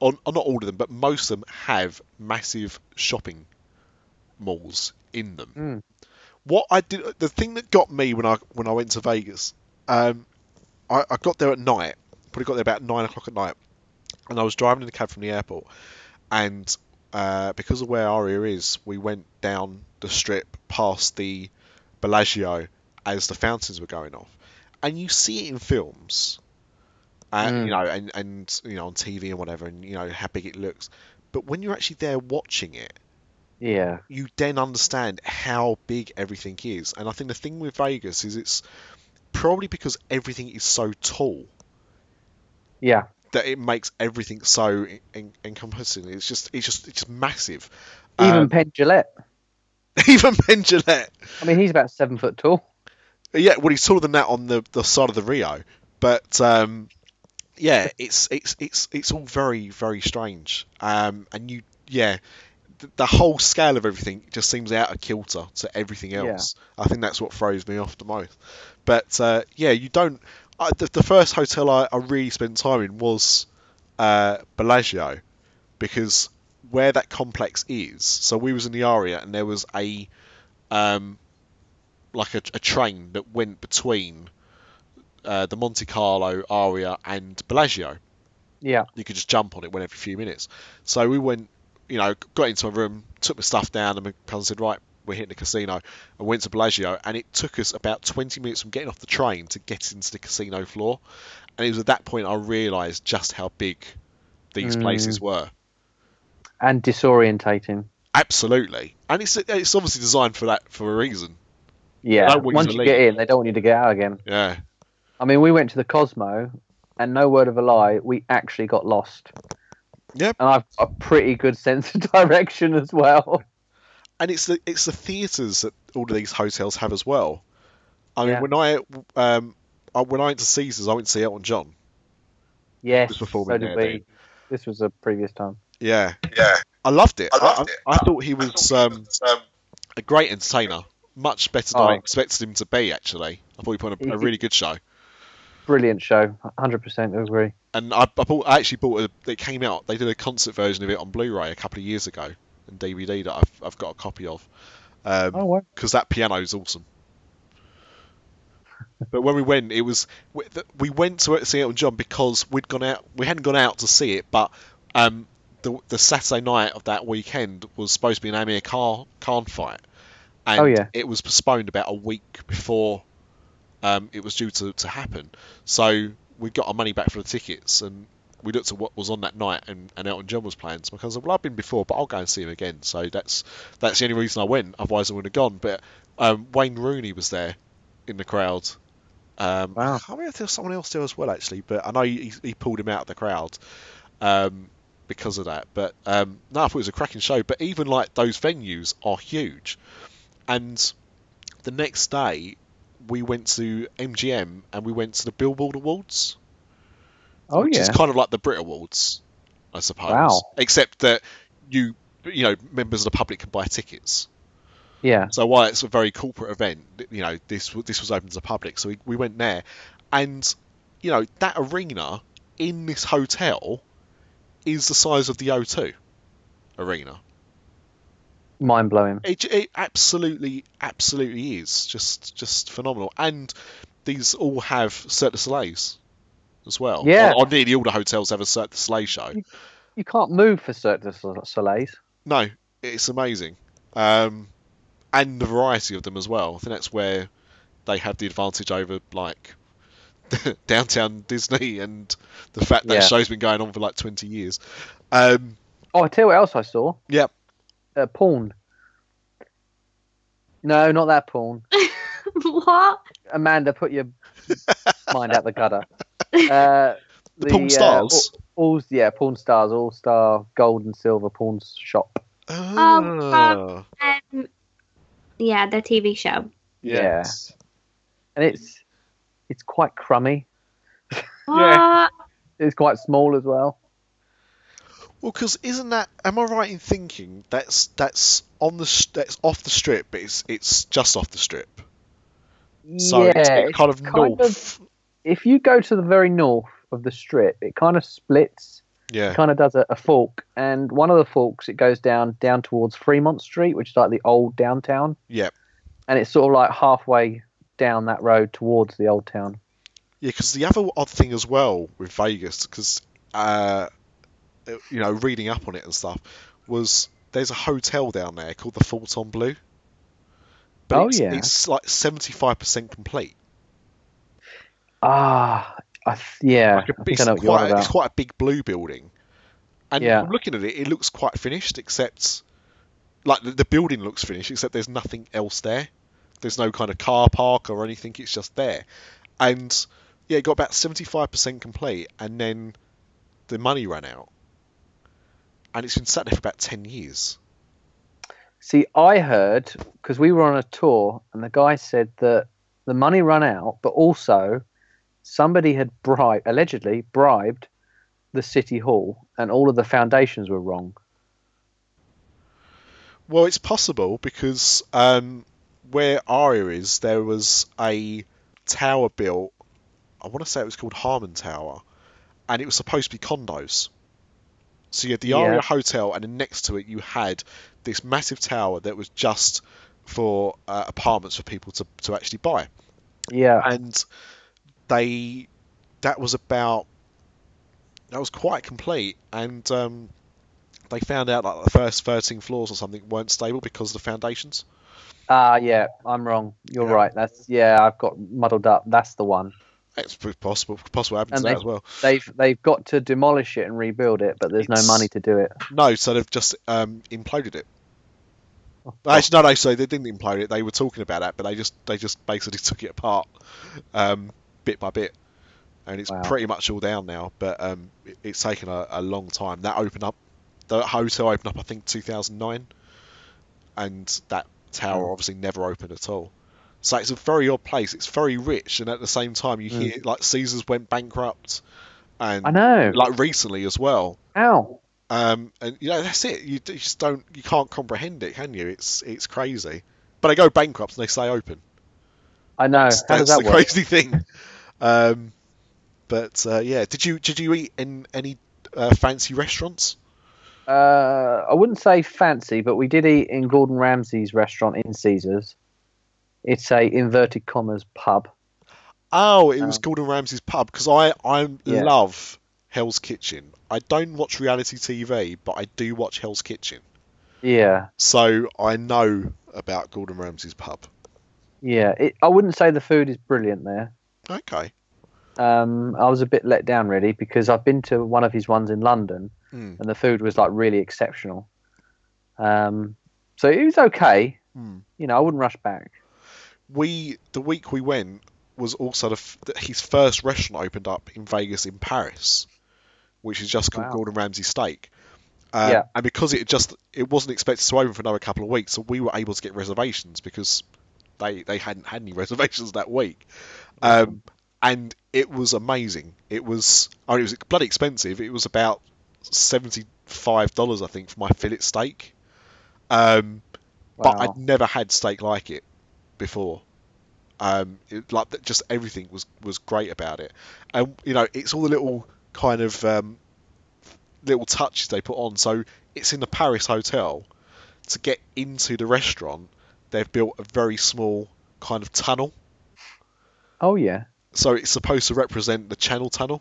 [SPEAKER 3] on not all of them, but most of them have massive shopping malls in them.
[SPEAKER 5] Mm.
[SPEAKER 3] What I did, the thing that got me when I when I went to Vegas, um, I, I got there at night. Probably got there about nine o'clock at night, and I was driving in a cab from the airport, and uh, because of where Aria is, we went down the strip past the Bellagio as the fountains were going off, and you see it in films, and
[SPEAKER 5] Mm.
[SPEAKER 3] you know, and and you know on TV and whatever, and you know how big it looks, but when you're actually there watching it,
[SPEAKER 5] yeah,
[SPEAKER 3] you then understand how big everything is. And I think the thing with Vegas is it's probably because everything is so tall
[SPEAKER 5] yeah.
[SPEAKER 3] that it makes everything so en- encompassing. It's just it's just it's just massive.
[SPEAKER 5] Even
[SPEAKER 3] Um,
[SPEAKER 5] Penn Jillette.
[SPEAKER 3] even Penn Jillette.
[SPEAKER 5] I mean, he's about seven foot tall.
[SPEAKER 3] Yeah, well, he's taller than that on the, the side of the Rio, but um, yeah, it's it's it's it's all very very strange. Um, and you yeah, the, whole scale of everything just seems out of kilter to everything
[SPEAKER 5] Yeah.
[SPEAKER 3] else. I think that's what throws me off the most. But uh, yeah, you don't. I, the, the first hotel I, I really spent time in was uh, Bellagio, because where that complex is. So we was in the Aria, and there was a um, like a, a train that went between uh, the Monte Carlo Aria and Bellagio.
[SPEAKER 5] Yeah,
[SPEAKER 3] You could just jump on it went every few minutes. So we went, you know, got into my room, took my stuff down, and my cousin said, "Right, we're hitting the casino." and went to Bellagio, and it took us about 20 minutes from getting off the train to get into the casino floor. And it was at that point I realised just how big these
[SPEAKER 5] Mm.
[SPEAKER 3] places were.
[SPEAKER 5] and disorientating.
[SPEAKER 3] Absolutely, and it's it's obviously designed for that for a reason.
[SPEAKER 5] Yeah,
[SPEAKER 3] don't want you
[SPEAKER 5] once you
[SPEAKER 3] leave.
[SPEAKER 5] get in, they don't want you to get out again.
[SPEAKER 3] Yeah,
[SPEAKER 5] I mean, we went to the Cosmo, and no word of a lie, we actually got lost.
[SPEAKER 3] Yep.
[SPEAKER 5] And I've got a pretty good sense of direction as well.
[SPEAKER 3] and it's the it's the theatres that all of these hotels have as well. I mean,
[SPEAKER 5] Yeah.
[SPEAKER 3] when I um when I went to Caesars, I went to see Elton John.
[SPEAKER 5] Yes,
[SPEAKER 3] Just
[SPEAKER 5] so did
[SPEAKER 3] did
[SPEAKER 5] we. This was a previous time.
[SPEAKER 3] Yeah,
[SPEAKER 6] Yeah.
[SPEAKER 3] I loved it.
[SPEAKER 6] I loved
[SPEAKER 3] I,
[SPEAKER 6] it.
[SPEAKER 3] I thought he was um,
[SPEAKER 6] Um,
[SPEAKER 3] a great entertainer, much better than I
[SPEAKER 5] Oh.
[SPEAKER 3] expected him to be. Actually, I thought he put on a, a really good show.
[SPEAKER 5] brilliant show. 100% agree.
[SPEAKER 3] And I, I, bought, I actually bought a. It came out. They did a concert version of it on Blu-ray a couple of years ago and DVD that I've, I've got a copy of. Um,
[SPEAKER 5] Oh, wow.
[SPEAKER 3] because that piano is awesome. but when we went, it was we- we went to see it Elton John because we'd gone out. We hadn't gone out to see it, but um, the the Saturday night of that weekend was supposed to be an Amir Khan, Khan fight, and
[SPEAKER 5] Oh, yeah.
[SPEAKER 3] it was postponed about a week before um, it was due to, to happen. So we got our money back for the tickets, and we looked at what was on that night, and, and Elton John was playing. So I was like, well, I've been before, but I'll go and see him again. So that's that's the only reason I went. Otherwise, I wouldn't have gone. But um, Wayne Rooney was there in the crowd. Um,
[SPEAKER 5] Wow.
[SPEAKER 3] I can't remember if there was someone else there as well, actually, but I know he, he pulled him out of the crowd um, because of that. But um, no, I thought it was a cracking show. But even like those venues are huge, and the next day we went to MGM and we went to the Billboard Awards
[SPEAKER 5] Oh,
[SPEAKER 3] which
[SPEAKER 5] yeah.
[SPEAKER 3] is kind of like the Brit Awards, I suppose.
[SPEAKER 5] Wow.
[SPEAKER 3] Except that you, you know, members of the public can buy tickets.
[SPEAKER 5] Yeah.
[SPEAKER 3] So while it's a very corporate event, you know, this this was open to the public. So we, we went there, and you know that arena in this hotel is the size of the O2 arena.
[SPEAKER 5] Mind blowing.
[SPEAKER 3] It, it absolutely, absolutely is just just phenomenal. And these all have Cirque du Soleil's as well.
[SPEAKER 5] Yeah.
[SPEAKER 3] Or, or nearly all the hotels have a Cirque du Soleil show.
[SPEAKER 5] You can't move for Cirque du Soleil's.
[SPEAKER 3] No, it's amazing. Um, and the variety of them as well. I think that's where they have the advantage over like downtown Disney and the fact that
[SPEAKER 5] Yeah.
[SPEAKER 3] show's been going on for like 20 years. Um,
[SPEAKER 5] Oh, I tell you what else I saw.
[SPEAKER 3] Yep.
[SPEAKER 5] Uh, porn. No, not that porn.
[SPEAKER 4] what?
[SPEAKER 5] Amanda, put your mind out the gutter. Uh,
[SPEAKER 3] the, Porn
[SPEAKER 5] uh,
[SPEAKER 3] Stars.
[SPEAKER 5] all, all- yeah, Pawn Stars, all star gold and silver pawn shop.
[SPEAKER 3] Ah,
[SPEAKER 4] Um, yeah, the TV show.
[SPEAKER 3] yes.
[SPEAKER 5] And it's it's quite crummy.
[SPEAKER 4] What?
[SPEAKER 5] It's quite small as well.
[SPEAKER 3] Well, because isn't that? Am I right in thinking that's that's on the that's off the strip, but it's it's just off the strip. So
[SPEAKER 5] yeah,
[SPEAKER 3] it's, it's kind of
[SPEAKER 5] kind
[SPEAKER 3] north.
[SPEAKER 5] if you go to the very north of the strip, it kind of splits.
[SPEAKER 3] yeah.
[SPEAKER 5] kind of does a, a fork, and one of the forks it goes down down towards Fremont Street, which is like the old downtown,
[SPEAKER 3] Yeah.
[SPEAKER 5] and it's sort of like halfway down that road towards the old town.
[SPEAKER 3] Yeah, because the other odd thing as well with Vegas, because uh, you know, reading up on it and stuff, was there's a hotel down there called the Fontainebleau. But
[SPEAKER 5] Oh,
[SPEAKER 3] it's,
[SPEAKER 5] yeah.
[SPEAKER 3] it's like seventy five percent complete.
[SPEAKER 5] Ah, th- yeah,
[SPEAKER 3] Like a,
[SPEAKER 5] I
[SPEAKER 3] it's,
[SPEAKER 5] I know what you're on
[SPEAKER 3] quite, it's quite a big blue building, and
[SPEAKER 5] Yeah.
[SPEAKER 3] Looking at it, it looks quite finished, except like the, the building looks finished, except there's nothing else there. There's no kind of car park or anything. It's just there, and yeah, it got about seventy five percent complete, and then the money ran out, and it's been sat there for about ten years.
[SPEAKER 5] See, I heard because we were on a tour, and the guy said that the money ran out, but also somebody had bribed, allegedly bribed, the city hall, and all of the foundations were wrong.
[SPEAKER 3] Well, it's possible because um, where Aria is, there was a tower built. I want to say it was called Harmon Tower, and it was supposed to be condos. So you had the
[SPEAKER 5] Yeah.
[SPEAKER 3] Aria Hotel, and then next to it you had this massive tower that was just for uh, apartments for people to, to actually buy.
[SPEAKER 5] Yeah,
[SPEAKER 3] And they, that was about, that was quite complete, and um, they found out like the first 13 floors or something weren't stable because of the foundations.
[SPEAKER 5] ah, yeah, I'm wrong. You're
[SPEAKER 3] Yeah.
[SPEAKER 5] right. That's yeah, I've got muddled up. That's the one.
[SPEAKER 3] It's possible. Possible happens
[SPEAKER 5] And
[SPEAKER 3] to that
[SPEAKER 5] they-
[SPEAKER 3] as well.
[SPEAKER 5] They've they've got to demolish it and rebuild it, but there's
[SPEAKER 3] It's-
[SPEAKER 5] no money to do it.
[SPEAKER 3] No, so they've just um, imploded it.
[SPEAKER 5] Oh.
[SPEAKER 3] Actually, no, no. So they didn't implode it. They were talking about that, but they just they just basically took it apart, um, bit by bit, and it's
[SPEAKER 5] Wow.
[SPEAKER 3] pretty much all down now. But um, it, it's taken a, a long time. That opened up. The hotel opened up, I think, 2009, and that tower
[SPEAKER 5] Oh.
[SPEAKER 3] obviously never opened at all. So it's a very odd place. It's very rich, and at the same time, you
[SPEAKER 5] Mm.
[SPEAKER 3] hear like Caesars went bankrupt, and
[SPEAKER 5] I know.
[SPEAKER 3] like recently as well.
[SPEAKER 5] Ow.
[SPEAKER 3] Um, and you know that's it. You, you just don't, you can't comprehend it, can you? It's it's crazy. But they go bankrupt and they stay open.
[SPEAKER 5] I know.
[SPEAKER 3] That's,
[SPEAKER 5] How does that
[SPEAKER 3] the
[SPEAKER 5] work?
[SPEAKER 3] crazy thing. Um, But uh, yeah, did you did you eat in any uh, fancy restaurants?
[SPEAKER 5] Uh, I wouldn't say fancy, but we did eat in Gordon Ramsay's restaurant in Caesars. It's a inverted commas pub.
[SPEAKER 3] Oh, it was
[SPEAKER 5] Um,
[SPEAKER 3] Gordon Ramsay's pub because I I
[SPEAKER 5] Yeah.
[SPEAKER 3] love Hell's Kitchen. I don't watch reality TV, but I do watch Hell's Kitchen,
[SPEAKER 5] Yeah,
[SPEAKER 3] so I know about Gordon Ramsay's pub.
[SPEAKER 5] yeah. It, I wouldn't say the food is brilliant there.
[SPEAKER 3] Okay.
[SPEAKER 5] Um, I was a bit let down really because I've been to one of his ones in London
[SPEAKER 3] Hmm.
[SPEAKER 5] and the food was like really exceptional. Um, so it was okay.
[SPEAKER 3] Hmm.
[SPEAKER 5] You know, I wouldn't rush back.
[SPEAKER 3] We the week we went was also the, f- his first restaurant opened up in Vegas in Paris, which is just called
[SPEAKER 5] Wow.
[SPEAKER 3] Gordon Ramsay Steak. Um,
[SPEAKER 5] Yeah.
[SPEAKER 3] And because it just it wasn't expected to open for another couple of weeks, so we were able to get reservations because they they hadn't had any reservations that week. Um, and it was amazing. It was I mean, it was bloody expensive. It was about seventy five dollars I think for my fillet steak. Um, but I'd never had steak like it before. Um, it, like just everything was was great about it, and you know, it's all the little kind of um, little touches they put on. So it's in the Paris hotel. To get into the restaurant, they've built a very small kind of tunnel.
[SPEAKER 5] Oh yeah.
[SPEAKER 3] So it's supposed to represent the Channel Tunnel.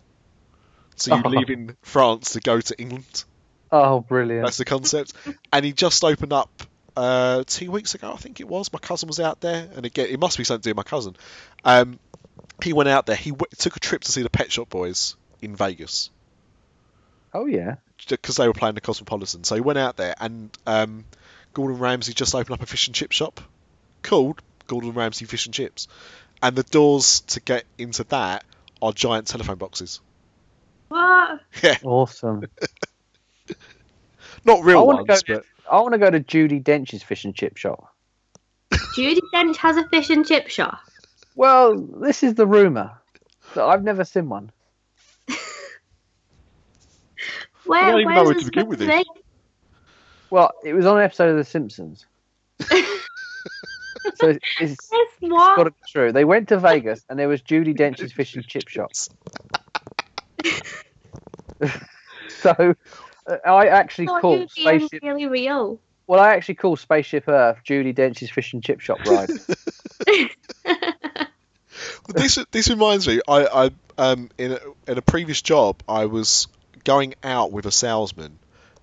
[SPEAKER 3] So you
[SPEAKER 5] Oh.
[SPEAKER 3] leave in France to go to England.
[SPEAKER 5] Oh, brilliant.
[SPEAKER 3] That's the concept. and he just opened up uh, two weeks ago, I think it was. My cousin was out there, and again, it must be something to do with my cousin. Um, he went out there. He w- took a trip to see the Pet Shop Boys in Vegas
[SPEAKER 5] Oh yeah.
[SPEAKER 3] because they were playing the Cosmopolitan. So he went out there, and um, Gordon Ramsay just opened up a fish and chip shop called Gordon Ramsay Fish and Chips, and the doors to get into that are giant telephone boxes.
[SPEAKER 4] What?
[SPEAKER 3] Yeah,
[SPEAKER 5] Awesome.
[SPEAKER 3] not real
[SPEAKER 5] want
[SPEAKER 3] ones,
[SPEAKER 5] go.
[SPEAKER 3] but
[SPEAKER 5] I want to go to Judi Dench's fish and chip shop.
[SPEAKER 4] Judi Dench has a fish and chip shop.
[SPEAKER 5] Well, this is the rumor. But I've never seen one.
[SPEAKER 4] Where?
[SPEAKER 3] don't even know where
[SPEAKER 4] this
[SPEAKER 3] to begin with this.
[SPEAKER 5] Well, it was on an episode of The Simpsons. so it's, it's
[SPEAKER 4] Yes,
[SPEAKER 5] got to be true. They went to Vegas and there was Judi Dench's fish and chip shop. So I actually
[SPEAKER 4] Thought
[SPEAKER 5] call spaceship.
[SPEAKER 4] really real.
[SPEAKER 5] Well, I actually call Spaceship Earth Judi Dench's fish and chip shop ride.
[SPEAKER 3] this this reminds me. I, I um in a, in a previous job, I was going out with a salesman.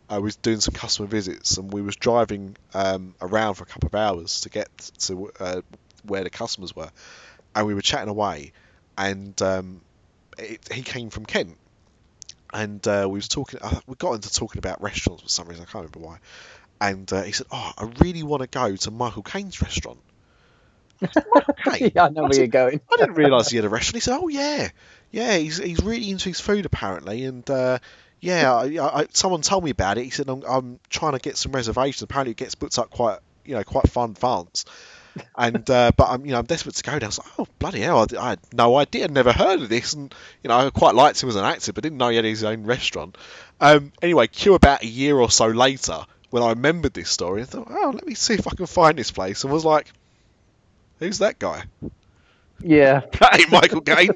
[SPEAKER 3] I was doing some customer visits, and we was driving um, around for a couple of hours to get to uh, where the customers were, and we were chatting away, and um, it, he came from Kent, and uh, we was talking. Uh, we got into talking about restaurants for some reason. I can't remember why. And uh, he said, "Oh, I really want to go to Michael Caine's restaurant." Michael Caine?
[SPEAKER 5] yeah, I know where you're going.
[SPEAKER 3] I didn't realise he had a restaurant. He said, "Oh yeah, yeah, he's he's really into his food apparently, and uh, yeah, I, I, someone told me about it. He said I'm, I'm trying to get some reservations. Apparently, it gets booked up quite you know quite far in advance." And uh, but I'm you know I'm desperate to go there. I was like, oh bloody hell! I, I had no idea, never heard of this, and you know I quite liked him as an actor, but didn't know he had his own restaurant. Um, anyway, cue about a year or so later when I remembered this story, I thought, oh, let me see if I can find this place, and was like, who's that guy?
[SPEAKER 5] Yeah,
[SPEAKER 3] That ain't Michael Caine.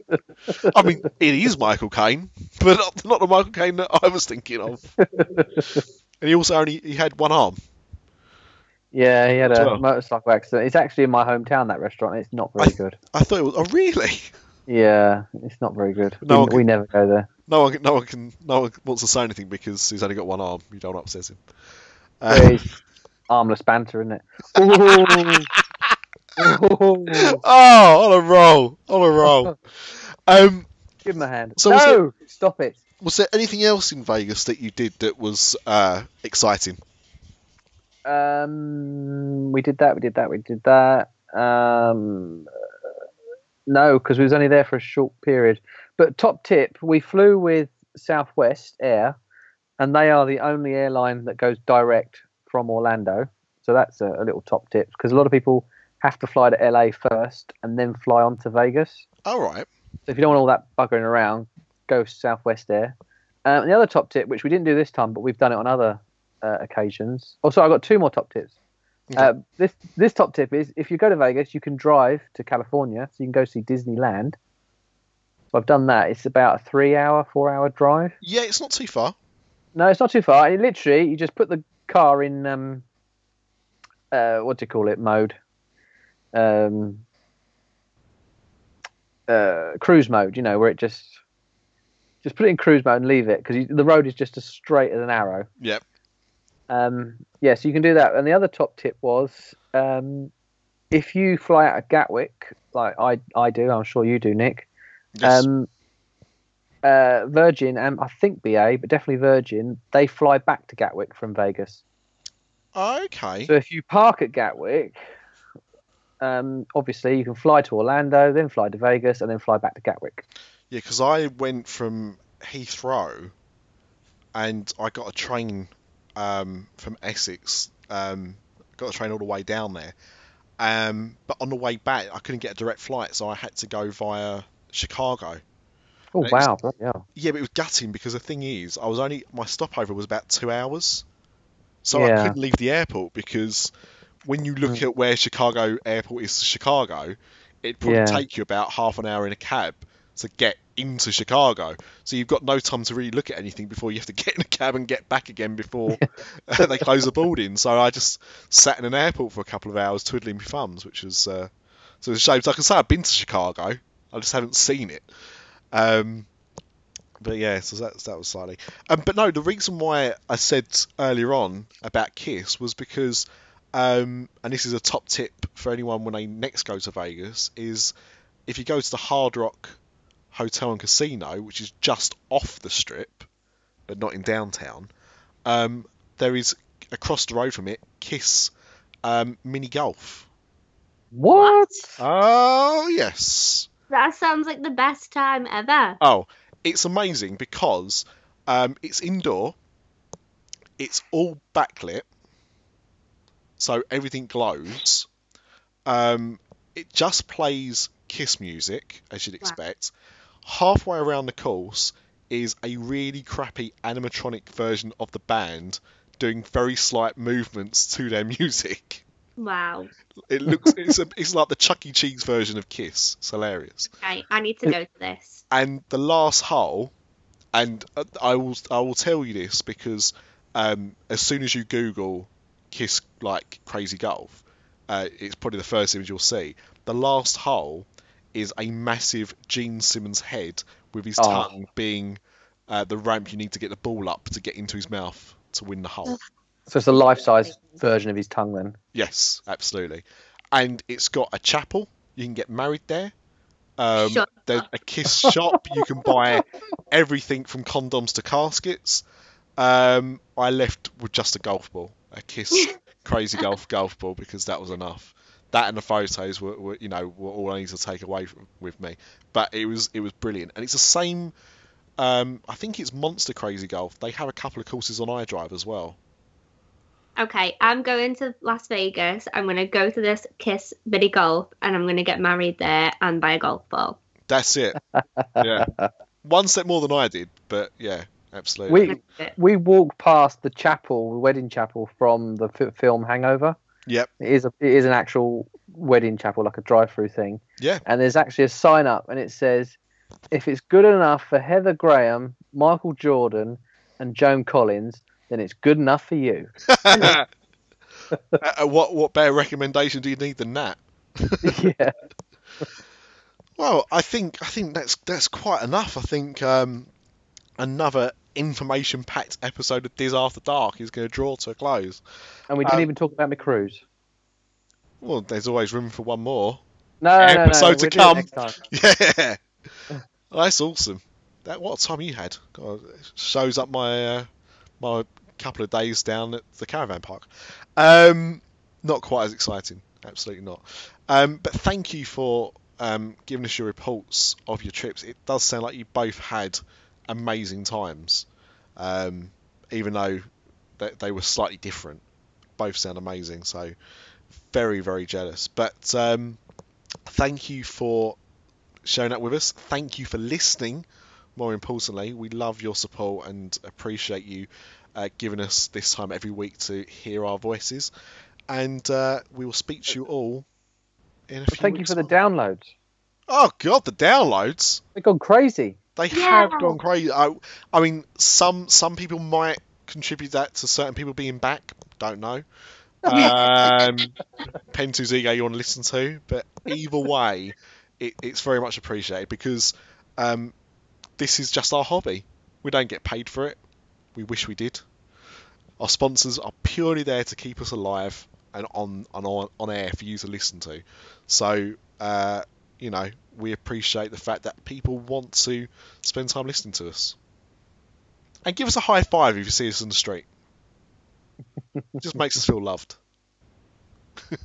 [SPEAKER 3] I mean, it is Michael Caine, but not, not the Michael Caine that I was thinking of. and he also only he had one arm.
[SPEAKER 5] Yeah, he had a
[SPEAKER 3] Well.
[SPEAKER 5] motorcycle accident. It's actually in my hometown. That restaurant. It's not very good.
[SPEAKER 3] I thought it was. Oh, really?
[SPEAKER 5] Yeah, it's not very good.
[SPEAKER 3] No,
[SPEAKER 5] we,
[SPEAKER 3] okay.
[SPEAKER 5] we never go there.
[SPEAKER 3] No one, no one can, no one wants to say anything because he's only got one arm. You don't upset him.
[SPEAKER 5] It's armless banter, isn't it?
[SPEAKER 3] Oh, on a roll, on a roll. Um,
[SPEAKER 5] Give him a hand.
[SPEAKER 3] So
[SPEAKER 5] no, stop it.
[SPEAKER 3] was there anything else in Vegas that you did that was uh, exciting?
[SPEAKER 5] Um, we did that. We did that. We did that. Um, no, because we was only there for a short period. But top tip: we flew with Southwest Air, and they are the only airline that goes direct from Orlando. So that's a, a little top tip because a lot of people have to fly to LA first and then fly on to Vegas.
[SPEAKER 3] All right.
[SPEAKER 5] So if you don't want all that buggering around, go Southwest Air. Um, and the other top tip, which we didn't do this time, but we've done it on other uh, occasions. Also, I've got two more top tips. Uh, this this top tip is if you go to Vegas, you can drive to California, so you can go see Disneyland. So I've done that. It's about a three-hour, four-hour drive.
[SPEAKER 3] Yeah, it's not too far.
[SPEAKER 5] No, it's not too far. It literally, you just put the car in um, uh, what do you call it? Mode. Um, uh, cruise mode. You know, where it just just put it in cruise mode and leave it because the road is just as straight as an arrow.
[SPEAKER 3] Yep.
[SPEAKER 5] Um, yeah, so you can do that. And the other top tip was um, if you fly out of Gatwick, like I, I do, I'm sure you do, Nick.
[SPEAKER 3] Yes.
[SPEAKER 5] Um, uh, Virgin and I think BA, but definitely Virgin, they fly back to Gatwick from Vegas.
[SPEAKER 3] okay.
[SPEAKER 5] So if you park at Gatwick, um, obviously you can fly to Orlando, then fly to Vegas, and then fly back to Gatwick.
[SPEAKER 3] Yeah, because I went from Heathrow, and I got a train um, from Essex. Um, got a train all the way down there. Um, but on the way back, I couldn't get a direct flight, so I had to go via Chicago.
[SPEAKER 5] Oh wow, bloody hell.
[SPEAKER 3] Yeah, but it was gutting because the thing is, I was only my stopover was about two hours, so I couldn't leave the airport because when you look at where Chicago Airport is to Chicago, it would
[SPEAKER 5] Yeah.
[SPEAKER 3] take you about half an hour in a cab to get into Chicago. So you've got no time to really look at anything before you have to get in a cab and get back again before they close the boarding. So I just sat in an airport for a couple of hours twiddling my thumbs, which was uh, so it's a shame. So I can say I've been to Chicago, I just haven't seen it. Um, but yeah, so that that was slightly. Um, but no, the reason why I said earlier on about Kiss was because, um, and this is a top tip for anyone when they next go to Vegas, is if you go to the Hard Rock Hotel and Casino, which is just off the Strip, but not in downtown, um, there is across the road from it Kiss um, mini golf.
[SPEAKER 5] What?
[SPEAKER 3] Oh yes.
[SPEAKER 4] That sounds like the best time ever.
[SPEAKER 3] Oh, it's amazing because um, it's indoor. It's all backlit, so everything glows. Um, it just plays Kiss music, as you'd
[SPEAKER 4] Wow.
[SPEAKER 3] Halfway around the course is a really crappy animatronic version of the band doing very slight movements to their music.
[SPEAKER 4] Wow.
[SPEAKER 3] It looks it's a, it's like the Chuck E. Cheese version of Kiss. It's hilarious.
[SPEAKER 4] Okay, I need to go to this.
[SPEAKER 3] and the last hole, and uh, I will I will tell you this because um, as soon as you Google Kiss like Crazy Golf, uh, it's probably the first image you'll see. The last hole is a massive Gene Simmons head with his
[SPEAKER 5] Oh.
[SPEAKER 3] tongue being uh, the ramp you need to get the ball up to get into his mouth to win the hole.
[SPEAKER 5] So it's a life-size version of his tongue then.
[SPEAKER 3] Yes, absolutely. And it's got a chapel. You can get married there. Um, there's a kiss shop. You can buy everything from condoms to caskets. Um, I left with just a golf ball, a kiss crazy golf golf ball because that was enough. That and the photos were, were you know, were all I need to take away from, with me. But it was it was brilliant, and it's the same. Um, I think it's Monster Crazy Golf. They have a couple of courses on iDrive as well.
[SPEAKER 4] Okay, I'm going to Las Vegas. I'm going to go to this Kiss mini golf and I'm going to get married there and buy a golf ball.
[SPEAKER 3] That's it. Yeah. One step more than I did, but yeah, absolutely.
[SPEAKER 5] We we walked past the chapel, the wedding chapel from the f- film Hangover.
[SPEAKER 3] Yep.
[SPEAKER 5] It is a it is an actual wedding chapel, like a drive-through thing.
[SPEAKER 3] Yeah.
[SPEAKER 5] And there's actually a sign up, and it says, "If it's good enough for Heather Graham, Michael Jordan, and Joan Collins, then it's good enough for you."
[SPEAKER 3] Uh, what what better recommendation do you need than that?
[SPEAKER 5] yeah.
[SPEAKER 3] Well, I think I think that's that's quite enough. I think um, another information-packed episode of Diz After Dark is going to draw to a close.
[SPEAKER 5] And we didn't
[SPEAKER 3] Um,
[SPEAKER 5] even talk about McCruise.
[SPEAKER 3] Well, there's always room for one more.
[SPEAKER 5] No, no, no.
[SPEAKER 3] episode to
[SPEAKER 5] we'll do it
[SPEAKER 3] come. Yeah, Well, that's awesome. That what time you had God, shows up my uh, my couple of days down at the caravan park. Um, not quite as exciting, absolutely not. Um, but thank you for um, giving us your reports of your trips. It does sound like you both had amazing times, um, even though they, they were slightly different. Both sound amazing, so very very jealous. But um, thank you for showing up with us. Thank you for listening. More importantly, we love your support and appreciate you uh, giving us this time every week to hear our voices. And uh, we will speak to you all in a few
[SPEAKER 5] Thank you for the downloads.
[SPEAKER 3] Oh god, the downloads.
[SPEAKER 5] They've gone crazy.
[SPEAKER 3] They
[SPEAKER 4] Yeah.
[SPEAKER 3] have gone crazy. I, I mean, some some people might contribute that to certain people being back. Don't know. Um, depends whose ego you want to listen to, but either way, it, it's very much appreciated because um, this is just our hobby. We don't get paid for it. We wish we did. Our sponsors are purely there to keep us alive and on on on, on air for you to listen to. So, uh, you know, we appreciate the fact that people want to spend time listening to us. And give us a high five if you see us in the street. It just makes us feel loved.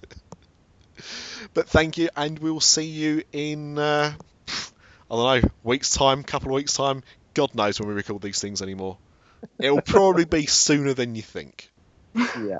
[SPEAKER 3] but thank you, and we'll see you in, uh, I don't know, weeks' time, couple of weeks' time. God knows when we record these things anymore. It'll probably be sooner than you think.
[SPEAKER 5] Yeah.